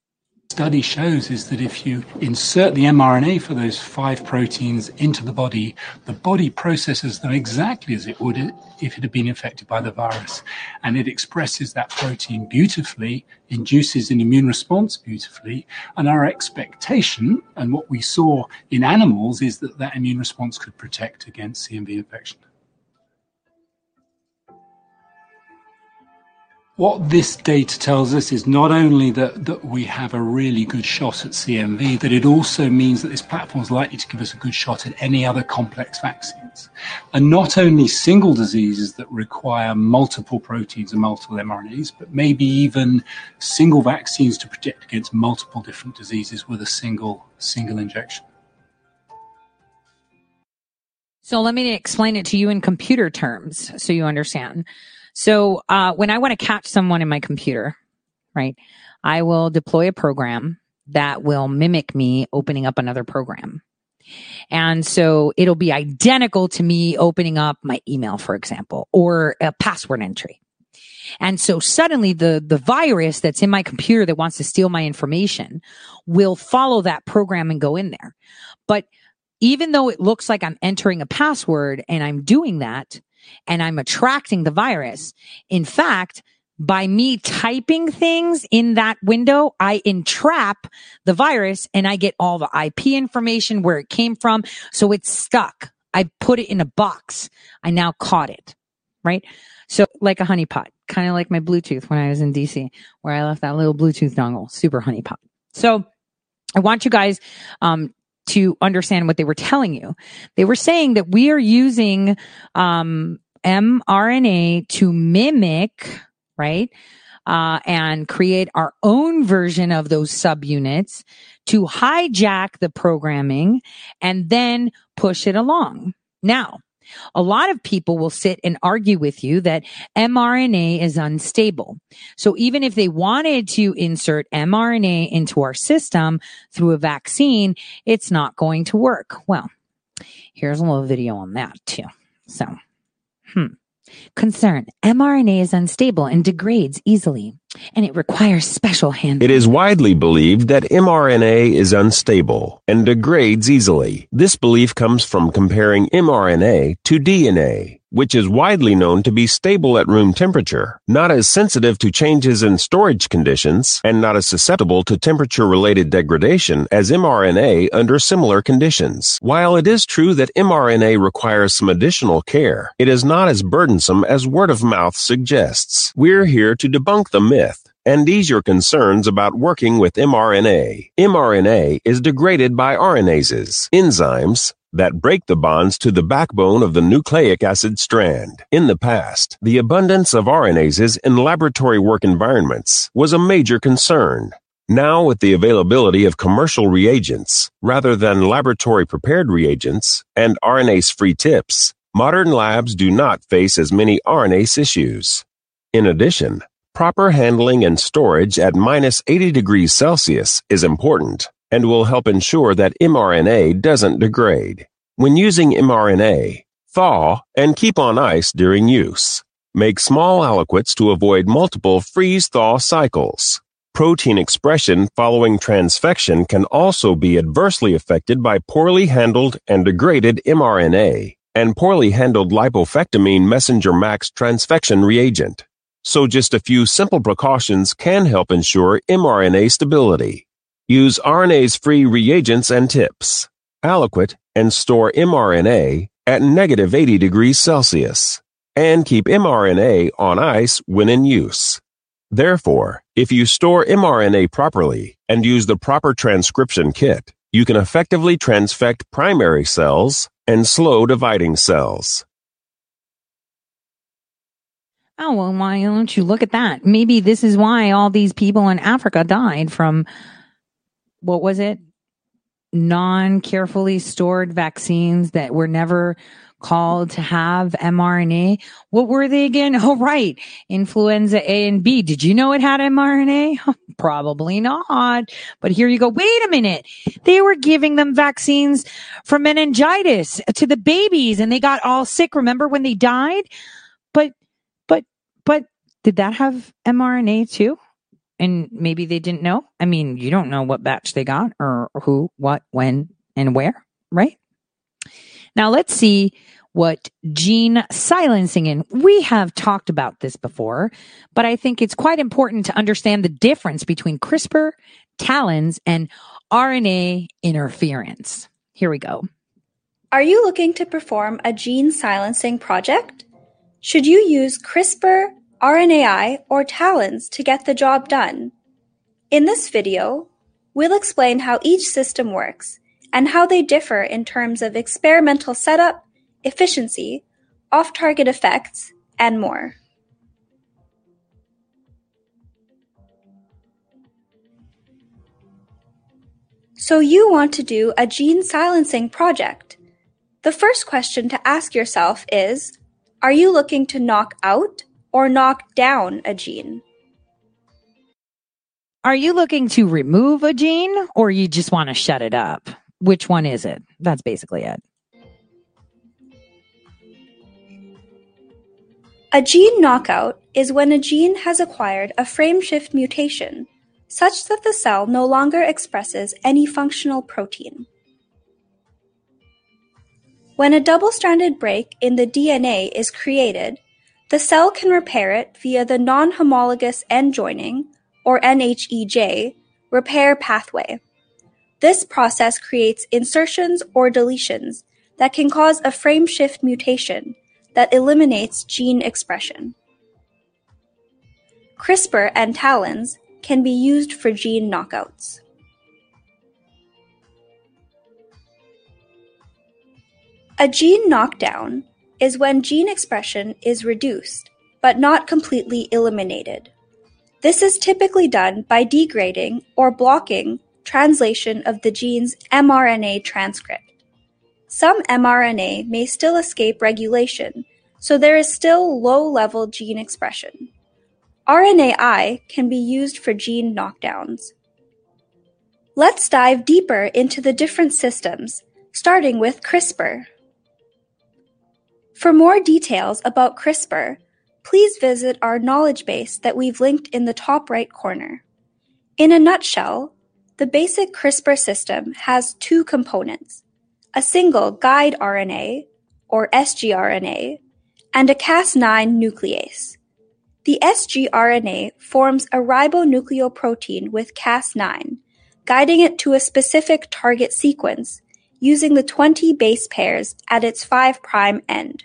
study shows is that if you insert the mRNA for those five proteins into the body, the body processes them exactly as it would if it had been infected by the virus. And it expresses that protein beautifully, induces an immune response beautifully. And our expectation and what we saw in animals is that that immune response could protect against CMV infection. What this data tells us is not only that, that we have a really good shot at CMV, that it also means that this platform is likely to give us a good shot at any other complex vaccines. And not only single diseases that require multiple proteins and multiple mRNAs, but maybe even single vaccines to protect against multiple different diseases with a single, single injection. So let me explain it to you in computer terms so you understand. So uh, when I want to catch someone in my computer, right, I will deploy a program that will mimic me opening up another program. And so it'll be identical to me opening up my email, for example, or a password entry. And so suddenly the, the virus that's in my computer that wants to steal my information will follow that program and go in there. But even though it looks like I'm entering a password and I'm doing that and I'm attracting the virus, in fact, by me typing things in that window, I entrap the virus and I get all the IP information, where it came from. So it's stuck. I put it in a box. I now caught it, right? So like a honeypot, kind of like my Bluetooth when I was in DC, where I left that little Bluetooth dongle, super honeypot. So I want you guys, um, to understand what they were telling you. They were saying that we are using, um, mRNA to mimic, right? Uh, and create our own version of those subunits to hijack the programming and then push it along. Now, a lot of people will sit and argue with you that mRNA is unstable. So even if they wanted to insert mRNA into our system through a vaccine, it's not going to work. Well, here's a little video on that too. So, hmm. Concern. mRNA is unstable and degrades easily, and it requires special handling. It is widely believed that mRNA is unstable and degrades easily. This belief comes from comparing mRNA to DNA, which is widely known to be stable at room temperature, not as sensitive to changes in storage conditions, and not as susceptible to temperature related degradation as mRNA under similar conditions. While it is true that mRNA requires some additional care, it is not as burdensome as word of mouth suggests. We're here to debunk the myth and ease your concerns about working with mRNA. mRNA is degraded by RNases, enzymes that break the bonds to the backbone of the nucleic acid strand. In the past, the abundance of RNases in laboratory work environments was a major concern. Now, with the availability of commercial reagents, rather than laboratory prepared reagents, and RNase free tips, modern labs do not face as many RNase issues. In addition, proper handling and storage at minus 80 degrees Celsius is important and will help ensure that mRNA doesn't degrade. When using mRNA, thaw and keep on ice during use. Make small aliquots to avoid multiple freeze-thaw cycles. Protein expression following transfection can also be adversely affected by poorly handled and degraded mRNA and poorly handled lipofectamine messenger max transfection reagent. So just a few simple precautions can help ensure mRNA stability. Use RNase free reagents and tips. Aliquot and store mRNA at negative 80 degrees Celsius. And keep mRNA on ice when in use. Therefore, if you store mRNA properly and use the proper transcription kit, you can effectively transfect primary cells and slow dividing cells. Oh, well, why don't you look at that? Maybe this is why all these people in Africa died from what was it? Non carefully stored vaccines that were never called to have mRNA. What were they again? Oh, right. Influenza A and B. Did you know it had mRNA? Probably not. But here you go. Wait a minute. They were giving them vaccines for meningitis to the babies and they got all sick. Remember when they died? Did that have mRNA too? And maybe they didn't know. I mean, you don't know what batch they got or who, what, when, and where, right? Now let's see what gene silencing in. We have talked about this before, but I think it's quite important to understand the difference between CRISPR, talons, and RNA interference. Here we go. Are you looking to perform a gene silencing project? Should you use CRISPR, RNAi, or TALENs to get the job done? In this video, we'll explain how each system works and how they differ in terms of experimental setup, efficiency, off-target effects, and more. So you want to do a gene silencing project. The first question to ask yourself is, are you looking to knock out or knock down a gene? Are you looking to remove a gene or you just want to shut it up? Which one is it? That's basically it. A gene knockout is when a gene has acquired a frameshift mutation such that the cell no longer expresses any functional protein. When a double-stranded break in the DNA is created, the cell can repair it via the non-homologous end joining, or NHEJ, repair pathway. This process creates insertions or deletions that can cause a frameshift mutation that eliminates gene expression. CRISPR and TALENs can be used for gene knockouts. A gene knockdown is when gene expression is reduced, but not completely eliminated. This is typically done by degrading or blocking translation of the gene's mRNA transcript. Some mRNA may still escape regulation, so there is still low-level gene expression. RNAi can be used for gene knockdowns. Let's dive deeper into the different systems, starting with CRISPR. For more details about CRISPR, please visit our knowledge base that we've linked in the top right corner. In a nutshell, the basic CRISPR system has two components a single guide RNA, or sgRNA, and a Cas9 nuclease. The sgRNA forms a ribonucleoprotein with Cas9, guiding it to a specific target sequence using the 20 base pairs at its 5' end.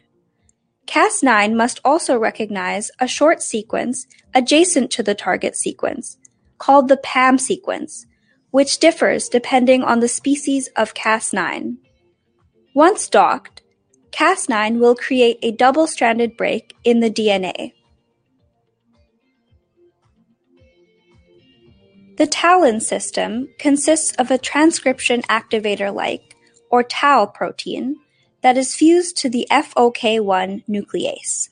Cas9 must also recognize a short sequence adjacent to the target sequence, called the PAM sequence, which differs depending on the species of Cas9. Once docked, Cas9 will create a double-stranded break in the DNA. The TALEN system consists of a transcription activator-like, or TAL protein, that is fused to the FOK1 nuclease.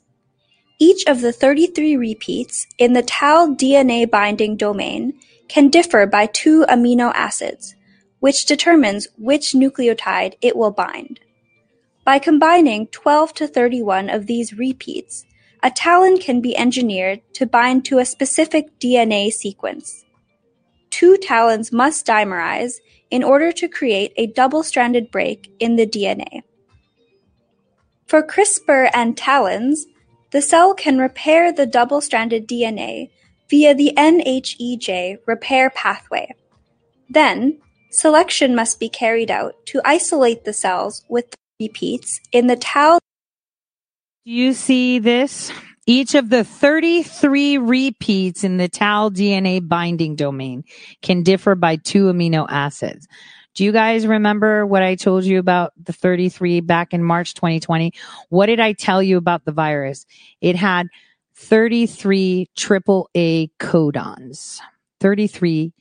Each of the 33 repeats in the TAL DNA binding domain can differ by two amino acids, which determines which nucleotide it will bind. By combining 12 to 31 of these repeats, a talon can be engineered to bind to a specific DNA sequence. Two talons must dimerize in order to create a double-stranded break in the DNA. For CRISPR and TALENs, the cell can repair the double-stranded DNA via the NHEJ repair pathway. Then, selection must be carried out to isolate the cells with repeats in the tau. Do you see this? Each of the 33 repeats in the tau DNA binding domain can differ by two amino acids. Do you guys remember what I told you about the 33 back in March 2020? What did I tell you about the virus? It had 33 triple A codons. 33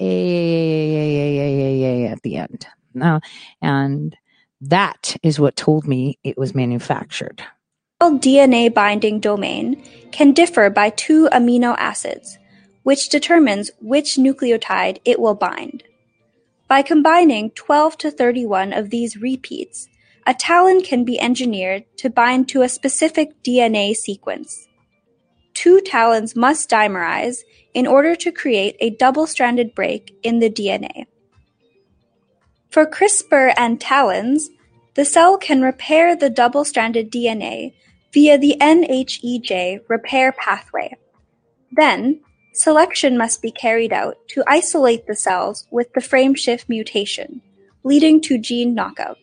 A at the end. No, and that is what told me it was manufactured. DNA binding domain can differ by two amino acids, which determines which nucleotide it will bind. By combining 12 to 31 of these repeats, a talon can be engineered to bind to a specific DNA sequence. Two talons must dimerize in order to create a double-stranded break in the DNA. For CRISPR and talons, the cell can repair the double-stranded DNA via the NHEJ repair pathway. Then, selection must be carried out to isolate the cells with the frameshift mutation, leading to gene knockout.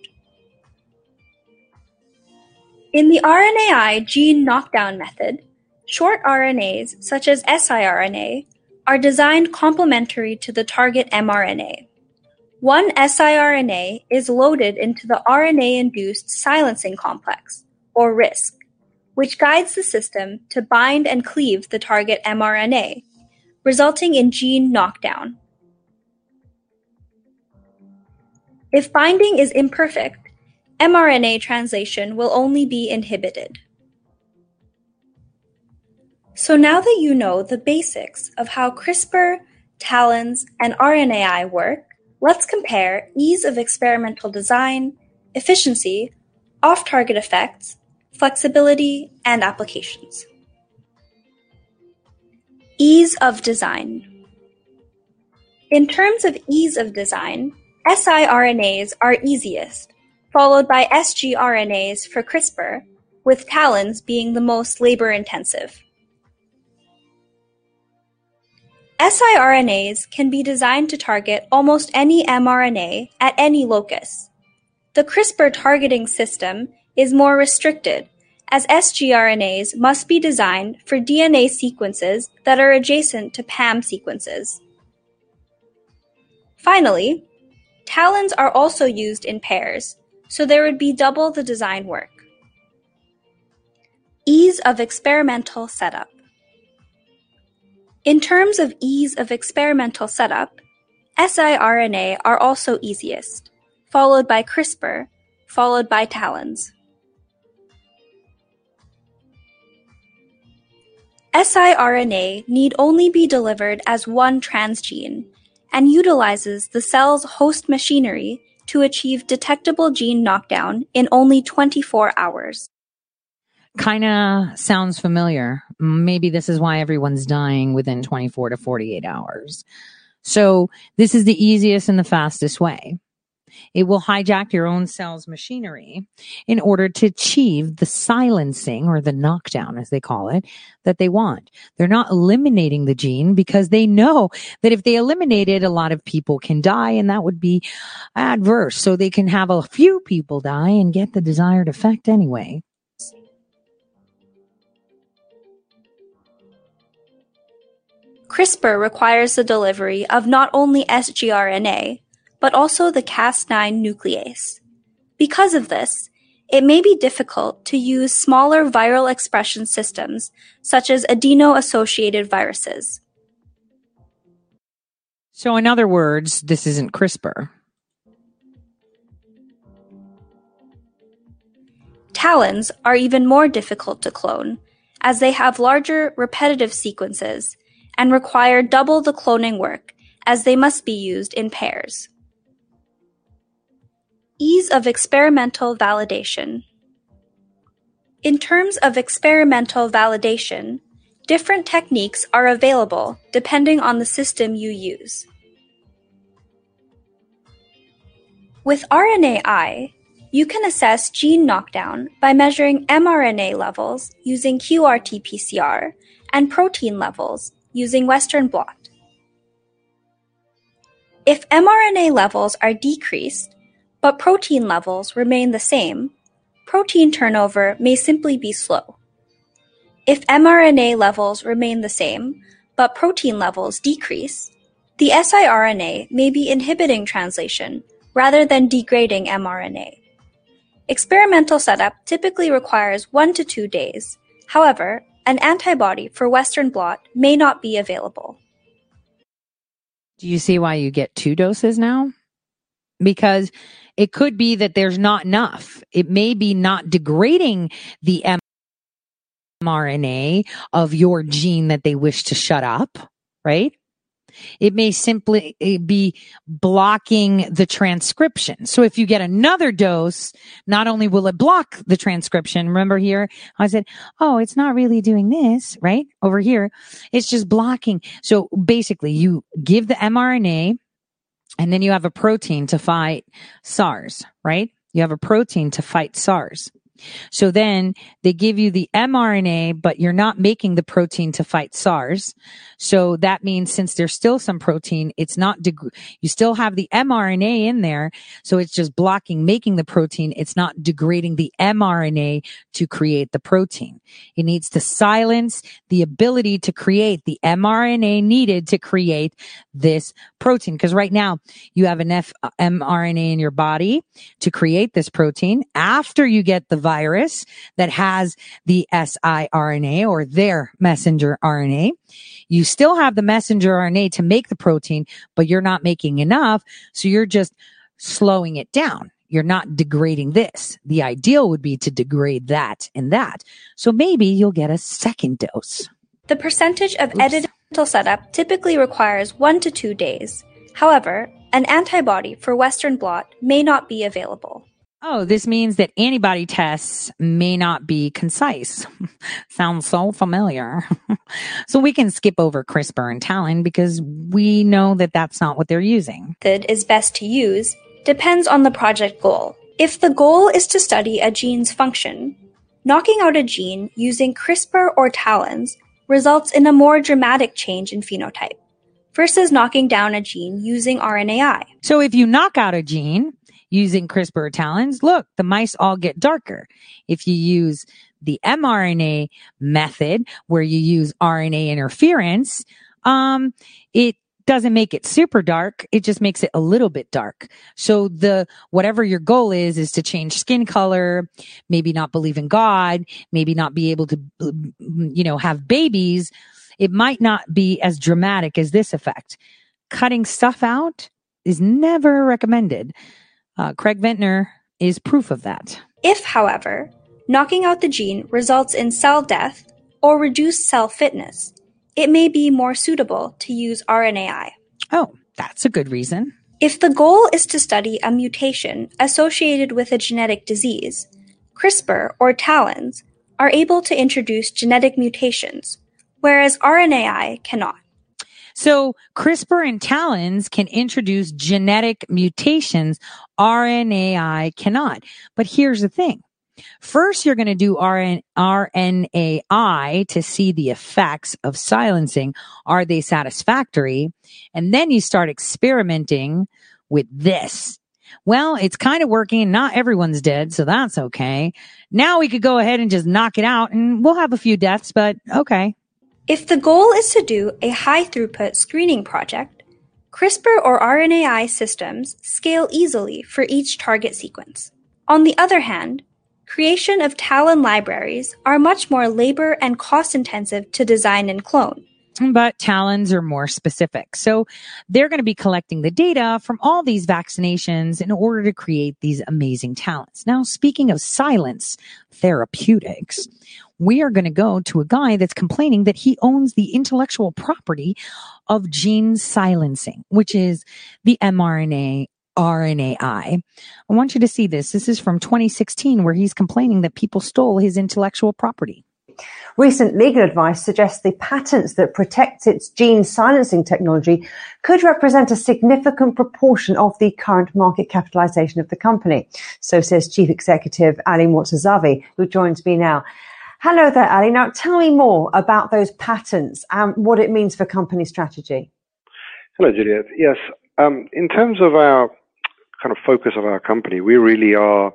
In the RNAi gene knockdown method, short RNAs such as siRNA are designed complementary to the target mRNA. One siRNA is loaded into the RNA-induced silencing complex, or RISC, which guides the system to bind and cleave the target mRNA, resulting in gene knockdown. If binding is imperfect, mRNA translation will only be inhibited. So now that you know the basics of how CRISPR, TALENs, and RNAi work, let's compare ease of experimental design, efficiency, off-target effects, flexibility, and applications. Ease of design. In terms of ease of design, siRNAs are easiest, followed by sgRNAs for CRISPR, with talons being the most labor-intensive. siRNAs can be designed to target almost any mRNA at any locus. The CRISPR targeting system is more restricted, as sgRNAs must be designed for DNA sequences that are adjacent to PAM sequences. Finally, talons are also used in pairs, so there would be double the design work. Ease of experimental setup. In terms of ease of experimental setup, siRNA are also easiest, followed by CRISPR, followed by talons. siRNA need only be delivered as one transgene and utilizes the cell's host machinery to achieve detectable gene knockdown in only 24 hours. Kind of sounds familiar. Maybe this is why everyone's dying within 24 to 48 hours. So this is the easiest and the fastest way. It will hijack your own cell's machinery in order to achieve the silencing or the knockdown, as they call it, that they want. They're not eliminating the gene because they know that if they eliminate it, a lot of people can die and that would be adverse. So they can have a few people die and get the desired effect anyway. CRISPR requires the delivery of not only sgRNA, but also the Cas9 nuclease. Because of this, it may be difficult to use smaller viral expression systems, such as adeno-associated viruses. So in other words, this isn't CRISPR. Talons are even more difficult to clone, as they have larger, repetitive sequences and require double the cloning work, as they must be used in pairs. Ease of experimental validation. In terms of experimental validation, different techniques are available depending on the system you use. With RNAi, you can assess gene knockdown by measuring mRNA levels using QRT-PCR and protein levels using Western blot. If mRNA levels are decreased, but protein levels remain the same, protein turnover may simply be slow. If mRNA levels remain the same, but protein levels decrease, the siRNA may be inhibiting translation rather than degrading mRNA. Experimental setup typically requires one to two days. However, an antibody for Western blot may not be available. Do you see why you get two doses now? Because it could be that there's not enough. It may be not degrading the mRNA of your gene that they wish to shut up, right? It may simply eh, be blocking the transcription. So if you get another dose, not only will it block the transcription, remember here, I said, oh, it's not really doing this, right? Over here, it's just blocking. So basically you give the mRNA and then you have a protein to fight SARS, right? You have a protein to fight SARS. So then they give you the mRNA, but you're not making the protein to fight SARS. So that means since there's still some protein, it's not, deg- you still have the mRNA in there. So it's just blocking making the protein. It's not degrading the mRNA to create the protein. It needs to silence the ability to create the mRNA needed to create this protein. Cause right now you have an F- uh, mRNA in your body to create this protein after you get the virus that has the siRNA or their messenger RNA. You still have the messenger RNA to make the protein, but you're not making enough. So you're just slowing it down. You're not degrading this. The ideal would be to degrade that and that. So maybe you'll get a second dose. The percentage of edited setup typically requires one to two days. However, an antibody for Western blot may not be available. Oh, this means that antibody tests may not be concise. Sounds so familiar. so we can skip over CRISPR and Talon because we know that that's not what they're using. Method is best to use depends on the project goal. If the goal is to study a gene's function, knocking out a gene using CRISPR or TALENs results in a more dramatic change in phenotype versus knocking down a gene using RNAi. So if you knock out a gene, using CRISPR talons, look, the mice all get darker. If you use the mRNA method where you use RNA interference, um, it doesn't make it super dark. It just makes it a little bit dark. So the, whatever your goal is, is to change skin color, maybe not believe in God, maybe not be able to, you know, have babies. It might not be as dramatic as this effect. Cutting stuff out is never recommended. Uh, Craig Ventner is proof of that. If, however, knocking out the gene results in cell death or reduced cell fitness, it may be more suitable to use RNAi. Oh, that's a good reason. If the goal is to study a mutation associated with a genetic disease, CRISPR or TALENs are able to introduce genetic mutations, whereas RNAi cannot. So CRISPR and TALENs can introduce genetic mutations. RNAi cannot. But here's the thing. First, you're going to do RN- RNAi to see the effects of silencing. Are they satisfactory? And then you start experimenting with this. Well, it's kind of working. And not everyone's dead, so that's okay. Now we could go ahead and just knock it out and we'll have a few deaths, but okay. If the goal is to do a high throughput screening project, CRISPR or RNAi systems scale easily for each target sequence. On the other hand, creation of Talon libraries are much more labor and cost intensive to design and clone. But talons are more specific. So they're going to be collecting the data from all these vaccinations in order to create these amazing talents. Now, speaking of silence therapeutics, we are going to go to a guy that's complaining that he owns the intellectual property of gene silencing, which is the mRNA RNAi. I want you to see this. This is from 2016 where he's complaining that people stole his intellectual property. Recent legal advice suggests the patents that protect its gene silencing technology could represent a significant proportion of the current market capitalization of the company. So says Chief Executive Ali Mortazavi, who joins me now. Hello there, Ali. Now tell me more about those patents and what it means for company strategy. Hello, Juliet. Yes, um, in terms of our kind of focus of our company, we really are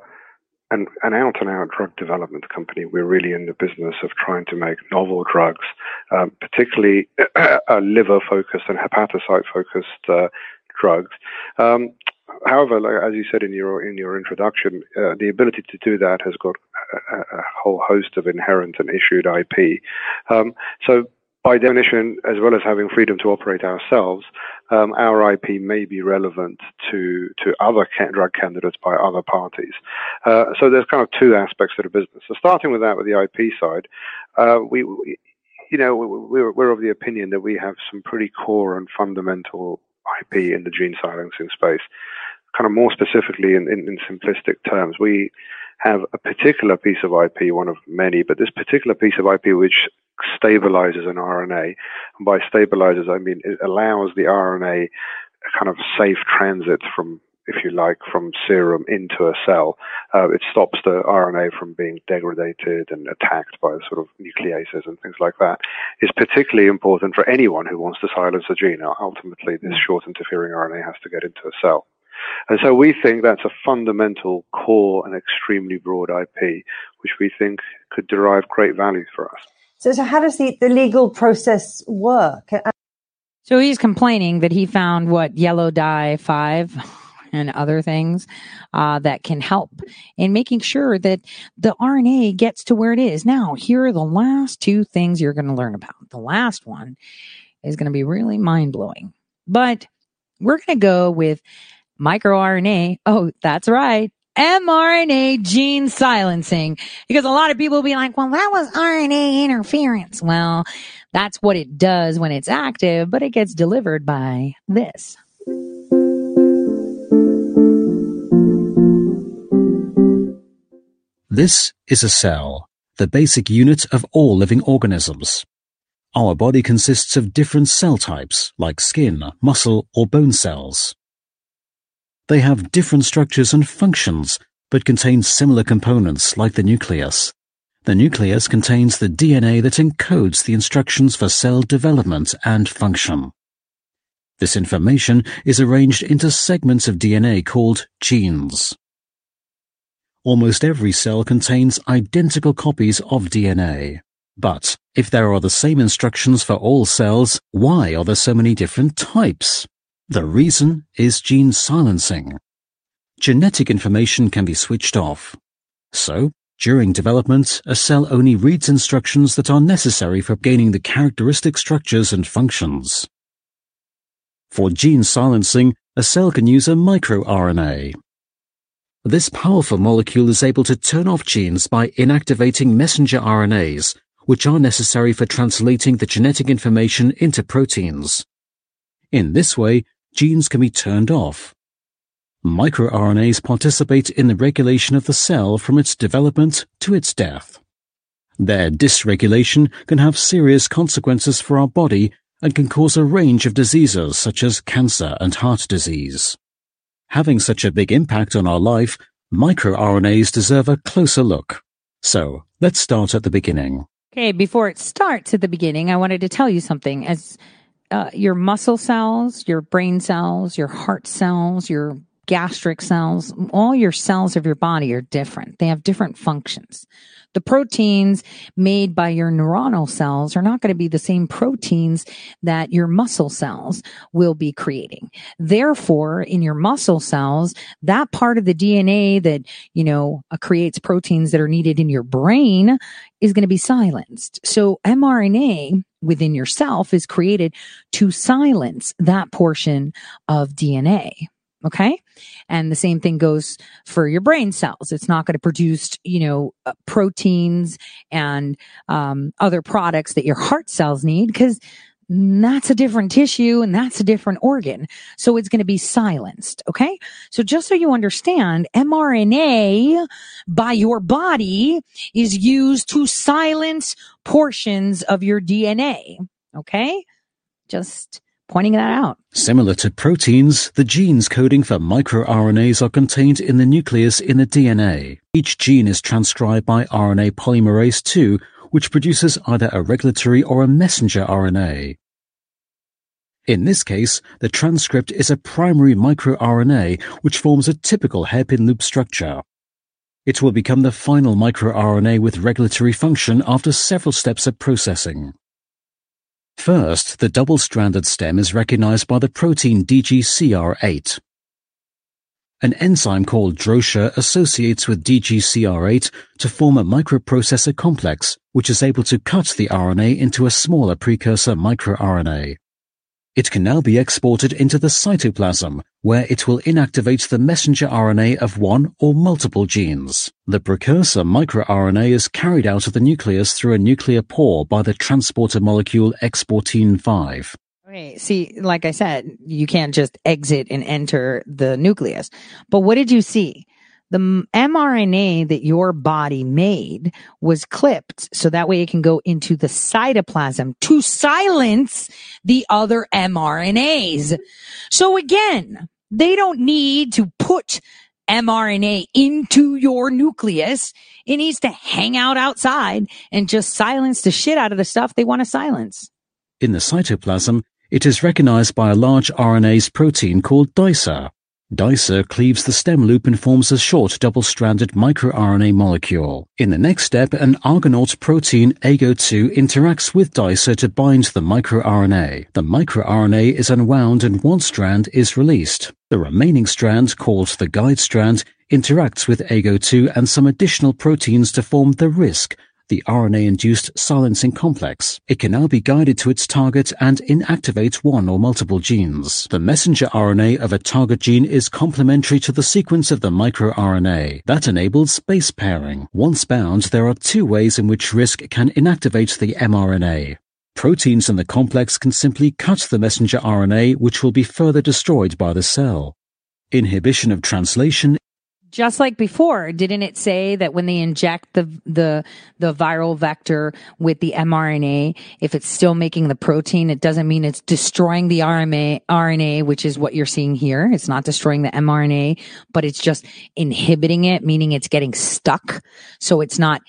an, an out and out drug development company. We're really in the business of trying to make novel drugs, um, particularly liver focused and hepatocyte focused uh, drugs. Um, however, like, as you said in your in your introduction, uh, the ability to do that has got a, a, whole host of inherent and issued IP. Um, so by definition, as well as having freedom to operate ourselves, um, our IP may be relevant to to other drug candidates by other parties. Uh, so there's kind of two aspects to the business. So starting with that, with the IP side, uh, we, we, you know, we're, we're of the opinion that we have some pretty core and fundamental IP in the gene silencing space. Kind of more specifically, in, in, in simplistic terms, we have a particular piece of IP, one of many, but this particular piece of IP which stabilizes an RNA. And by stabilizes, I mean it allows the RNA a kind of safe transit from, if you like, from serum into a cell. Uh, it stops the RNA from being degraded and attacked by sort of nucleases and things like that. Is particularly important for anyone who wants to silence a gene. Ultimately, this short interfering RNA has to get into a cell. And so we think that's a fundamental core and extremely broad IP, which we think could derive great value for us. So, so how does the, the legal process work? So he's complaining that he found what yellow dye five and other things uh, that can help in making sure that the RNA gets to where it is. Now, here are the last two things you're going to learn about. The last one is going to be really mind blowing, but we're going to go with microRNA. Oh, that's right mRNA gene silencing because a lot of people will be like, well, that was RNA interference. Well, that's what it does when it's active, but it gets delivered by this. This is a cell, the basic unit of all living organisms. Our body consists of different cell types like skin, muscle, or bone cells. They have different structures and functions, but contain similar components like the nucleus. The nucleus contains the DNA that encodes the instructions for cell development and function. This information is arranged into segments of DNA called genes. Almost every cell contains identical copies of DNA. But if there are the same instructions for all cells, why are there so many different types? The reason is gene silencing. Genetic information can be switched off. So, during development, a cell only reads instructions that are necessary for gaining the characteristic structures and functions. For gene silencing, a cell can use a microRNA. This powerful molecule is able to turn off genes by inactivating messenger RNAs, which are necessary for translating the genetic information into proteins. In this way, genes can be turned off. MicroRNAs participate in the regulation of the cell from its development to its death. Their dysregulation can have serious consequences for our body and can cause a range of diseases such as cancer and heart disease. Having such a big impact on our life, microRNAs deserve a closer look. So, let's start at the beginning. Okay, before it starts at the beginning, I wanted to tell you something. As uh, your muscle cells, your brain cells, your heart cells, your gastric cells, all your cells of your body are different. They have different functions. The proteins made by your neuronal cells are not going to be the same proteins that your muscle cells will be creating. Therefore, in your muscle cells, that part of the DNA that, you know, uh, creates proteins that are needed in your brain is going to be silenced. So mRNA within yourself is created to silence that portion of DNA. Okay. And the same thing goes for your brain cells. It's not going to produce, you know, uh, proteins and um, other products that your heart cells need because that's a different tissue and that's a different organ. So it's going to be silenced. Okay. So just so you understand, mRNA by your body is used to silence portions of your DNA. Okay. Just pointing that out. Similar to proteins, the genes coding for microRNAs are contained in the nucleus in the DNA. Each gene is transcribed by RNA polymerase II, which produces either a regulatory or a messenger RNA. In this case, the transcript is a primary microRNA which forms a typical hairpin loop structure. It will become the final microRNA with regulatory function after several steps of processing. First, the double-stranded stem is recognized by the protein DGCR8. An enzyme called Drosha associates with DGCR8 to form a microprocessor complex, which is able to cut the RNA into a smaller precursor microRNA. It can now be exported into the cytoplasm, where it will inactivate the messenger RNA of one or multiple genes. The precursor microRNA is carried out of the nucleus through a nuclear pore by the transporter molecule exportin 5. Okay, see, like I said, you can't just exit and enter the nucleus. But what did you see? The mRNA that your body made was clipped so that way it can go into the cytoplasm to silence the other mRNAs. So again, they don't need to put mRNA into your nucleus. It needs to hang out outside and just silence the shit out of the stuff they want to silence. In the cytoplasm, it is recognized by a large RNase protein called DICER. DICER cleaves the stem loop and forms a short double-stranded microRNA molecule. In the next step, an Argonaut protein AGO2 interacts with DICER to bind the microRNA. The microRNA is unwound and one strand is released. The remaining strand, called the guide strand, interacts with AGO2 and some additional proteins to form the RISC, the RNA-induced silencing complex. It can now be guided to its target and inactivate one or multiple genes. The messenger RNA of a target gene is complementary to the sequence of the microRNA. That enables base pairing. Once bound, there are two ways in which RISC can inactivate the mRNA. Proteins in the complex can simply cut the messenger RNA, which will be further destroyed by the cell. Inhibition of translation just like before, didn't it say that when they inject the the the viral vector with the mRNA, if it's still making the protein, it doesn't mean it's destroying the RNA, RNA, which is what you're seeing here. It's not destroying the mRNA, but it's just inhibiting it, meaning it's getting stuck. So it's not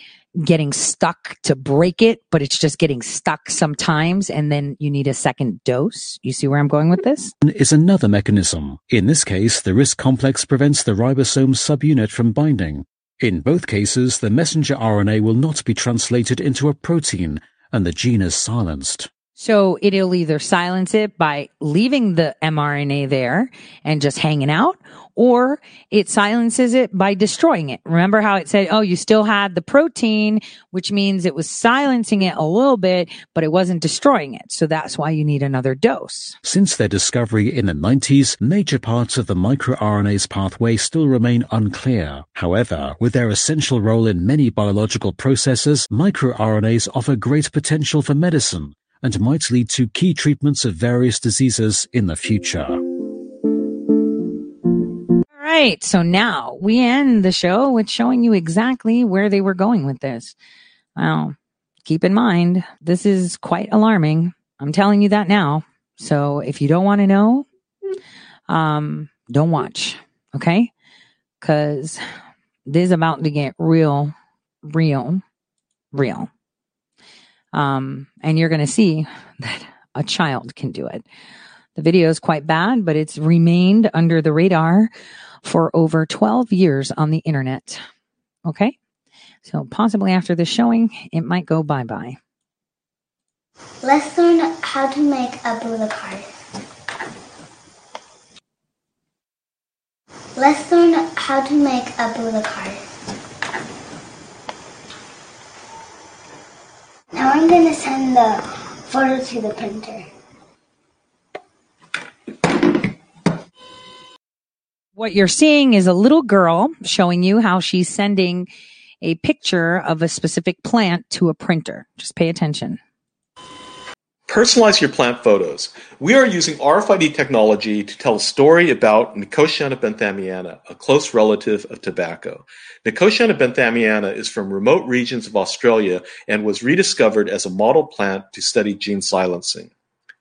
getting stuck to break it, but it's just getting stuck sometimes, and then you need a second dose. You see where I'm going with this? Is another mechanism. In this case, the RISC complex prevents the ribosome subunit from binding. In both cases, the messenger RNA will not be translated into a protein, and the gene is silenced. So it'll either silence it by leaving the mRNA there and just hanging out, or it silences it by destroying it. Remember how it said, oh, you still had the protein, which means it was silencing it a little bit, but it wasn't destroying it. So that's why you need another dose. Since their discovery in the 90s, major parts of the microRNA's pathway still remain unclear. However, with their essential role in many biological processes, microRNAs offer great potential for medicine and might lead to key treatments of various diseases in the future. All right. So now we end the show with showing you exactly where they were going with this. Well, keep in mind, this is quite alarming. I'm telling you that now. So if you don't want to know, um, don't watch. Okay. Cause this is about to get real, real, real. Um, and you're going to see that a child can do it. The video is quite bad, but it's remained under the radar for over 12 years on the internet. Okay. So possibly after the showing, it might go bye bye. Let's learn how to make a Buddha card. Let's learn how to make a Buddha card. Now I'm going to send the photo to the printer. What you're seeing is a little girl showing you how she's sending a picture of a specific plant to a printer. Just pay attention. Personalize your plant photos. We are using RFID technology to tell a story about Nicotiana benthamiana, a close relative of tobacco. Nicotiana benthamiana is from remote regions of Australia and was rediscovered as a model plant to study gene silencing.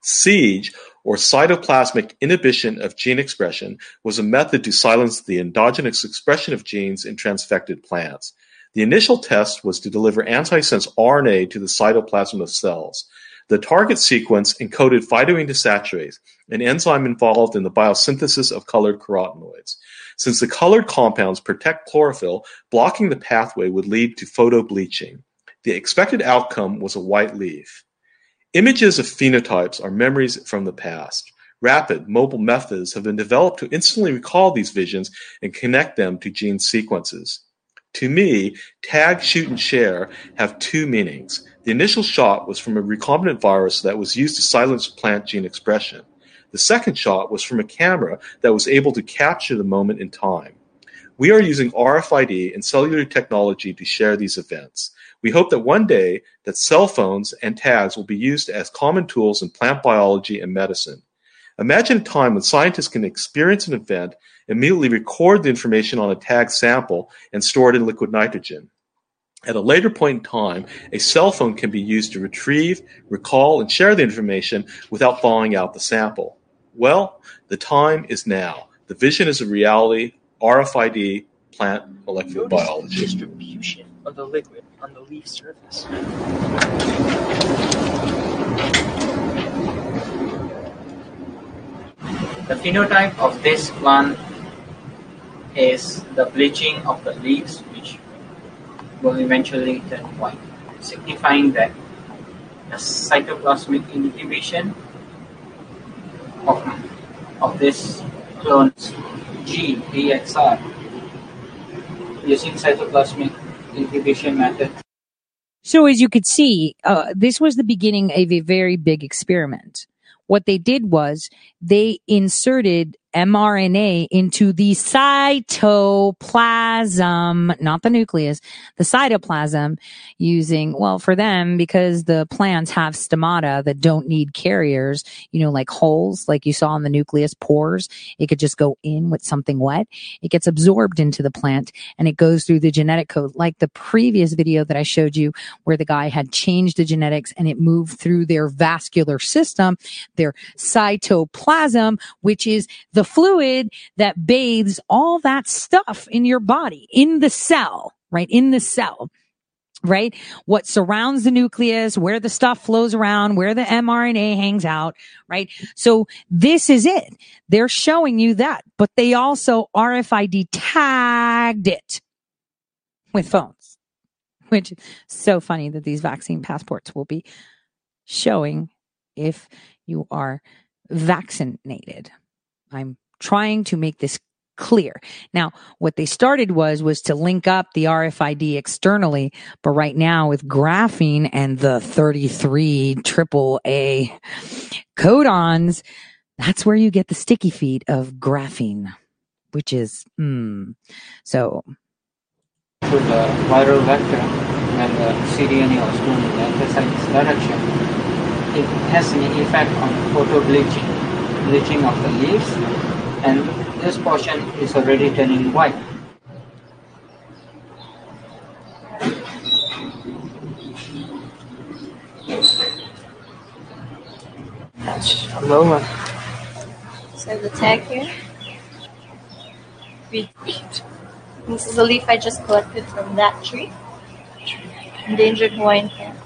SIEGE, or cytoplasmic inhibition of gene expression, was a method to silence the endogenous expression of genes in transfected plants. The initial test was to deliver antisense RNA to the cytoplasm of cells. The target sequence encoded phytoindosaturase, an enzyme involved in the biosynthesis of colored carotenoids. Since the colored compounds protect chlorophyll, blocking the pathway would lead to photobleaching. The expected outcome was a white leaf. Images of phenotypes are memories from the past. Rapid, mobile methods have been developed to instantly recall these visions and connect them to gene sequences. To me, tag, shoot, and share have two meanings. The initial shot was from a recombinant virus that was used to silence plant gene expression. The second shot was from a camera that was able to capture the moment in time. We are using RFID and cellular technology to share these events. We hope that one day that cell phones and tags will be used as common tools in plant biology and medicine. Imagine a time when scientists can experience an event, immediately record the information on a tag sample, and store it in liquid nitrogen. At a later point in time, a cell phone can be used to retrieve, recall, and share the information without thawing out the sample. Well, the time is now. The vision is a reality. RFID, plant molecular Notice biology. the distribution of the liquid on the leaf surface. The phenotype of this plant is the bleaching of the leaves, which will eventually turn white, signifying that the cytoplasmic inhibition of, of this clone's gene, AXR, using cytoplasmic inhibition method So as you could see, uh, this was the beginning of a very big experiment. What they did was they inserted mRNA into the cytoplasm, not the nucleus, the cytoplasm using, well, for them, because the plants have stomata that don't need carriers, you know, like holes, like you saw in the nucleus, pores. It could just go in with something wet. It gets absorbed into the plant and it goes through the genetic code, like the previous video that I showed you where the guy had changed the genetics and it moved through their vascular system, their cytoplasm, which is the fluid that bathes all that stuff in your body, in the cell, right? In the cell right? What surrounds the nucleus, where the stuff flows around, where the mRNA hangs out, right? So this is it. They're showing you that, but they also RFID tagged it with phones, which is so funny that these vaccine passports will be showing if you are vaccinated. I'm trying to make this clear. Now, what they started was was to link up the RFID externally, but right now with graphene and the 33 triple A codons, that's where you get the sticky feet of graphene, which is mm. so to the viral vector when the cDNA was in the direction, it has an effect on photo bleaching bleaching of the leaves, and this portion is already turning white. That's a moment. So the tag here. We, this is a leaf I just collected from that tree. Endangered Hawaiian plant.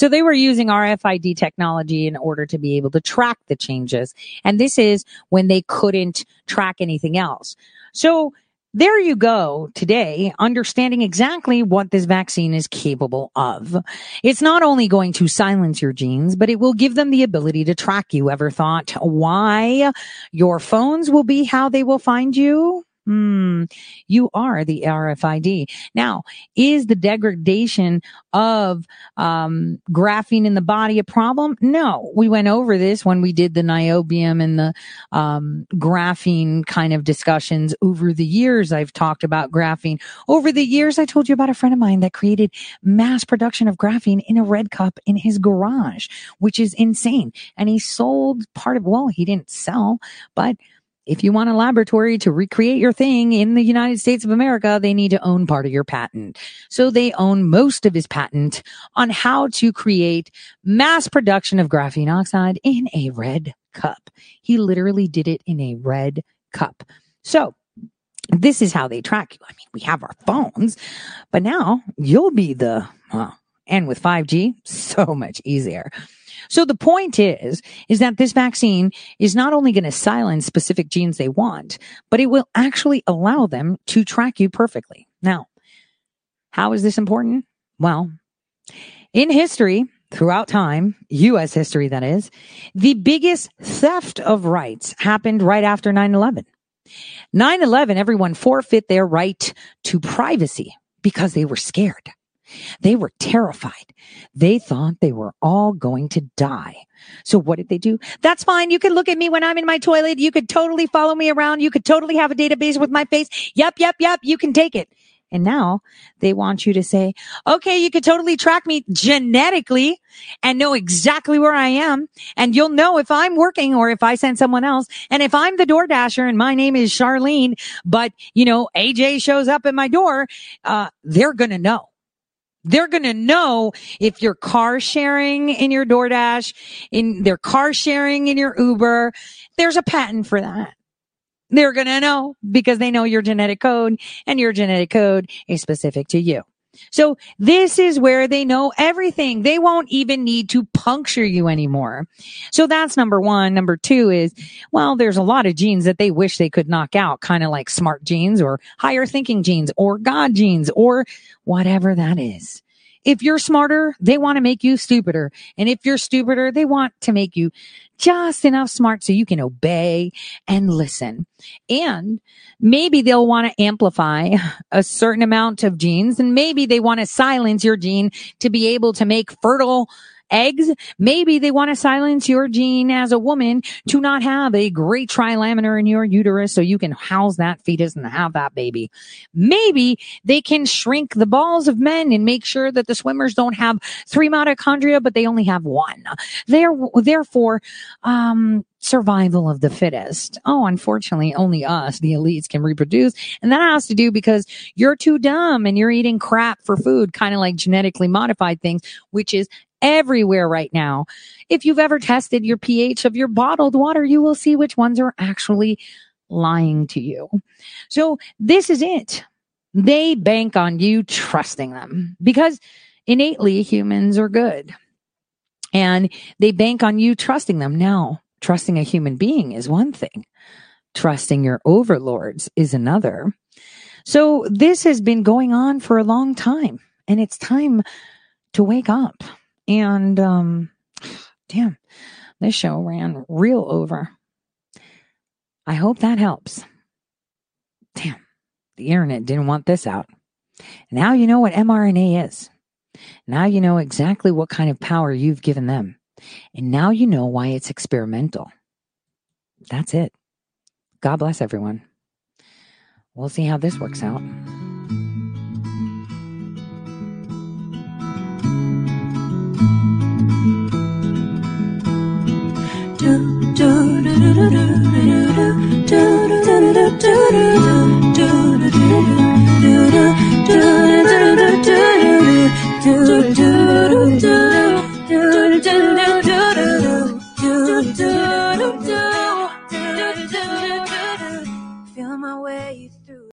So they were using RFID technology in order to be able to track the changes. And this is when they couldn't track anything else. So there you go today, understanding exactly what this vaccine is capable of. It's not only going to silence your genes, but it will give them the ability to track you. Ever thought why your phones will be how they will find you? Hmm. You are the RFID. Now, is the degradation of um, graphene in the body a problem? No. We went over this when we did the niobium and the um, graphene kind of discussions over the years. I've talked about graphene. Over the years, I told you about a friend of mine that created mass production of graphene in a red cup in his garage, which is insane. And he sold part of, well, he didn't sell, but if you want a laboratory to recreate your thing in the United States of America, they need to own part of your patent. So they own most of his patent on how to create mass production of graphene oxide in a red cup. He literally did it in a red cup. So this is how they track you. I mean, we have our phones, but now you'll be the, well, And with 5G, so much easier. So the point is, is that this vaccine is not only going to silence specific genes they want, but it will actually allow them to track you perfectly. Now, how is this important? Well, in history, throughout time, US history that is, the biggest theft of rights happened right after 9-11. 9-11, everyone forfeit their right to privacy because they were scared. They were terrified. They thought they were all going to die. So what did they do? That's fine. You can look at me when I'm in my toilet. You could totally follow me around. You could totally have a database with my face. Yep, yep, yep. You can take it. And now they want you to say, okay, you could totally track me genetically and know exactly where I am. And you'll know if I'm working or if I send someone else. And if I'm the door dasher and my name is Charlene, but you know, AJ shows up at my door, uh, they're going to know. They're going to know if you're car sharing in your DoorDash, in their car sharing in your Uber. There's a patent for that. They're going to know because they know your genetic code and your genetic code is specific to you. So this is where they know everything. They won't even need to puncture you anymore. So that's number one. Number two is, well, there's a lot of genes that they wish they could knock out, kind of like smart genes or higher thinking genes or God genes or whatever that is. If you're smarter, they want to make you stupider. And if you're stupider, they want to make you just enough smart so you can obey and listen. And maybe they'll want to amplify a certain amount of genes and maybe they want to silence your gene to be able to make fertile eggs. Maybe they want to silence your gene as a woman to not have a great trilaminar in your uterus so you can house that fetus and have that baby. Maybe they can shrink the balls of men and make sure that the swimmers don't have three mitochondria, but they only have one. They're, therefore, um, survival of the fittest. Oh, unfortunately, only us, the elites, can reproduce. And that has to do because you're too dumb and you're eating crap for food, kind of like genetically modified things, which is everywhere right now. If you've ever tested your pH of your bottled water, you will see which ones are actually lying to you. So this is it. They bank on you trusting them because innately humans are good and they bank on you trusting them. Now, trusting a human being is one thing. Trusting your overlords is another. So this has been going on for a long time and it's time to wake up. And um, damn, this show ran real over. I hope that helps. Damn, the internet didn't want this out. Now you know what mRNA is. Now you know exactly what kind of power you've given them. And now you know why it's experimental. That's it. God bless everyone. We'll see how this works out. Feel my way.